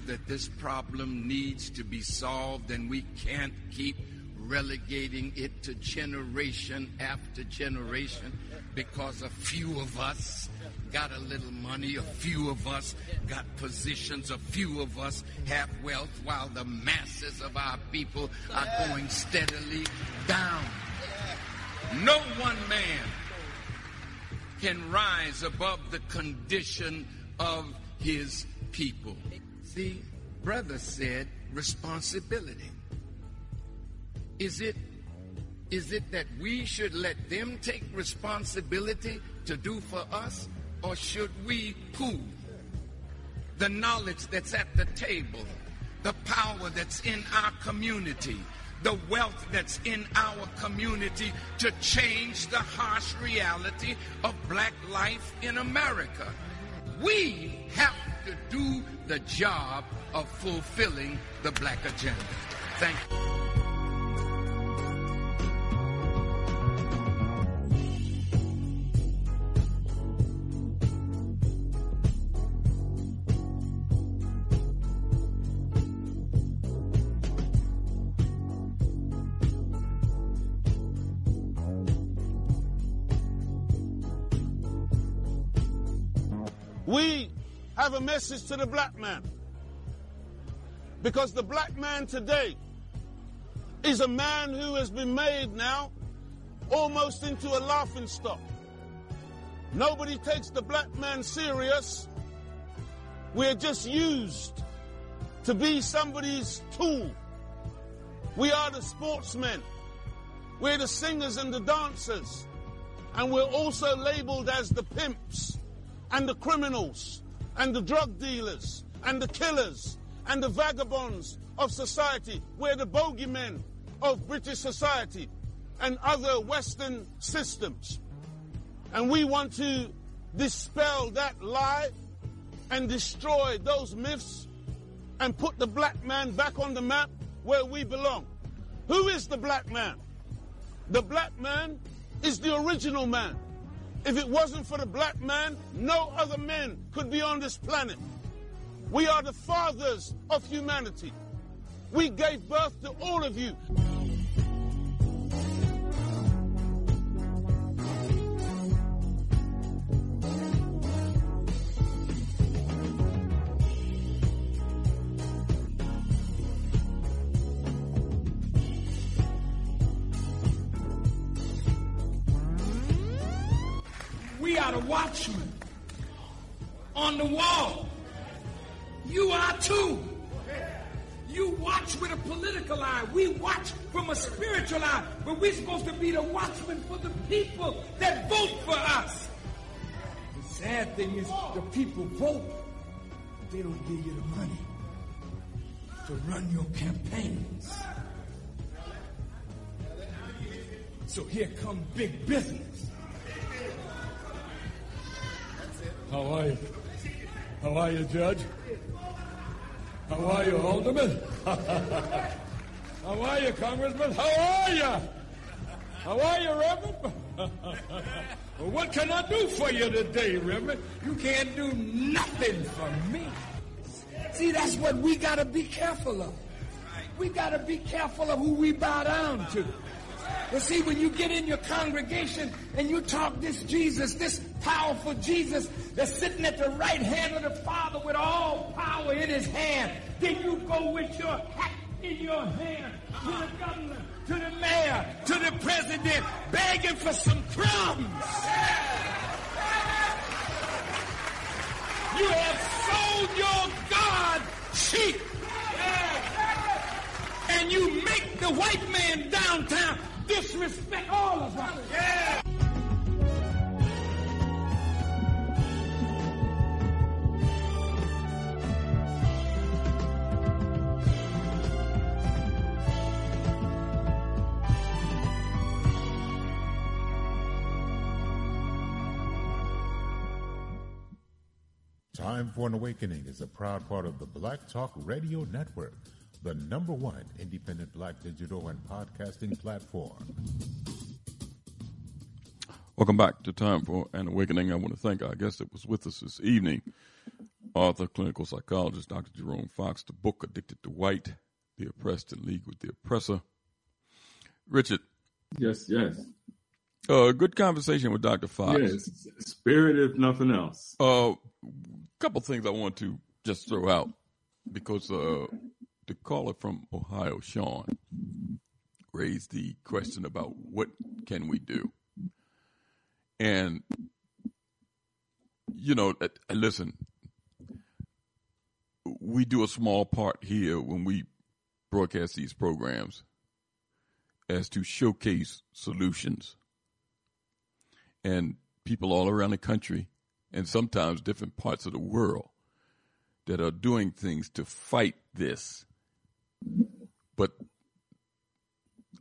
That this problem needs to be solved and we can't keep relegating it to generation after generation because a few of us got a little money, a few of us got positions, a few of us have wealth while the masses of our people are going steadily down. No one man can rise above the condition of his people. See, brother said responsibility. Is it is it that we should let them take responsibility to do for us or should we pool the knowledge that's at the table, the power that's in our community, the wealth that's in our community to change the harsh reality of black life in America? We have to do the job of fulfilling the black agenda. Thank you. We have a message to the black man. Because the black man today is a man who has been made now almost into a laughing stock. Nobody takes the black man serious. We're just used to be somebody's tool. We are the sportsmen. We're the singers and the dancers. And we're also labeled as the pimps and the criminals and the drug dealers and the killers and the vagabonds of society. We're the bogeymen of British society and other Western systems. And we want to dispel that lie and destroy those myths and put the black man back on the map where we belong. Who is the black man? The black man is the original man. If it wasn't for the black man, no other men could be on this planet. We are the fathers of humanity. We gave birth to all of you. We are the watchmen on the wall. You are too. You watch with a political eye. We watch from a spiritual eye. But we're supposed to be the watchmen for the people that vote for us. The sad thing is the people vote, they don't give you the money to run your campaigns. So here come big business. How are you? How are you, Judge? How are you, Alderman? (laughs) How are you, Congressman? How are you? How are you, Reverend? (laughs) well, what can I do for you today, Reverend? You can't do nothing for me. See, that's what we got to be careful of. We got to be careful of who we bow down to. You see, when you get in your congregation and you talk this Jesus, this powerful Jesus that's sitting at the right hand of the Father with all power in his hand, then you go with your hat in your hand to the governor, to the mayor, to the president, begging for some crumbs. You have sold your God cheap. And you make the white man downtown disrespect all of us. Yeah. Time for an Awakening is a proud part of the Black Talk Radio Network, the number one independent black digital and podcasting platform. Welcome back to Time for an Awakening. I want to thank our guest that was with us this evening, author, clinical psychologist, Dr. Jerome Fox, the book Addicted to White, The Oppressed in League with the Oppressor. Richard. Yes, yes. Uh, good conversation with Dr. Fox. Yes, spirit if nothing else. A uh, couple things I want to just throw out because uh, the caller from Ohio, Sean, raised the question about what can we do, and you know, uh, uh, listen, we do a small part here when we broadcast these programs as to showcase solutions and people all around the country and sometimes different parts of the world that are doing things to fight this. But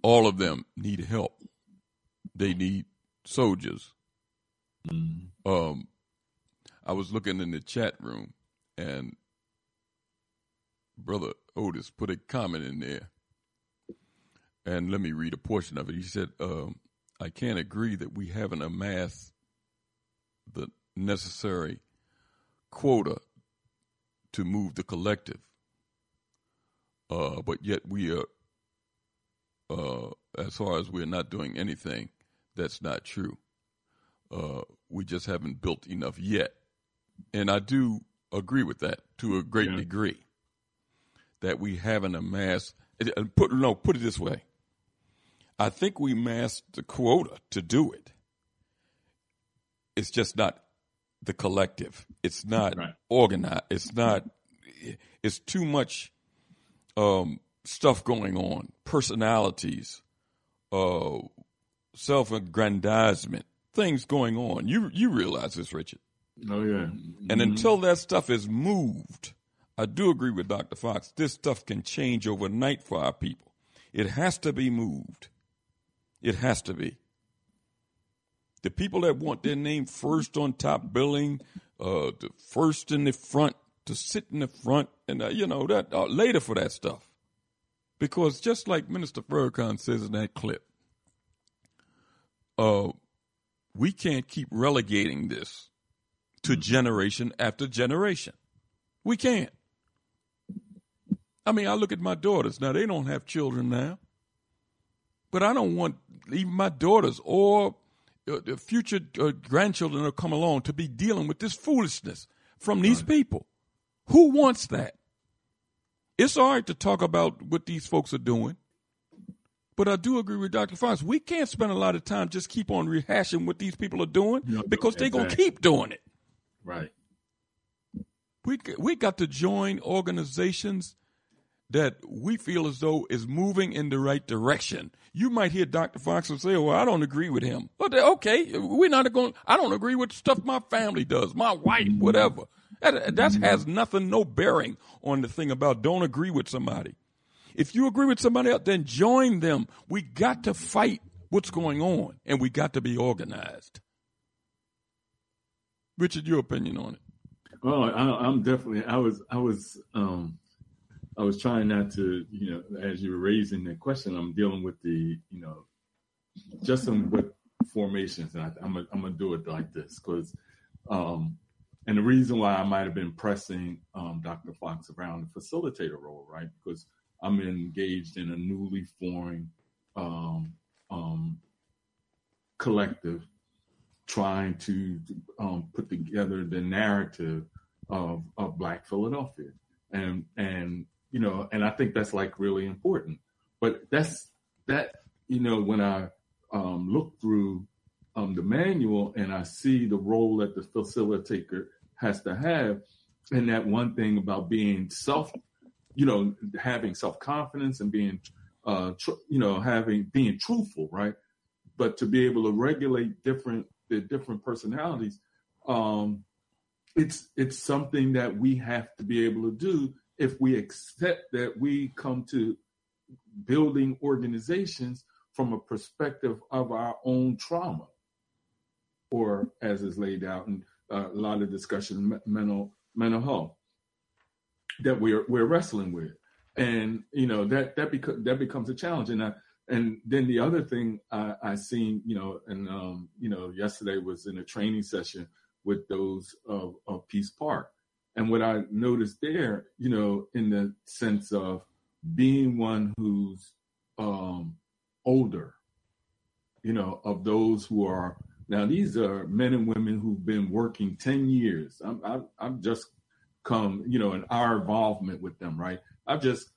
all of them need help. They need soldiers. Mm-hmm. Um, I was looking in the chat room and Brother Otis put a comment in there. And let me read a portion of it. He said, um, I can't agree that we haven't amassed the necessary quota to move the collective. Uh, but yet we are, uh, as far as we're not doing anything, that's not true. Uh, we just haven't built enough yet. And I do agree with that to a great yeah. degree. That we haven't amassed. Put no, put it this way. I think we massed the quota to do it. It's just not the collective. It's not right. organized. It's not. It's too much um, stuff going on. Personalities, uh, self-aggrandizement, things going on. You you realize this, Richard? Oh yeah. Mm-hmm. And until that stuff is moved, I do agree with Dr. Fox. This stuff can change overnight for our people. It has to be moved. It has to be. The people that want their name first on top billing, uh, the first in the front, to sit in the front, and uh, you know that uh, later for that stuff, because just like Minister Farrakhan says in that clip, uh, we can't keep relegating this to generation after generation. We can't. I mean, I look at my daughters now; they don't have children now, but I don't want even my daughters or uh, the future uh, grandchildren that come along to be dealing with this foolishness from these people. Who wants that? It's all right to talk about what these folks are doing, but I do agree with Dr. Fox. We can't spend a lot of time just keep on rehashing what these people are doing because they're going to keep doing it. Right. We we got to join organizations that we feel as though is moving in the right direction. You might hear Dr. Fox and say, "Well, I don't agree with him." But okay, we're not going. I don't agree with stuff my family does, my wife, whatever. That, that has nothing, no bearing on the thing about don't agree with somebody. If you agree with somebody else, then join them. We got to fight what's going on, and we got to be organized. Richard, your opinion on it? Well, I, am definitely. I was. I was. Um, I was trying not to. You know, as you were raising that question, I'm dealing with the. You know, just some with formations, and I, am gonna, I'm gonna do it like this because, um, and the reason why I might have been pressing um, Dr. Fox around the facilitator role, right? Because I'm engaged in a newly formed um, um, collective trying to um, put together the narrative of, of Black Philadelphia. And, and, you know, and I think that's like really important. But that's that, you know, when I um, look through um, the manual and I see the role that the facilitator has to have, and that one thing about being self, you know, having self confidence and being, uh, tr- you know, having being truthful, right? But to be able to regulate different the different personalities, um, it's it's something that we have to be able to do if we accept that we come to building organizations from a perspective of our own trauma, or as is laid out in uh, a lot of discussion, mental mental health that we're we're wrestling with, and you know that that becomes that becomes a challenge. And I, and then the other thing I, I seen, you know, and um, you know, yesterday was in a training session with those of, of Peace Park, and what I noticed there, you know, in the sense of being one who's um, older, you know, of those who are now these are men and women who've been working ten years. I'm I've, I've just come, you know, in our involvement with them, right? I've just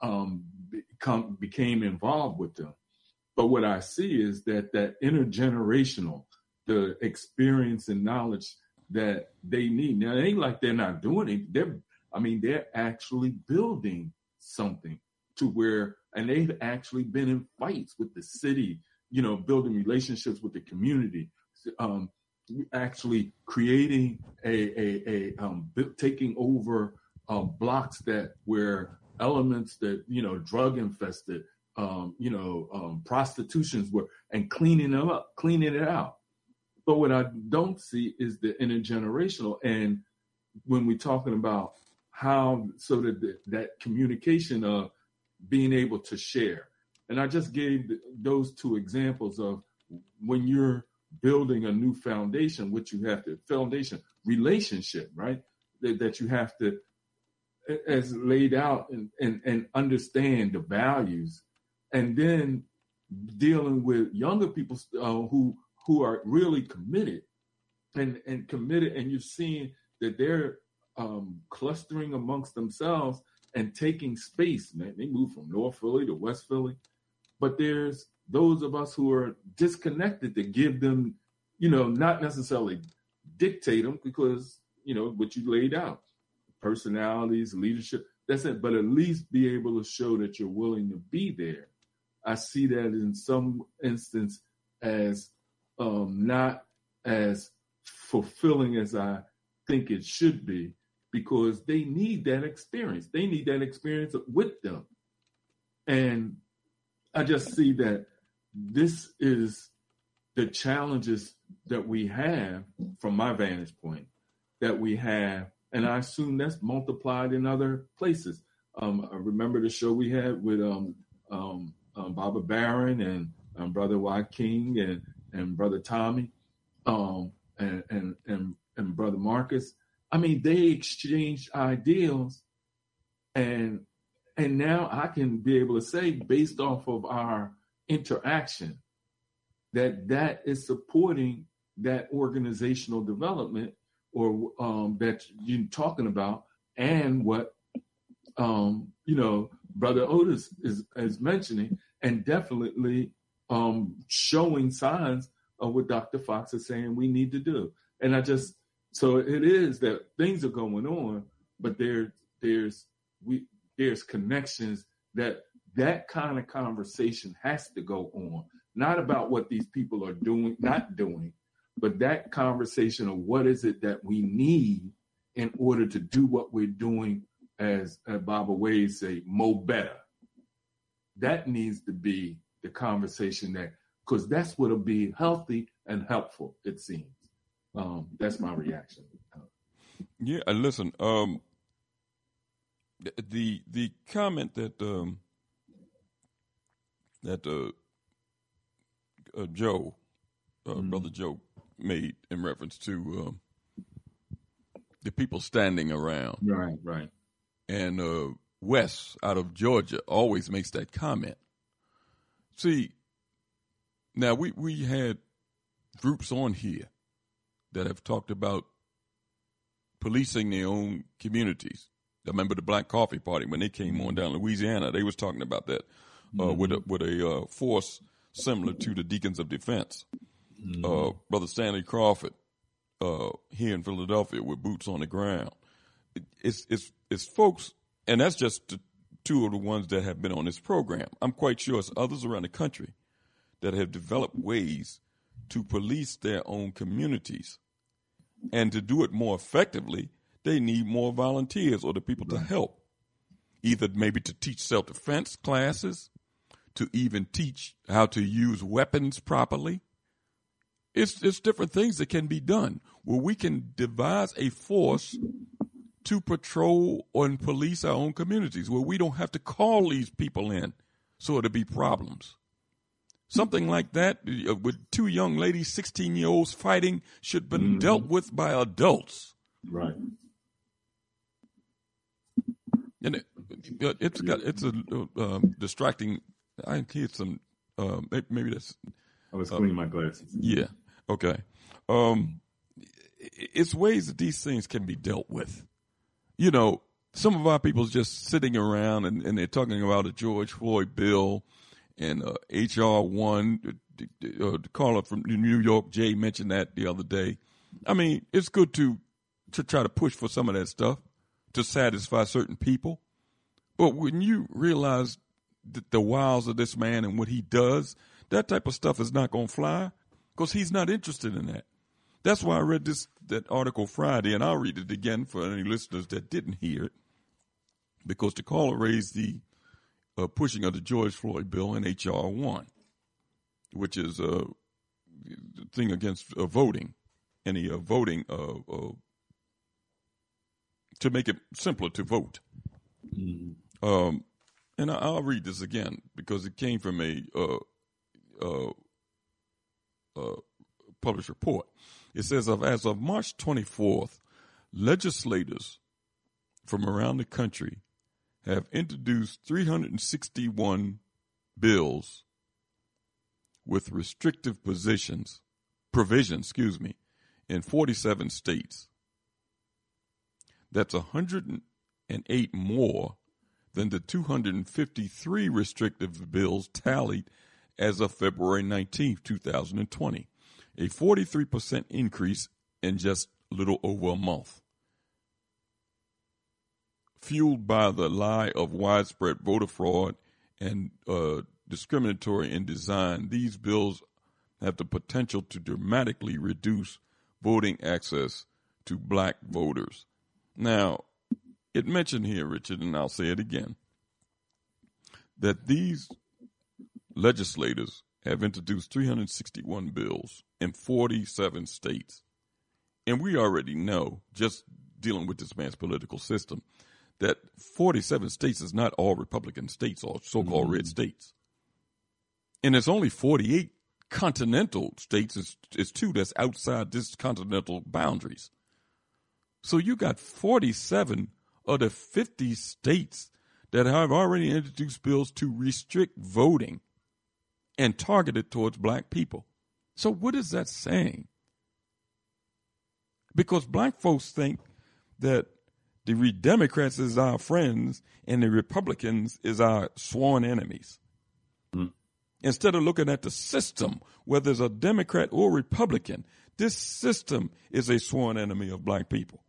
um, become became involved with them. But what I see is that that intergenerational, the experience and knowledge that they need. Now it ain't like they're not doing it. They're, I mean, they're actually building something to where, and they've actually been in fights with the city, you know, building relationships with the community, um, actually creating a, a, a um, taking over um, blocks that where elements that you know drug infested um, you know um, prostitutions were and cleaning them up cleaning it out. But what i don't see is the intergenerational and when we're talking about how so that that communication of being able to share and i just gave those two examples of when you're building a new foundation which you have to foundation relationship right? That, that you have to as laid out and, and, and understand the values. And then dealing with younger people uh, who who are really committed and and committed. And you're seeing that they're um, clustering amongst themselves and taking space man. They move from north philly to west philly but there's those of us who are disconnected to give them you know not necessarily dictate them because you know what you laid out personalities, leadership. That's it. But at least be able to show that you're willing to be there. I see that in some instance as um, not as fulfilling as I think it should be because they need that experience. They need that experience with them. And I just see that this is the challenges that we have from my vantage point that we have and I assume that's multiplied in other places. Um, I remember the show we had with um, um, um Baba Barron and um, Brother King and and Brother Tommy um, and, and and and Brother Marcus. I mean, they exchanged ideals, and and now I can be able to say, based off of our interaction, that that is supporting that organizational development or um, that you're talking about, and what um, you know, Brother Otis is is mentioning, and definitely um, showing signs of what Dr. Fox is saying we need to do. And I just so it is that things are going on, but there there's we there's connections that that kind of conversation has to go on, not about what these people are doing, not doing, but that conversation of what is it that we need in order to do what we're doing, as uh, Baba Wade say, mo better. That needs to be the conversation that, because that's what'll be healthy and helpful. It seems. Um, that's my reaction. Yeah, and listen, um, the the comment that um, that uh, uh, Joe, uh, mm. brother Joe, made in reference to um, the people standing around, right, right, and uh, Wes out of Georgia always makes that comment. See, now we we had groups on here that have talked about policing their own communities. I remember the Black Coffee Party when they came on down Louisiana. They was talking about that uh, mm-hmm. with a with a uh, force similar to the Deacons of Defense. Mm-hmm. Uh, Brother Stanley Crawford uh, here in Philadelphia with boots on the ground. It, it's it's it's folks, and that's just the, two of the ones that have been on this program. I'm quite sure it's others around the country that have developed ways to police their own communities. And to do it more effectively, they need more volunteers or the people right. to help. Either maybe to teach self defense classes, to even teach how to use weapons properly. It's, it's different things that can be done where we can devise a force to patrol and police our own communities where we don't have to call these people in so it'll be problems. Something like that uh, with two young ladies, 16 year olds fighting should have been mm-hmm. dealt with by adults. Right. And it, it's got, it's a uh, um, distracting. I hear some, uh, maybe that's. I was cleaning my glasses. Yeah. Okay. Um, it's ways that these things can be dealt with. You know, some of our people just sitting around and, and they're talking about a George Floyd bill and uh, HR one. Uh, caller from New York, Jay, mentioned that the other day. I mean, it's good to to try to push for some of that stuff to satisfy certain people, but when you realize the, the wiles of this man and what he does, that type of stuff is not going to fly because he's not interested in that. That's why I read this that article Friday, and I'll read it again for any listeners that didn't hear it, because the caller raised the uh, pushing of the George Floyd bill in HR one, which is a uh, thing against uh, voting, any uh, voting uh, to make it simpler to vote. Mm-hmm. Um, and I, will read this again because it came from a published report. It says, of as of March 24th, legislators from around the country have introduced 361 bills with restrictive positions, provisions, excuse me, in 47 states. That's 108 more than the 253 restrictive bills tallied as of February 19, 2020, a 43% increase in just little over a month fueled by the lie of widespread voter fraud and uh, discriminatory in design, these bills have the potential to dramatically reduce voting access to black voters. Now, it mentioned here, Richard, and I'll say it again, that these legislators have introduced 361 bills in 47 states. And we already know, just dealing with this man's political system, that 47 states is not all Republican states or so-called mm-hmm. red states. And it's only 48 continental states is, is two that's outside this continental boundaries. So you got 47 of the 50 states that have already introduced bills to restrict voting and target it towards black people. So what is that saying? Because black folks think that the Democrats is our friends and the Republicans is our sworn enemies. Mm. Instead of looking at the system, whether it's a Democrat or Republican, this system is a sworn enemy of black people.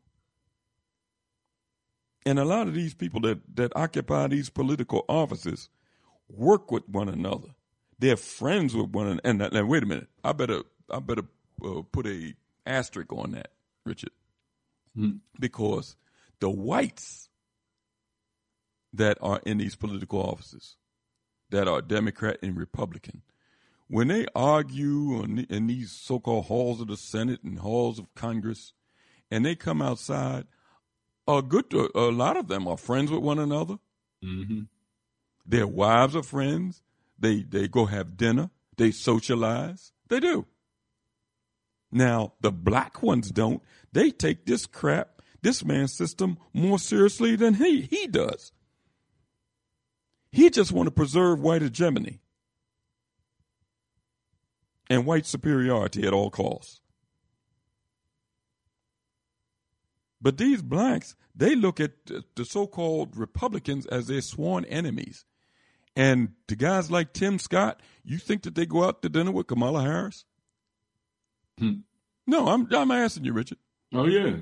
And a lot of these people that, that occupy these political offices work with one another. They're friends with one another. And, and wait a minute, I better I better uh, put a asterisk on that, Richard, mm. because the whites that are in these political offices, that are Democrat and Republican, when they argue in, in these so-called halls of the Senate and halls of Congress, and they come outside, a good a lot of them are friends with one another. Mm-hmm. Their wives are friends. They they go have dinner. They socialize. They do. Now the black ones don't. They take this crap, this man's system, more seriously than he he does. He just want to preserve white hegemony and white superiority at all costs. But these blacks, they look at the so called Republicans as their sworn enemies. And to guys like Tim Scott, you think that they go out to dinner with Kamala Harris? Hmm. No, I'm I'm asking you, Richard. Oh yeah.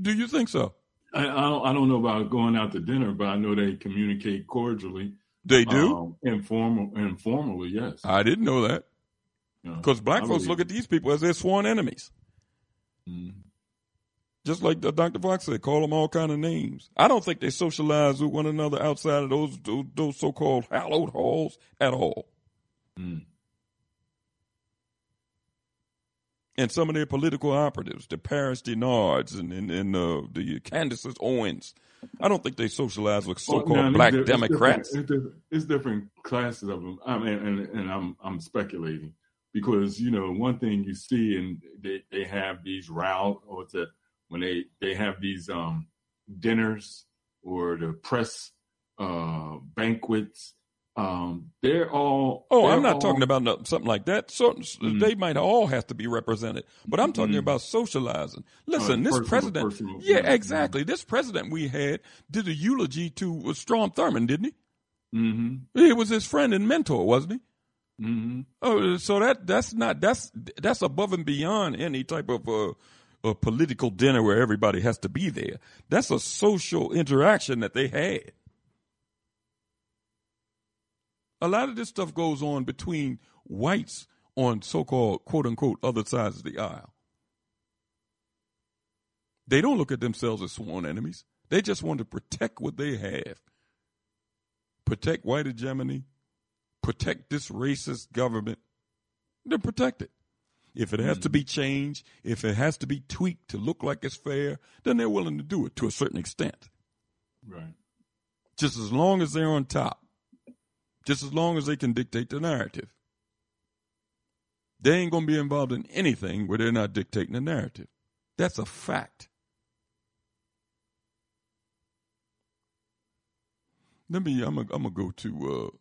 Do you think so? I, I don't I don't know about going out to dinner, but I know they communicate cordially. They do um, informal informally, yes. I didn't know that because black folks look at these people as their sworn enemies. Mm. Just like Dr. Fox said, call them all kind of names. I don't think they socialize with one another outside of those those, those so-called hallowed halls at all. Mm. And some of their political operatives, the Paris Dennards and and, and uh, the Candace Owens, I don't think they socialize with so-called well, black it's Democrats. It's different, it's different, classes of them. I mean, and, and I'm I'm speculating because you know one thing you see and they, they have these route or it's a when they they have these um, dinners or the press uh, banquets. Um, they're all. Oh, they're I'm not all, talking about no, something like that. So mm-hmm. they might all have to be represented, but I'm talking mm-hmm. about socializing. Listen, uh, this personal, president. Personal, yeah, exactly. This president we had did a eulogy to Strom Thurmond, didn't he? Mm-hmm. He was his friend and mentor, wasn't he? Mm-hmm. Oh, so that that's not that's that's above and beyond any type of uh, a political dinner where everybody has to be there. That's a social interaction that they had. A lot of this stuff goes on between whites on so called quote unquote other sides of the aisle. They don't look at themselves as sworn enemies. They just want to protect what they have. Protect white hegemony, protect this racist government, then protect it. If it has to be changed, if it has to be tweaked to look like it's fair, then they're willing to do it to a certain extent. Right. Just as long as they're on top, just as long as they can dictate the narrative. They ain't going to be involved in anything where they're not dictating the narrative. That's a fact. Let me, I'm going to go to uh,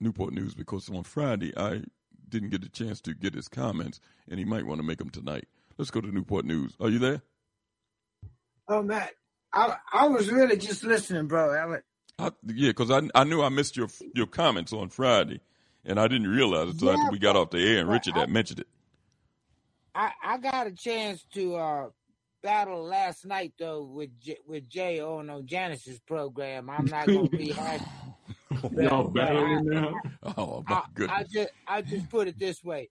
Newport News because on Friday I didn't get a chance to get his comments, and he might want to make them tonight. Let's go to Newport News. Are you there? Oh, Matt, I I was really just listening, bro. I, yeah, because I I knew I missed your your comments on Friday, and I didn't realize it until yeah, after we got off the air and Richard I, had mentioned it. I I got a chance to uh, battle last night though with J, with Jay on on Janice's program. I'm not gonna be (laughs) happy. (laughs) Y'all battling now? Oh my goodness! I just I just put it this way.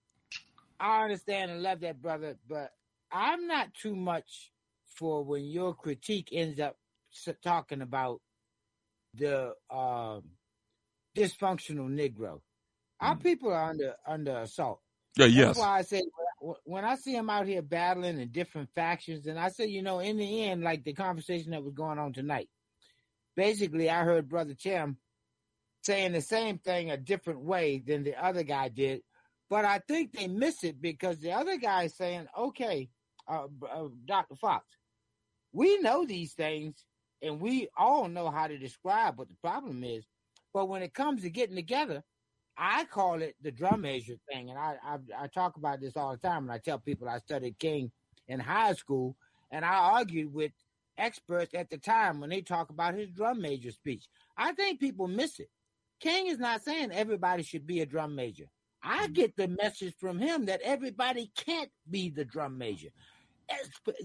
I understand and love that brother, but I'm not too much for when your critique ends up talking about the um, dysfunctional Negro. Our mm. people are under under assault. Yeah, yes. That's why I say when I see them out here battling in different factions, and I say, you know, in the end, like the conversation that was going on tonight, basically, I heard Brother Tim saying the same thing a different way than the other guy did. But I think they miss it because the other guy is saying, okay, uh, uh, Dr. Fox, we know these things and we all know how to describe what the problem is. But when it comes to getting together, I call it the drum major thing. And I, I, I talk about this all the time. And I tell people I studied King in high school and I argued with experts at the time when they talk about his drum major speech. I think people miss it. King is not saying everybody should be a drum major. I mm-hmm. get the message from him that everybody can't be the drum major.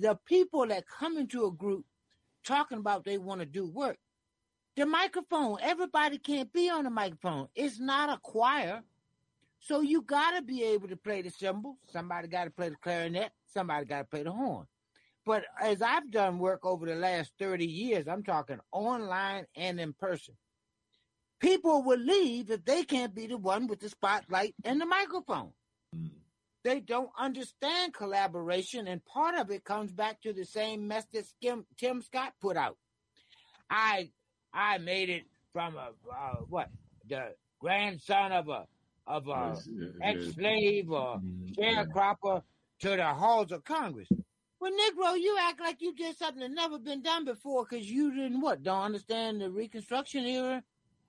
The people that come into a group talking about they want to do work, the microphone, everybody can't be on the microphone. It's not a choir. So you got to be able to play the cymbal. Somebody got to play the clarinet. Somebody got to play the horn. But as I've done work over the last 30 years, I'm talking online and in person. People will leave if they can't be the one with the spotlight and the microphone. Mm. They don't understand collaboration, and part of it comes back to the same mess that Tim Scott put out. I I made it from a uh, what the grandson of a of a ex-slave or mm-hmm. sharecropper to the halls of Congress. Well, Negro, you act like you did something that never been done before because you didn't what? Don't understand the Reconstruction era?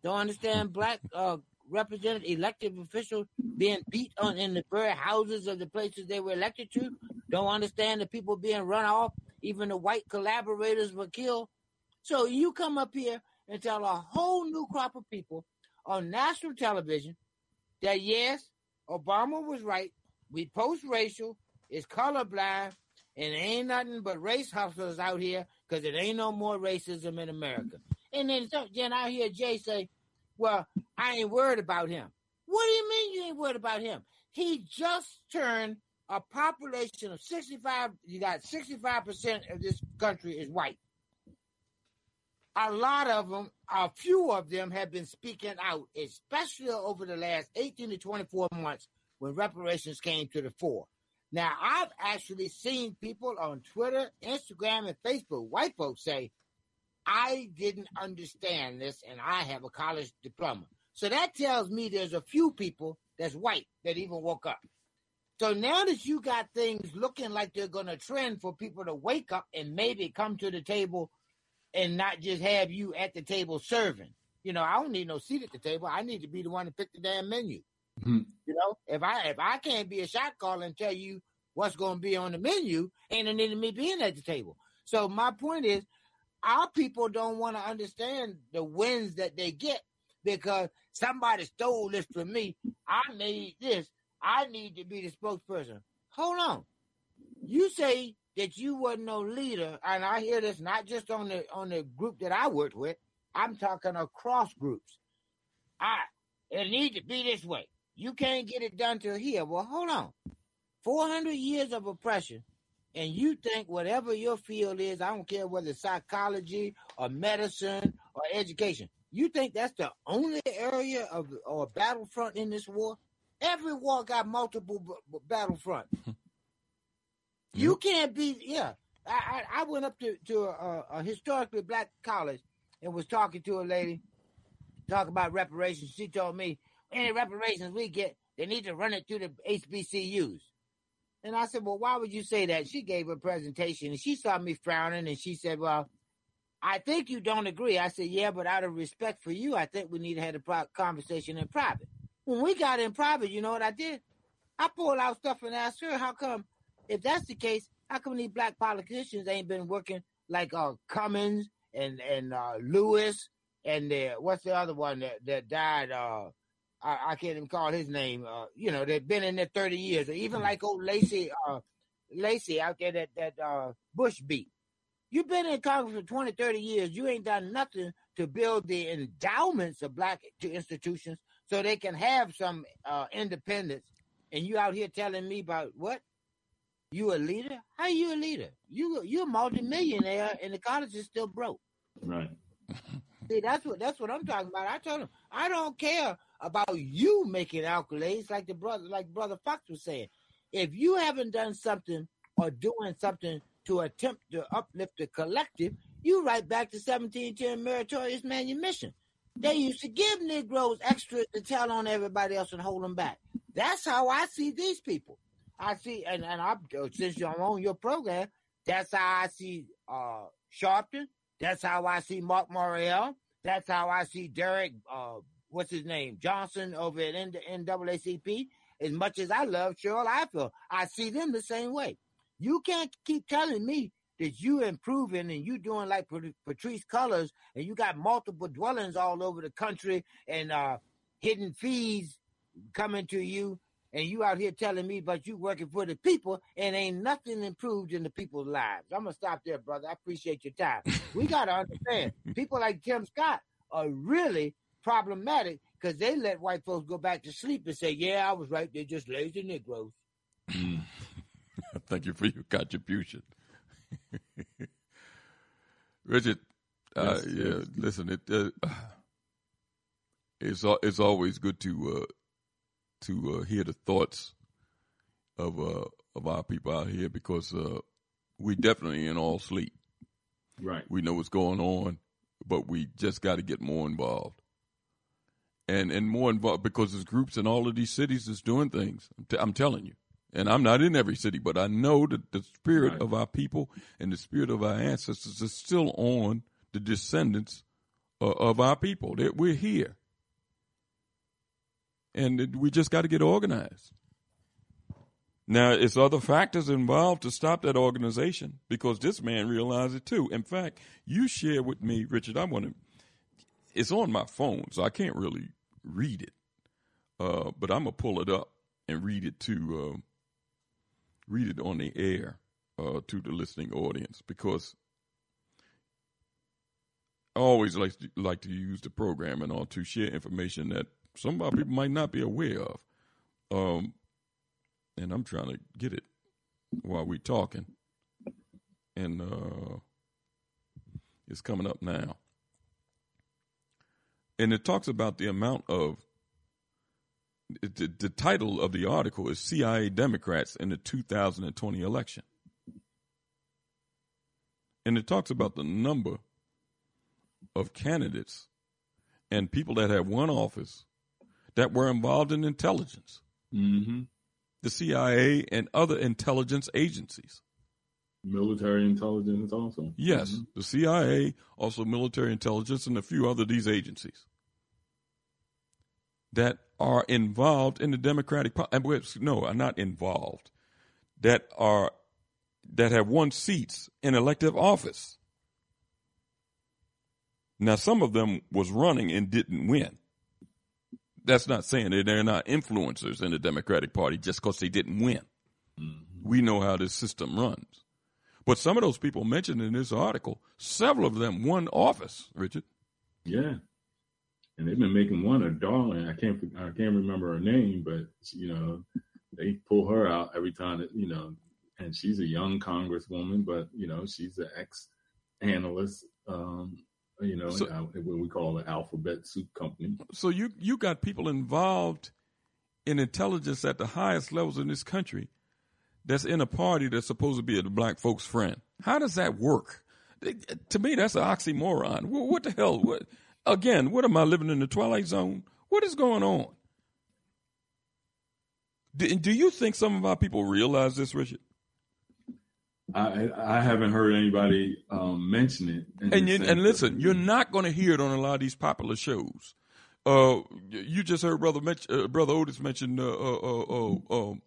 Don't understand black uh, representative elected officials being beat on in the very houses of the places they were elected to? Don't understand the people being run off? Even the white collaborators were killed. So you come up here and tell a whole new crop of people on national television that yes, Obama was right. We post racial, it's colorblind, and ain't nothing but race hustlers out here because it ain't no more racism in America. And then, so, then I hear Jay say, well, I ain't worried about him. What do you mean you ain't worried about him? He just turned a population of 65, you got 65% of this country is white. A lot of them, a few of them have been speaking out, especially over the last 18 to 24 months when reparations came to the fore. Now, I've actually seen people on Twitter, Instagram, and Facebook, white folks say, I didn't understand this and I have a college diploma. So that tells me there's a few people that's white that even woke up. So now that you got things looking like they're going to trend for people to wake up and maybe come to the table and not just have you at the table serving. You know, I don't need no seat at the table. I need to be the one to pick the damn menu. Mm-hmm. You know, if I if I can't be a shot caller and tell you what's going to be on the menu, ain't no need of me being at the table. So my point is, our people don't want to understand the wins that they get because somebody stole this from me. I made this. I need to be the spokesperson. Hold on. You say that you wasn't no leader, and I hear this not just on the on the group that I worked with. I'm talking across groups. I it need to be this way. You can't get it done till here. Well, hold on. 400 years of oppression, and you think whatever your field is, I don't care whether it's psychology or medicine or education, you think that's the only area of or battlefront in this war? Every war got multiple b- b- battlefront. Mm-hmm. you can't be, yeah. I, I, I went up to, to a, a historically black college and was talking to a lady, talking about reparations. She told me, any reparations we get, they need to run it through the HBCUs. And I said, Well, why would you say that? She gave a presentation and she saw me frowning and she said, Well, I think you don't agree. I said, Yeah, but out of respect for you, I think we need to have a pro- conversation in private. When we got in private, you know what I did? I pulled out stuff and asked her, How come, if that's the case, how come these black politicians ain't been working like uh, Cummings and, and uh, Lewis and uh, what's the other one that, that died? Uh, I, I can't even call his name. Uh, you know, they've been in there 30 years. Even like old Lacy, uh, Lacy out there that, that, uh, Bush beat. You've been in Congress for 20, 30 years. You ain't done nothing to build the endowments of black institutions so they can have some, uh, independence. And you out here telling me about what? You a leader? How you a leader? You you a multimillionaire and the college is still broke. Right. (laughs) See, that's what that's what I'm talking about. I told him I don't care about you making accolades, like the brother, like brother Fox was saying. If you haven't done something or doing something to attempt to uplift the collective, you right back to 1710 meritorious manumission. They used to give Negroes extra to tell on everybody else and hold them back. That's how I see these people. I see, and, and I, since you're on your program, that's how I see uh, Sharpton. That's how I see Marc Morial. That's how I see Derrick, uh, what's his name, Johnson over at NAACP. As much as I love Cheryl Ifill, I see them the same way. You can't keep telling me that you improving and you doing like Patrisse Cullors and you got multiple dwellings all over the country and uh, hidden fees coming to you and you out here telling me but you working for the people and ain't nothing improved in the people's lives. I'm gonna stop there, brother. I appreciate your time. we (laughs) gotta understand people like Tim Scott are really problematic because they let white folks go back to sleep and say, "Yeah, I was right. They're just lazy Negroes." (laughs) Thank you for your contribution. (laughs) Richard, uh, yes, yeah, yes. listen, it uh, (sighs) it's it's always good to uh, to uh, hear the thoughts of uh, of our people out here because uh, we definitely in all sleep. Right. We know what's going on, but we just got to get more involved. And and more involved because there's groups in all of these cities that's doing things. I'm, t- I'm telling you and I'm not in every city, but I know that the spirit right. of our people and the spirit of our ancestors is still on the descendants uh, of our people. That we're here, and we just got to get organized. Now, it's other factors involved to stop that organization because this man realized it too. In fact, you share with me, Richard. I want to. It's on my phone, so I can't really read it, uh, but I'm gonna pull it up and read it to. Uh, read it on the air uh, to the listening audience because I always like to, like to use the program and all to share information that some of our people might not be aware of. Um, and I'm trying to get it while we're talking. And uh, it's coming up now. And it talks about the amount of the, the title of the article is CIA Democrats in the 2020 election. And it talks about the number of candidates and people that have won office that were involved in intelligence, mm-hmm. the CIA and other intelligence agencies. Military intelligence also. Yes, mm-hmm. the CIA, also military intelligence, and a few other these agencies that are involved in the Democratic Party. No, are not involved. That are that have won seats in elective office. Now, some of them was running and didn't win. That's not saying that they're not influencers in the Democratic Party just because they didn't win. Mm-hmm. We know how this system runs. But some of those people mentioned in this article, several of them won office, Richard. Yeah and they've been making one a darling. I can't I can't remember her name, but you know they pull her out every time that you know, and she's a young congresswoman, but you know she's an ex analyst. Um, you know, so, what we call the alphabet soup company. So you you got people involved in intelligence at the highest levels in this country that's in a party that's supposed to be a black folks' friend. How does that work? To me, that's an oxymoron. What the hell? What? Again, what am I living in the twilight zone? What is going on? Do, do you think some of our people realize this, Richard? I I haven't heard anybody um, mention it. And you, and listen, you're not going to hear it on a lot of these popular shows. Uh, you just heard brother uh, brother Otis mention uh, uh, uh, uh um,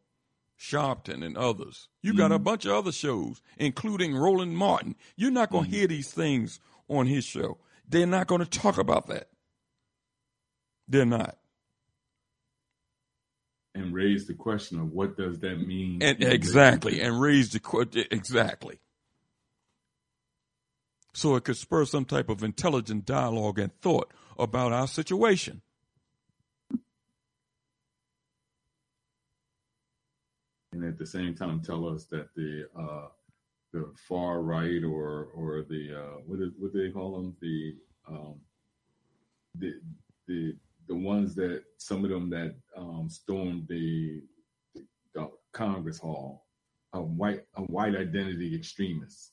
Sharpton and others. You got mm-hmm. a bunch of other shows, including Roland Martin. You're not going to mm-hmm. hear these things on his show. They're not going to talk about that. They're not. And raise the question of what does that mean? And exactly, and raise the question exactly. So it could spur some type of intelligent dialogue and thought about our situation. And at the same time, tell us that the uh, the far right or or the uh, what is what do they call them the um, the the the ones that some of them that um, stormed the, the Congress Hall, a white a white identity extremists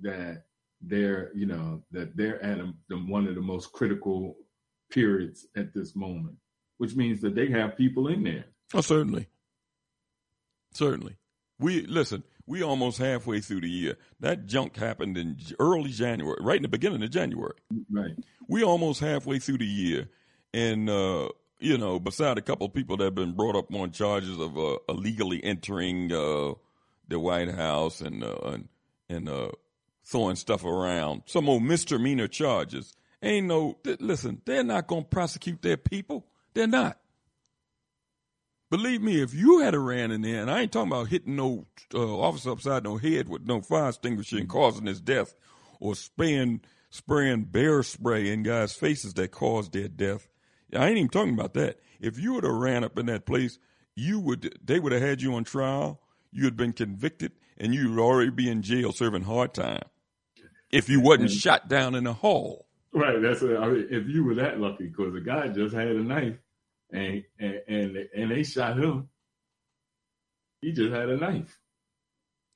that they're you know that they're at a, the, one of the most critical periods at this moment, which means that they have people in there. Oh, certainly, certainly. We listen. We almost halfway through the year. That junk happened in early January, right in the beginning of January. Right. We almost halfway through the year, and uh, you know, beside a couple of people that have been brought up on charges of uh, illegally entering uh, the White House and uh, and, and uh, throwing stuff around, some old misdemeanor charges. Ain't no th- listen. They're not going to prosecute their people. They're not. Believe me, if you had a ran in there, and I ain't talking about hitting no uh, officer upside no head with no fire extinguisher and causing his death, or spraying spraying bear spray in guys' faces that caused their death. I ain't even talking about that. If you would have ran up in that place, you would they would have had you on trial. You had been convicted, and you would already be in jail serving hard time. If you wasn't shot down in the hall. Right. That's I mean, if you were that lucky, because the guy just had a knife, and and and, and they shot him. He just had a knife.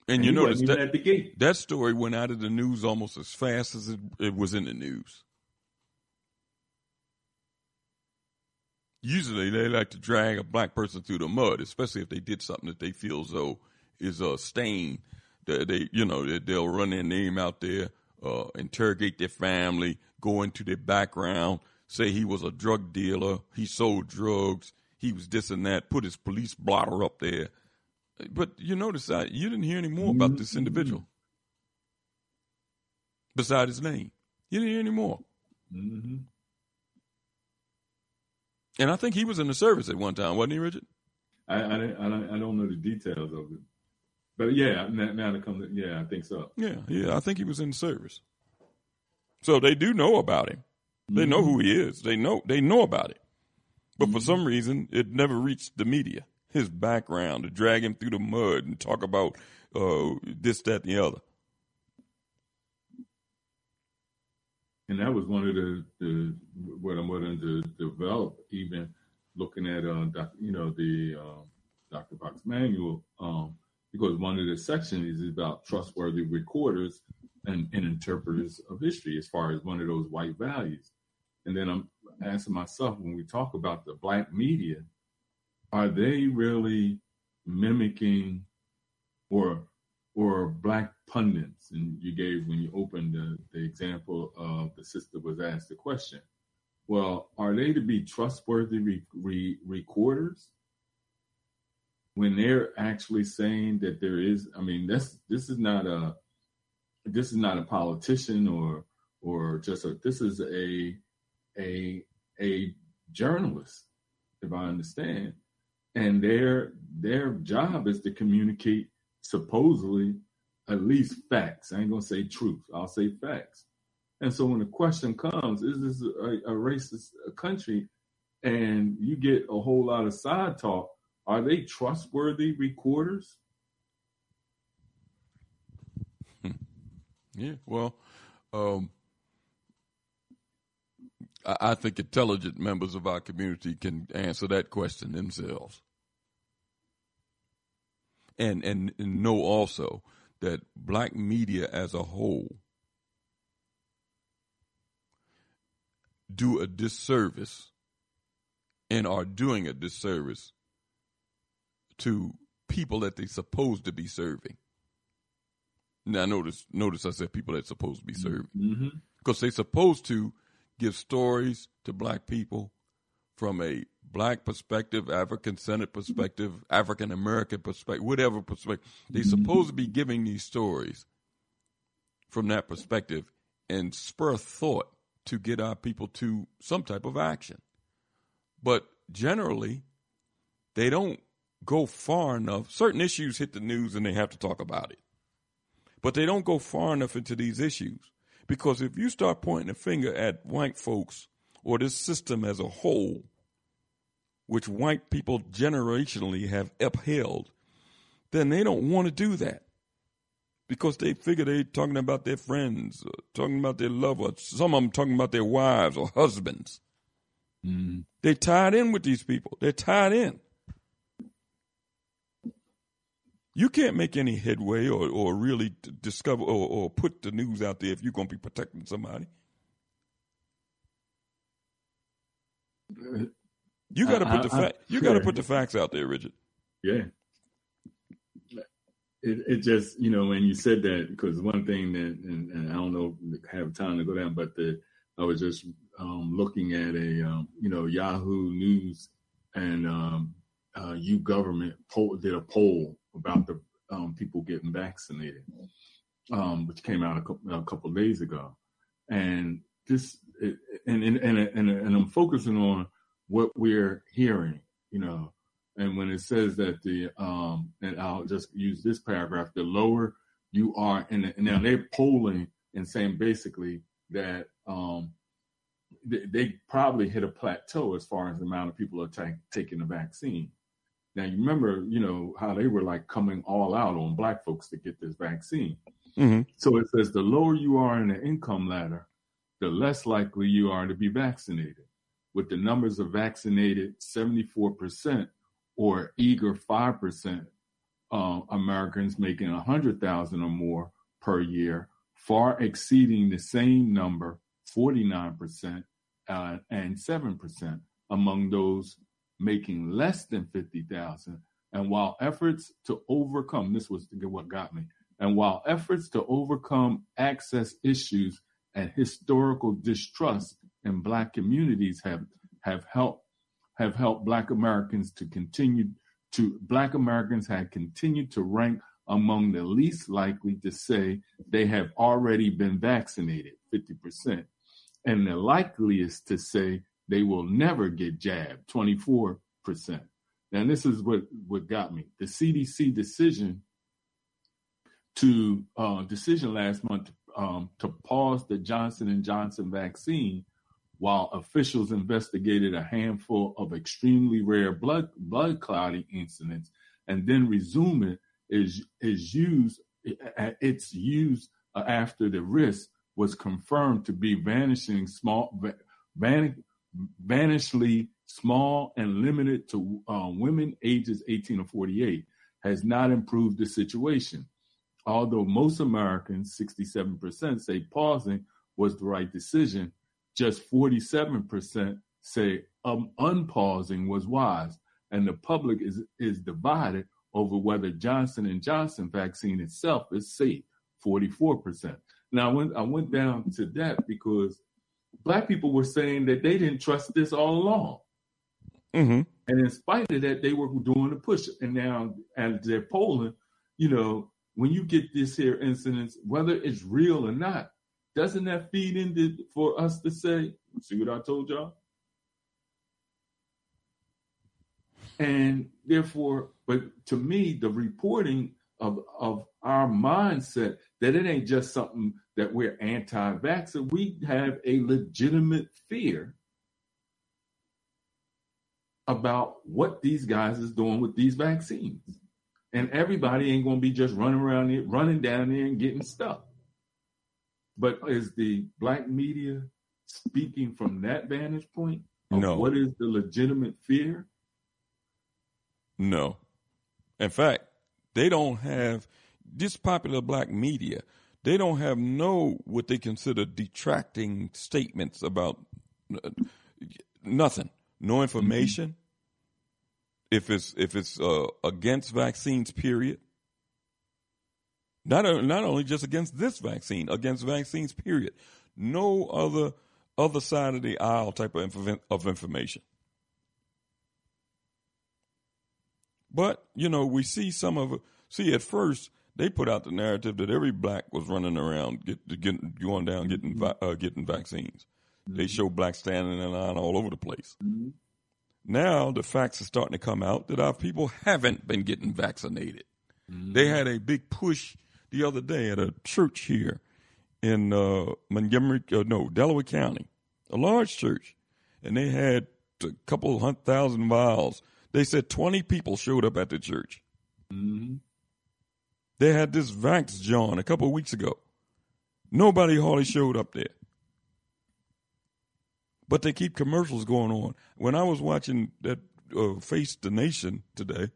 And, And you notice that at the gate. that story went out of the news almost as fast as it, it was in the news. Usually, they like to drag a black person through the mud, especially if they did something that they feel as though is a stain. That they, you know, they'll run their name out there, uh, interrogate their family, go into their background, say he was a drug dealer, he sold drugs, he was this and that, put his police blotter up there. But you notice that you didn't hear any more about this individual beside his name. You didn't hear any more. Mm-hmm. And I think he was in the service at one time, wasn't he, Richard? I I, I, don't, I don't know the details of it, but yeah, now, now come, comes, yeah, I think so. Yeah, yeah, I think he was in the service. So they do know about him. They know who he is. They know they know about it. But for some reason, it never reached the media. His background to drag him through the mud and talk about uh, this, that, and the other. And that was one of the, the what I'm wanting to develop, even looking at uh, doc, you know the uh, Dr. Fox manual, um, because one of the sections is about trustworthy recorders and, and interpreters of history, as far as one of those white values. And then I'm asking myself when we talk about the black media, are they really mimicking or or black pundits? And you gave when you opened the, the example of the sister was asked the question. Well, are they to be trustworthy re, re, recorders when they're actually saying that there is? I mean, this this is not a this is not a politician or or just a this is a a a journalist, if I understand, and their their job is to communicate supposedly at least facts. I ain't gonna say truth. I'll say facts. And so when the question comes, is this a, a racist country? And you get a whole lot of side talk. Are they trustworthy recorders? (laughs) Yeah, well, um, I, think intelligent members of our community can answer that question themselves, and and, and know also that black media as a whole do a disservice and are doing a disservice to people that they're supposed to be serving. Now notice notice I said people that's supposed to be serving. Mm-hmm. Because they're supposed to give stories to black people from a black perspective, African centered perspective, African American perspective, whatever perspective. They're mm-hmm. supposed to be giving these stories from that perspective and spur thought to get our people to some type of action. But generally, they don't go far enough. Certain issues hit the news and they have to talk about it. But they don't go far enough into these issues. Because if you start pointing a finger at white folks or this system as a whole, which white people generationally have upheld, then they don't want to do that. Because they figure they're talking about their friends, or talking about their lovers, some of them talking about their wives or husbands. Mm-hmm. They're tied in with these people. They're tied in. You can't make any headway or, or really discover or, or put the news out there if you're going to be protecting somebody. You got to put the fact. You got to sure. put the facts out there, Richard. Yeah. it, it just you know when you said that because one thing that and, and I don't know have time to go down, but the I was just um, looking at a um, you know Yahoo News and um, uh, U government poll, did a poll about the um, people getting vaccinated, um, which came out a couple, a couple days ago, and this and and, and and and I'm focusing on what we're hearing, you know, and when it says that the um, and I'll just use this paragraph, the lower you are, and, and now they're polling and saying basically that um, they, they, probably hit a plateau as far as the amount of people are t- taking the vaccine. Now you remember, you know, how they were like coming all out on black folks to get this vaccine. Mm-hmm. So it says the lower you are in the income ladder, the less likely you are to be vaccinated. With the numbers of vaccinated 74% or eager 5% uh, Americans making 100,000 or more per year, far exceeding the same number, 49% uh, and 7% among those making less than 50,000. And while efforts to overcome, this was what got me, and while efforts to overcome access issues and historical distrust in black communities have, have helped have helped black Americans to continue to black Americans had continued to rank among the least likely to say they have already been vaccinated, 50%, and the likeliest to say they will never get jabbed, 24%. And this is what, what got me. The CDC decision to uh, decision last month um, to pause the Johnson and Johnson vaccine while officials investigated a handful of extremely rare blood blood clotting incidents and then resume it is is used it's used after the risk was confirmed to be vanishing small van, vanishingly small and limited to uh, women ages 18 or 48 has not improved the situation although most americans 67% say pausing was the right decision just 47% say um, unpausing was wise, and the public is is divided over whether Johnson and Johnson vaccine itself is safe. 44%. Now, went I went down to that because black people were saying that they didn't trust this all along. Mm-hmm. And in spite of that, they were doing the push. And now, as they're polling, you know, when you get this here incidents, whether it's real or not, doesn't that feed into for us to say, see what I told y'all? And therefore, but to me, the reporting of of our mindset that it ain't just something that we're anti-vaxxer. We have a legitimate fear about what these guys is doing with these vaccines. And everybody ain't gonna be just running around here, running down there and getting stuck. But is the black media speaking from that vantage point? No. What is the legitimate fear? No. In fact, they don't have this popular black media. They don't have no what they consider detracting statements about uh, nothing. No information. Mm-hmm. If it's if it's uh, against vaccines, period. Not, not only just against this vaccine, against vaccines, period. No other other side of the aisle type of, inf- of information. But, you know, we see some of. See, at first, they put out the narrative that every black was running around, get, getting, going down, getting, uh, getting vaccines. Mm-hmm. They show blacks standing in line all over the place. Mm-hmm. Now the facts are starting to come out that our people haven't been getting vaccinated. Mm-hmm. They had a big push the other day at a church here in uh, Montgomery, uh, no, Delaware County, a large church, and they had a couple hundred thousand vials. They said 20 people showed up at the church. Mm-hmm. They had this Vax John a couple of weeks ago. Nobody hardly showed up there. But they keep commercials going on. When I was watching that uh, Face the Nation today,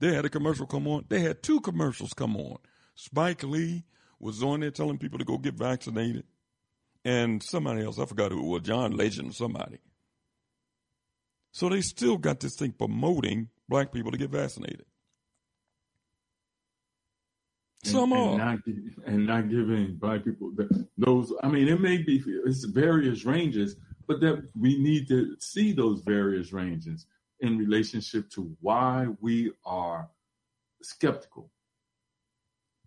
they had a commercial come on. They had two commercials come on Spike Lee was on there telling people to go get vaccinated. And somebody else, I forgot who it was, John Legend or somebody. So they still got this thing promoting black people to get vaccinated. And, Some and are. not, and not giving black people the, those. I mean, it may be it's various ranges, but that we need to see those various ranges in relationship to why we are skeptical.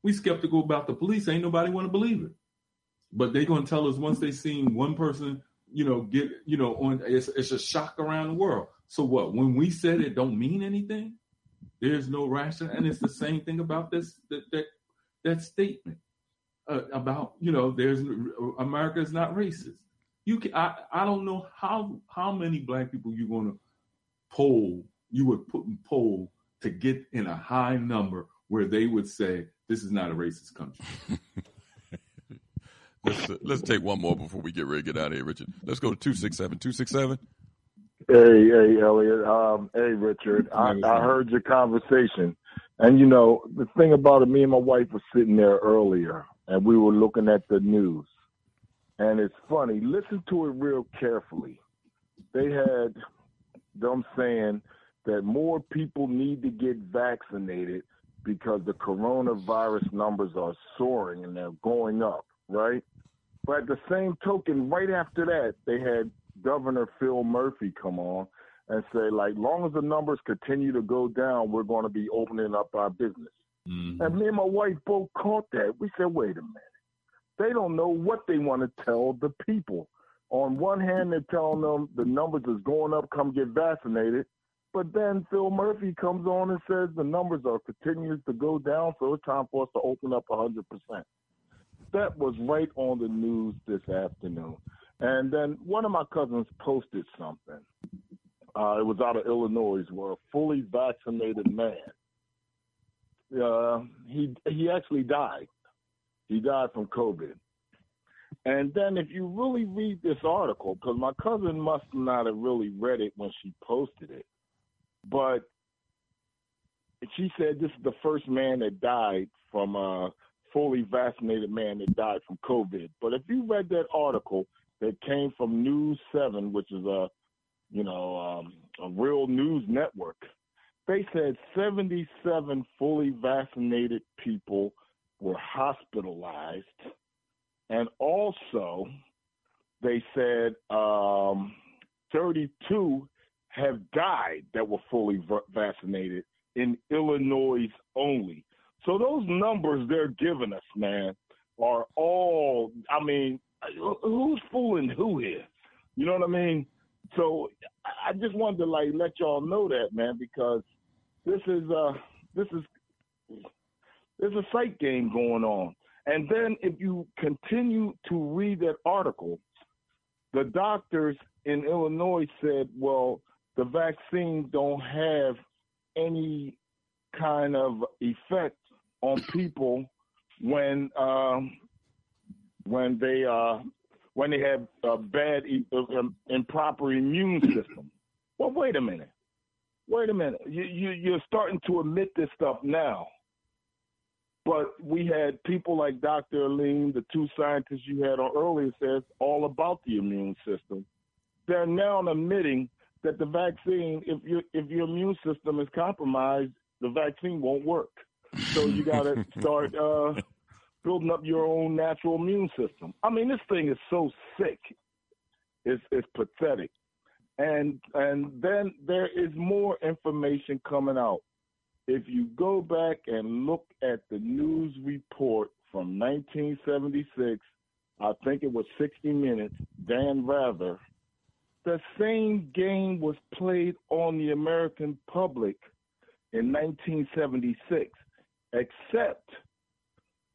We skeptical about the police. Ain't nobody want to believe it, but they gonna tell us once they seen one person, you know, get you know on. It's, it's a shock around the world. So what? When we said it don't mean anything, there's no ration, and it's the same thing about this that that, that statement uh, about you know there's America is not racist. You can, I I don't know how how many black people you're gonna poll you would put in poll to get in a high number where they would say this is not a racist country. (laughs) Let's uh, let's take one more before we get ready to get out of here, Richard. Let's go to two six seven two six seven. Hey, hey, Elliot. Um, hey, Richard. I, I heard your conversation, and you know the thing about it. Me and my wife were sitting there earlier, and we were looking at the news, and it's funny. Listen to it real carefully. They had them saying that more people need to get vaccinated because the coronavirus numbers are soaring and they're going up, right? But at the same token, right after that, they had Governor Phil Murphy come on and say, like, long as the numbers continue to go down, we're going to be opening up our business. Mm-hmm. And me and my wife both caught that. We said, wait a minute. They don't know what they want to tell the people. On one hand, they're telling them the numbers is going up, come get vaccinated. But then Phil Murphy comes on and says the numbers are continuing to go down, so it's time for us to open up 100%. That was right on the news this afternoon. And then one of my cousins posted something. Uh, it was out of Illinois, where a fully vaccinated man, uh, he he actually died. He died from COVID. And then if you really read this article, because my cousin must not have really read it when she posted it, but she said this is the first man that died from a fully vaccinated man that died from COVID. But if you read that article that came from News Seven, which is a you know um, a real news network, they said 77 fully vaccinated people were hospitalized, and also they said um, 32 have died that were fully vaccinated in Illinois only. So those numbers they're giving us, man, are all. I mean, who's fooling who here? You know what I mean? So I just wanted to like let y'all know that, man, because this is uh this is there's a sight game going on. And then if you continue to read that article, the doctors in Illinois said, well, the vaccine don't have any kind of effect on people when um, when they uh, when they have a bad uh, improper immune system. Well, wait a minute. Wait a minute. You, you you're starting to admit this stuff now. But we had people like Dr. Aline, the two scientists you had on earlier, says all about the immune system. They're now admitting that the vaccine, if your if your immune system is compromised, the vaccine won't work. So you got to (laughs) start uh, building up your own natural immune system. I mean, this thing is so sick. It's it's pathetic. And and then there is more information coming out. If you go back and look at the news report from 1976, I think it was 60 Minutes, Dan Rather, the same game was played on the American public in 1976, except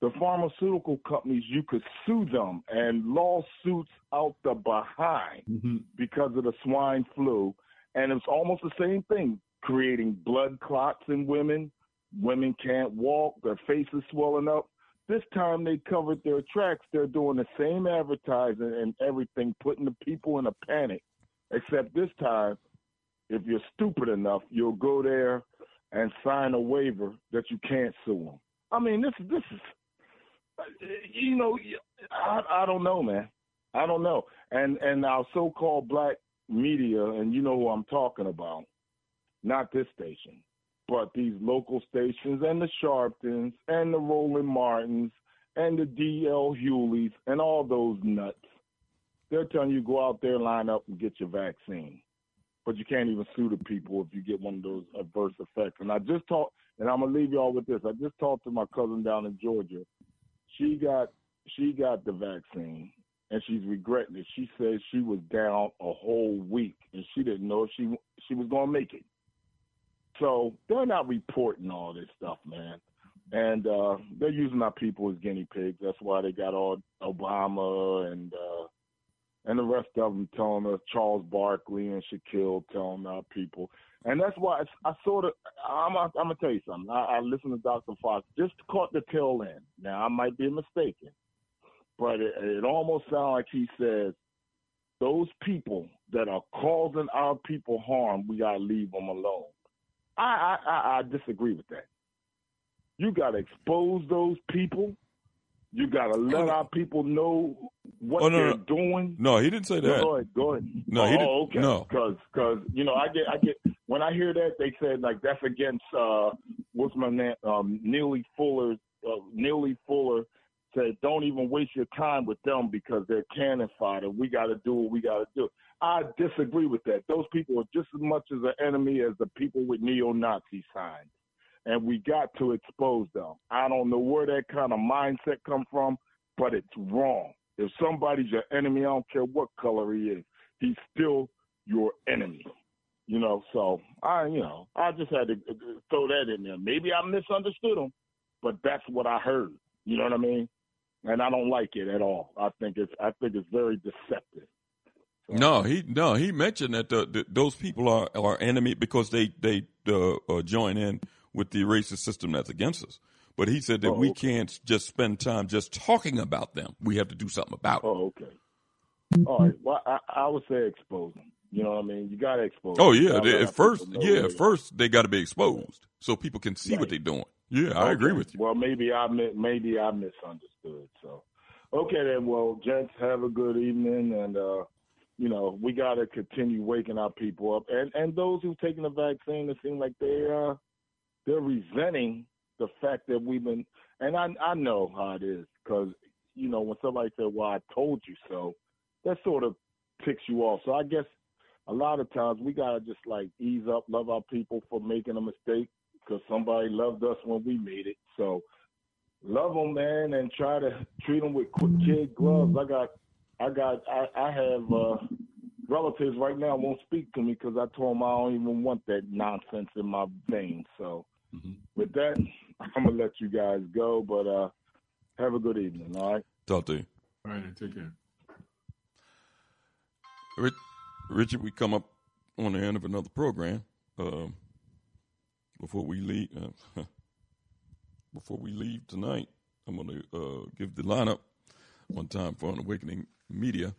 the pharmaceutical companies, you could sue them and lawsuits out the behind mm-hmm. because of the swine flu. And it's almost the same thing, creating blood clots in women. Women can't walk, their faces swelling up. This time they covered their tracks. They're doing the same advertising and everything, putting the people in a panic. Except this time, if you're stupid enough, you'll go there and sign a waiver that you can't sue them. I mean, this this is, Uh, you know, I, I don't know, man. I don't know. And and our so-called black media, and you know who I'm talking about, not this station. But these local stations and the Sharptons and the Roland Martins and the D.L. Hughleys and all those nuts, they're telling you go out there, line up, and get your vaccine. But you can't even sue the people if you get one of those adverse effects. And I just talked, and I'm gonna leave y'all with this. I just talked to my cousin down in Georgia. She got she got the vaccine and she's regretting it. She says she was down a whole week and she didn't know if she she was gonna make it. So they're not reporting all this stuff, man. And uh they're using our people as guinea pigs. That's why they got all Obama and uh and the rest of them telling us Charles Barkley and Shaquille telling our people. And that's why I, sort of I'm I'm gonna tell you something. I, I listened to Dr. Fox just caught the tail end. Now I might be mistaken, but it, it almost sounds like he says those people that are causing our people harm, we gotta leave them alone. I I, I, I disagree with that. You gotta expose those people. You gotta let our people know what Oh, no, they're no. doing. No, he didn't say that. Go ahead, go ahead. No, oh, he didn't- okay. no. because because you know I get I get when I hear that they said like that's against uh what's my name um Neely Fuller uh, Neely Fuller said don't even waste your time with them because they're cannon fodder. We got to do what we got to do. I disagree with that. Those people are just as much as an enemy as the people with neo-Nazi signs, and we got to expose them. I don't know where that kind of mindset come from, but it's wrong. If somebody's your enemy, I don't care what color he is, he's still your enemy. You know, so I, you know, I just had to uh, throw that in there. Maybe I misunderstood him, but that's what I heard. You know what I mean? And I don't like it at all. I think it's, I think it's very deceptive. No, he no he mentioned that the, the, those people are are enemy because they they uh, uh, join in with the racist system that's against us. But he said that Oh, we okay. can't just spend time just talking about them. We have to do something about it. Oh, okay. All right. Well, I, I would say expose them. You know what I mean? You got to expose. Oh yeah, they, at first yeah, at first they got to be exposed so people can see what they're doing. Yeah, I agree with you. Well, maybe I maybe I misunderstood. So, okay then. Well, gents, have a good evening, and uh, you know we got to continue waking our people up, and and those who've taken the vaccine, it seems like they uh they're resenting the fact that we've been, and I I know how it is because you know when somebody said, "Well, I told you so," that sort of ticks you off. So I guess a lot of times we gotta just like ease up, love our people for making a mistake because somebody loved us when we made it. So love them, man, and try to treat them with kid gloves. I got, I got, I, I have uh, relatives right now won't speak to me because I told them I don't even want that nonsense in my veins. So with that, (laughs) I'm gonna let you guys go, but uh, have a good evening. All right. Talk to you. All right, take care. Rich, Richard, we come up on the end of another program. Um, before we leave, uh, (laughs) before we leave tonight, I'm going to uh, give the lineup one time for an Awakening Media.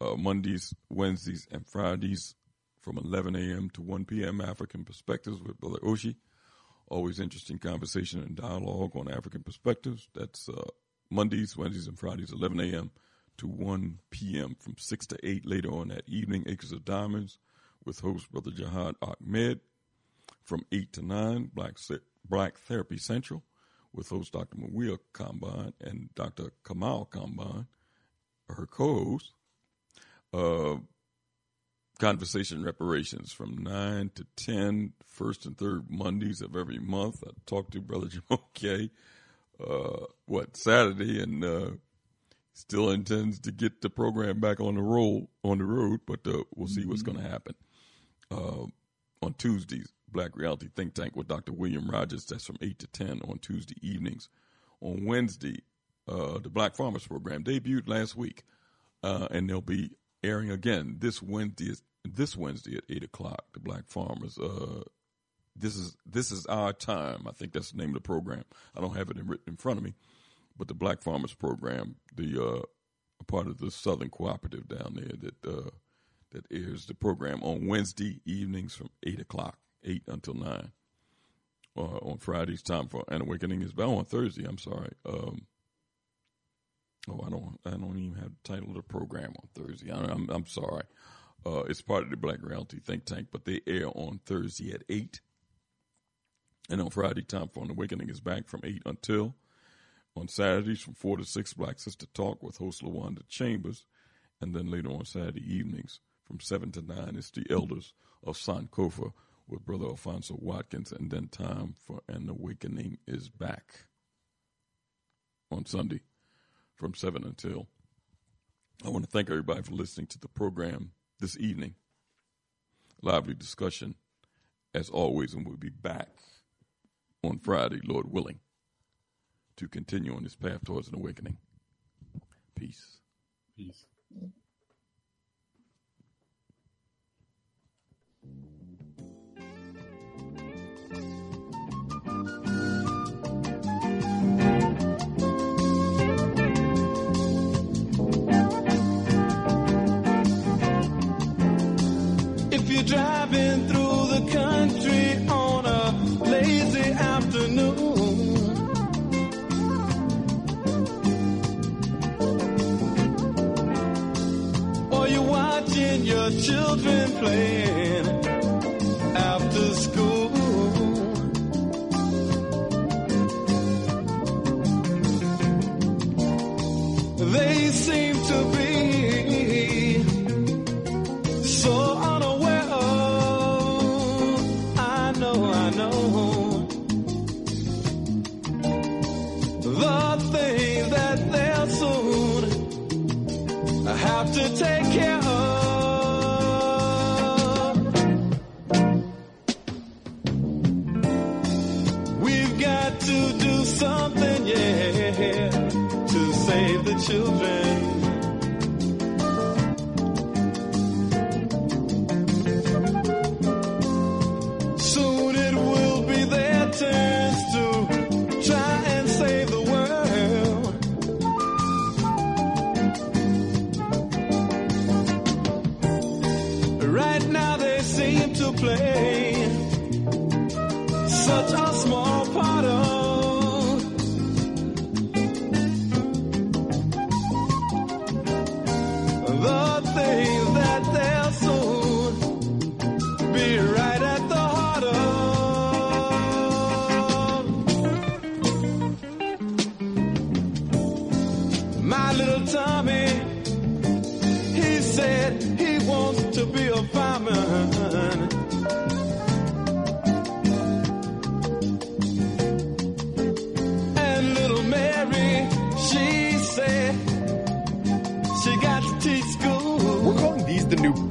Uh, Mondays, Wednesdays, and Fridays from 11 a.m. to 1 p.m. African Perspectives with Brother Oshi. Always interesting conversation and dialogue on African perspectives. That's uh, Mondays, Wednesdays, and Fridays, 11 a.m. to 1 p.m. from 6 to 8 later on that evening. Acres of Diamonds with host Brother Jihad Ahmed from 8 to 9. Black, Black Therapy Central with host Dr. Mawia Kambon and Dr. Kamal Kambon, her co-host. Uh, conversation reparations from 9 to 10, first and third Mondays of every month. I talked to Brother (laughs) Jamoke, uh, what, Saturday, and, uh, still intends to get the program back on the roll, on the road, but, uh, we'll see what's going to happen. Uh, on Tuesdays, Black Reality Think Tank with Dr. William Rogers. That's from 8 to 10 on Tuesday evenings. On Wednesday, uh, the Black Farmers Program debuted last week, uh, and they'll be airing again this Wednesday. This Wednesday at eight o'clock. The Black Farmers. Uh, this is this is our time. I think that's the name of the program. I don't have it in, written in front of me, but the Black Farmers Program, the uh, part of the Southern Cooperative down there that uh, that airs the program on Wednesday evenings from eight o'clock, eight until nine. Uh, on Fridays, time for an awakening is well on Thursday. I'm sorry. Um, oh, I don't. I don't even have the title of the program on Thursday. I, I'm. I'm sorry. Uh, it's part of the Black Reality Think Tank, but they air on Thursday at eight. And on Friday, Time for an Awakening is back from 8 until. On Saturdays from 4 to 6, Black Sister Talk with host LaWanda Chambers. And then later on Saturday evenings from 7 to 9, it's the Elders of Sankofa with Brother Alfonso Watkins. And then Time for an Awakening is back on Sunday from 7 until. I want to thank everybody for listening to the program this evening. Lively discussion as always, and we'll be back on Friday, Lord willing, to continue on this path towards an awakening. Peace. Peace. You're driving through the country on a lazy afternoon, or you're watching your children playing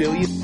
billion.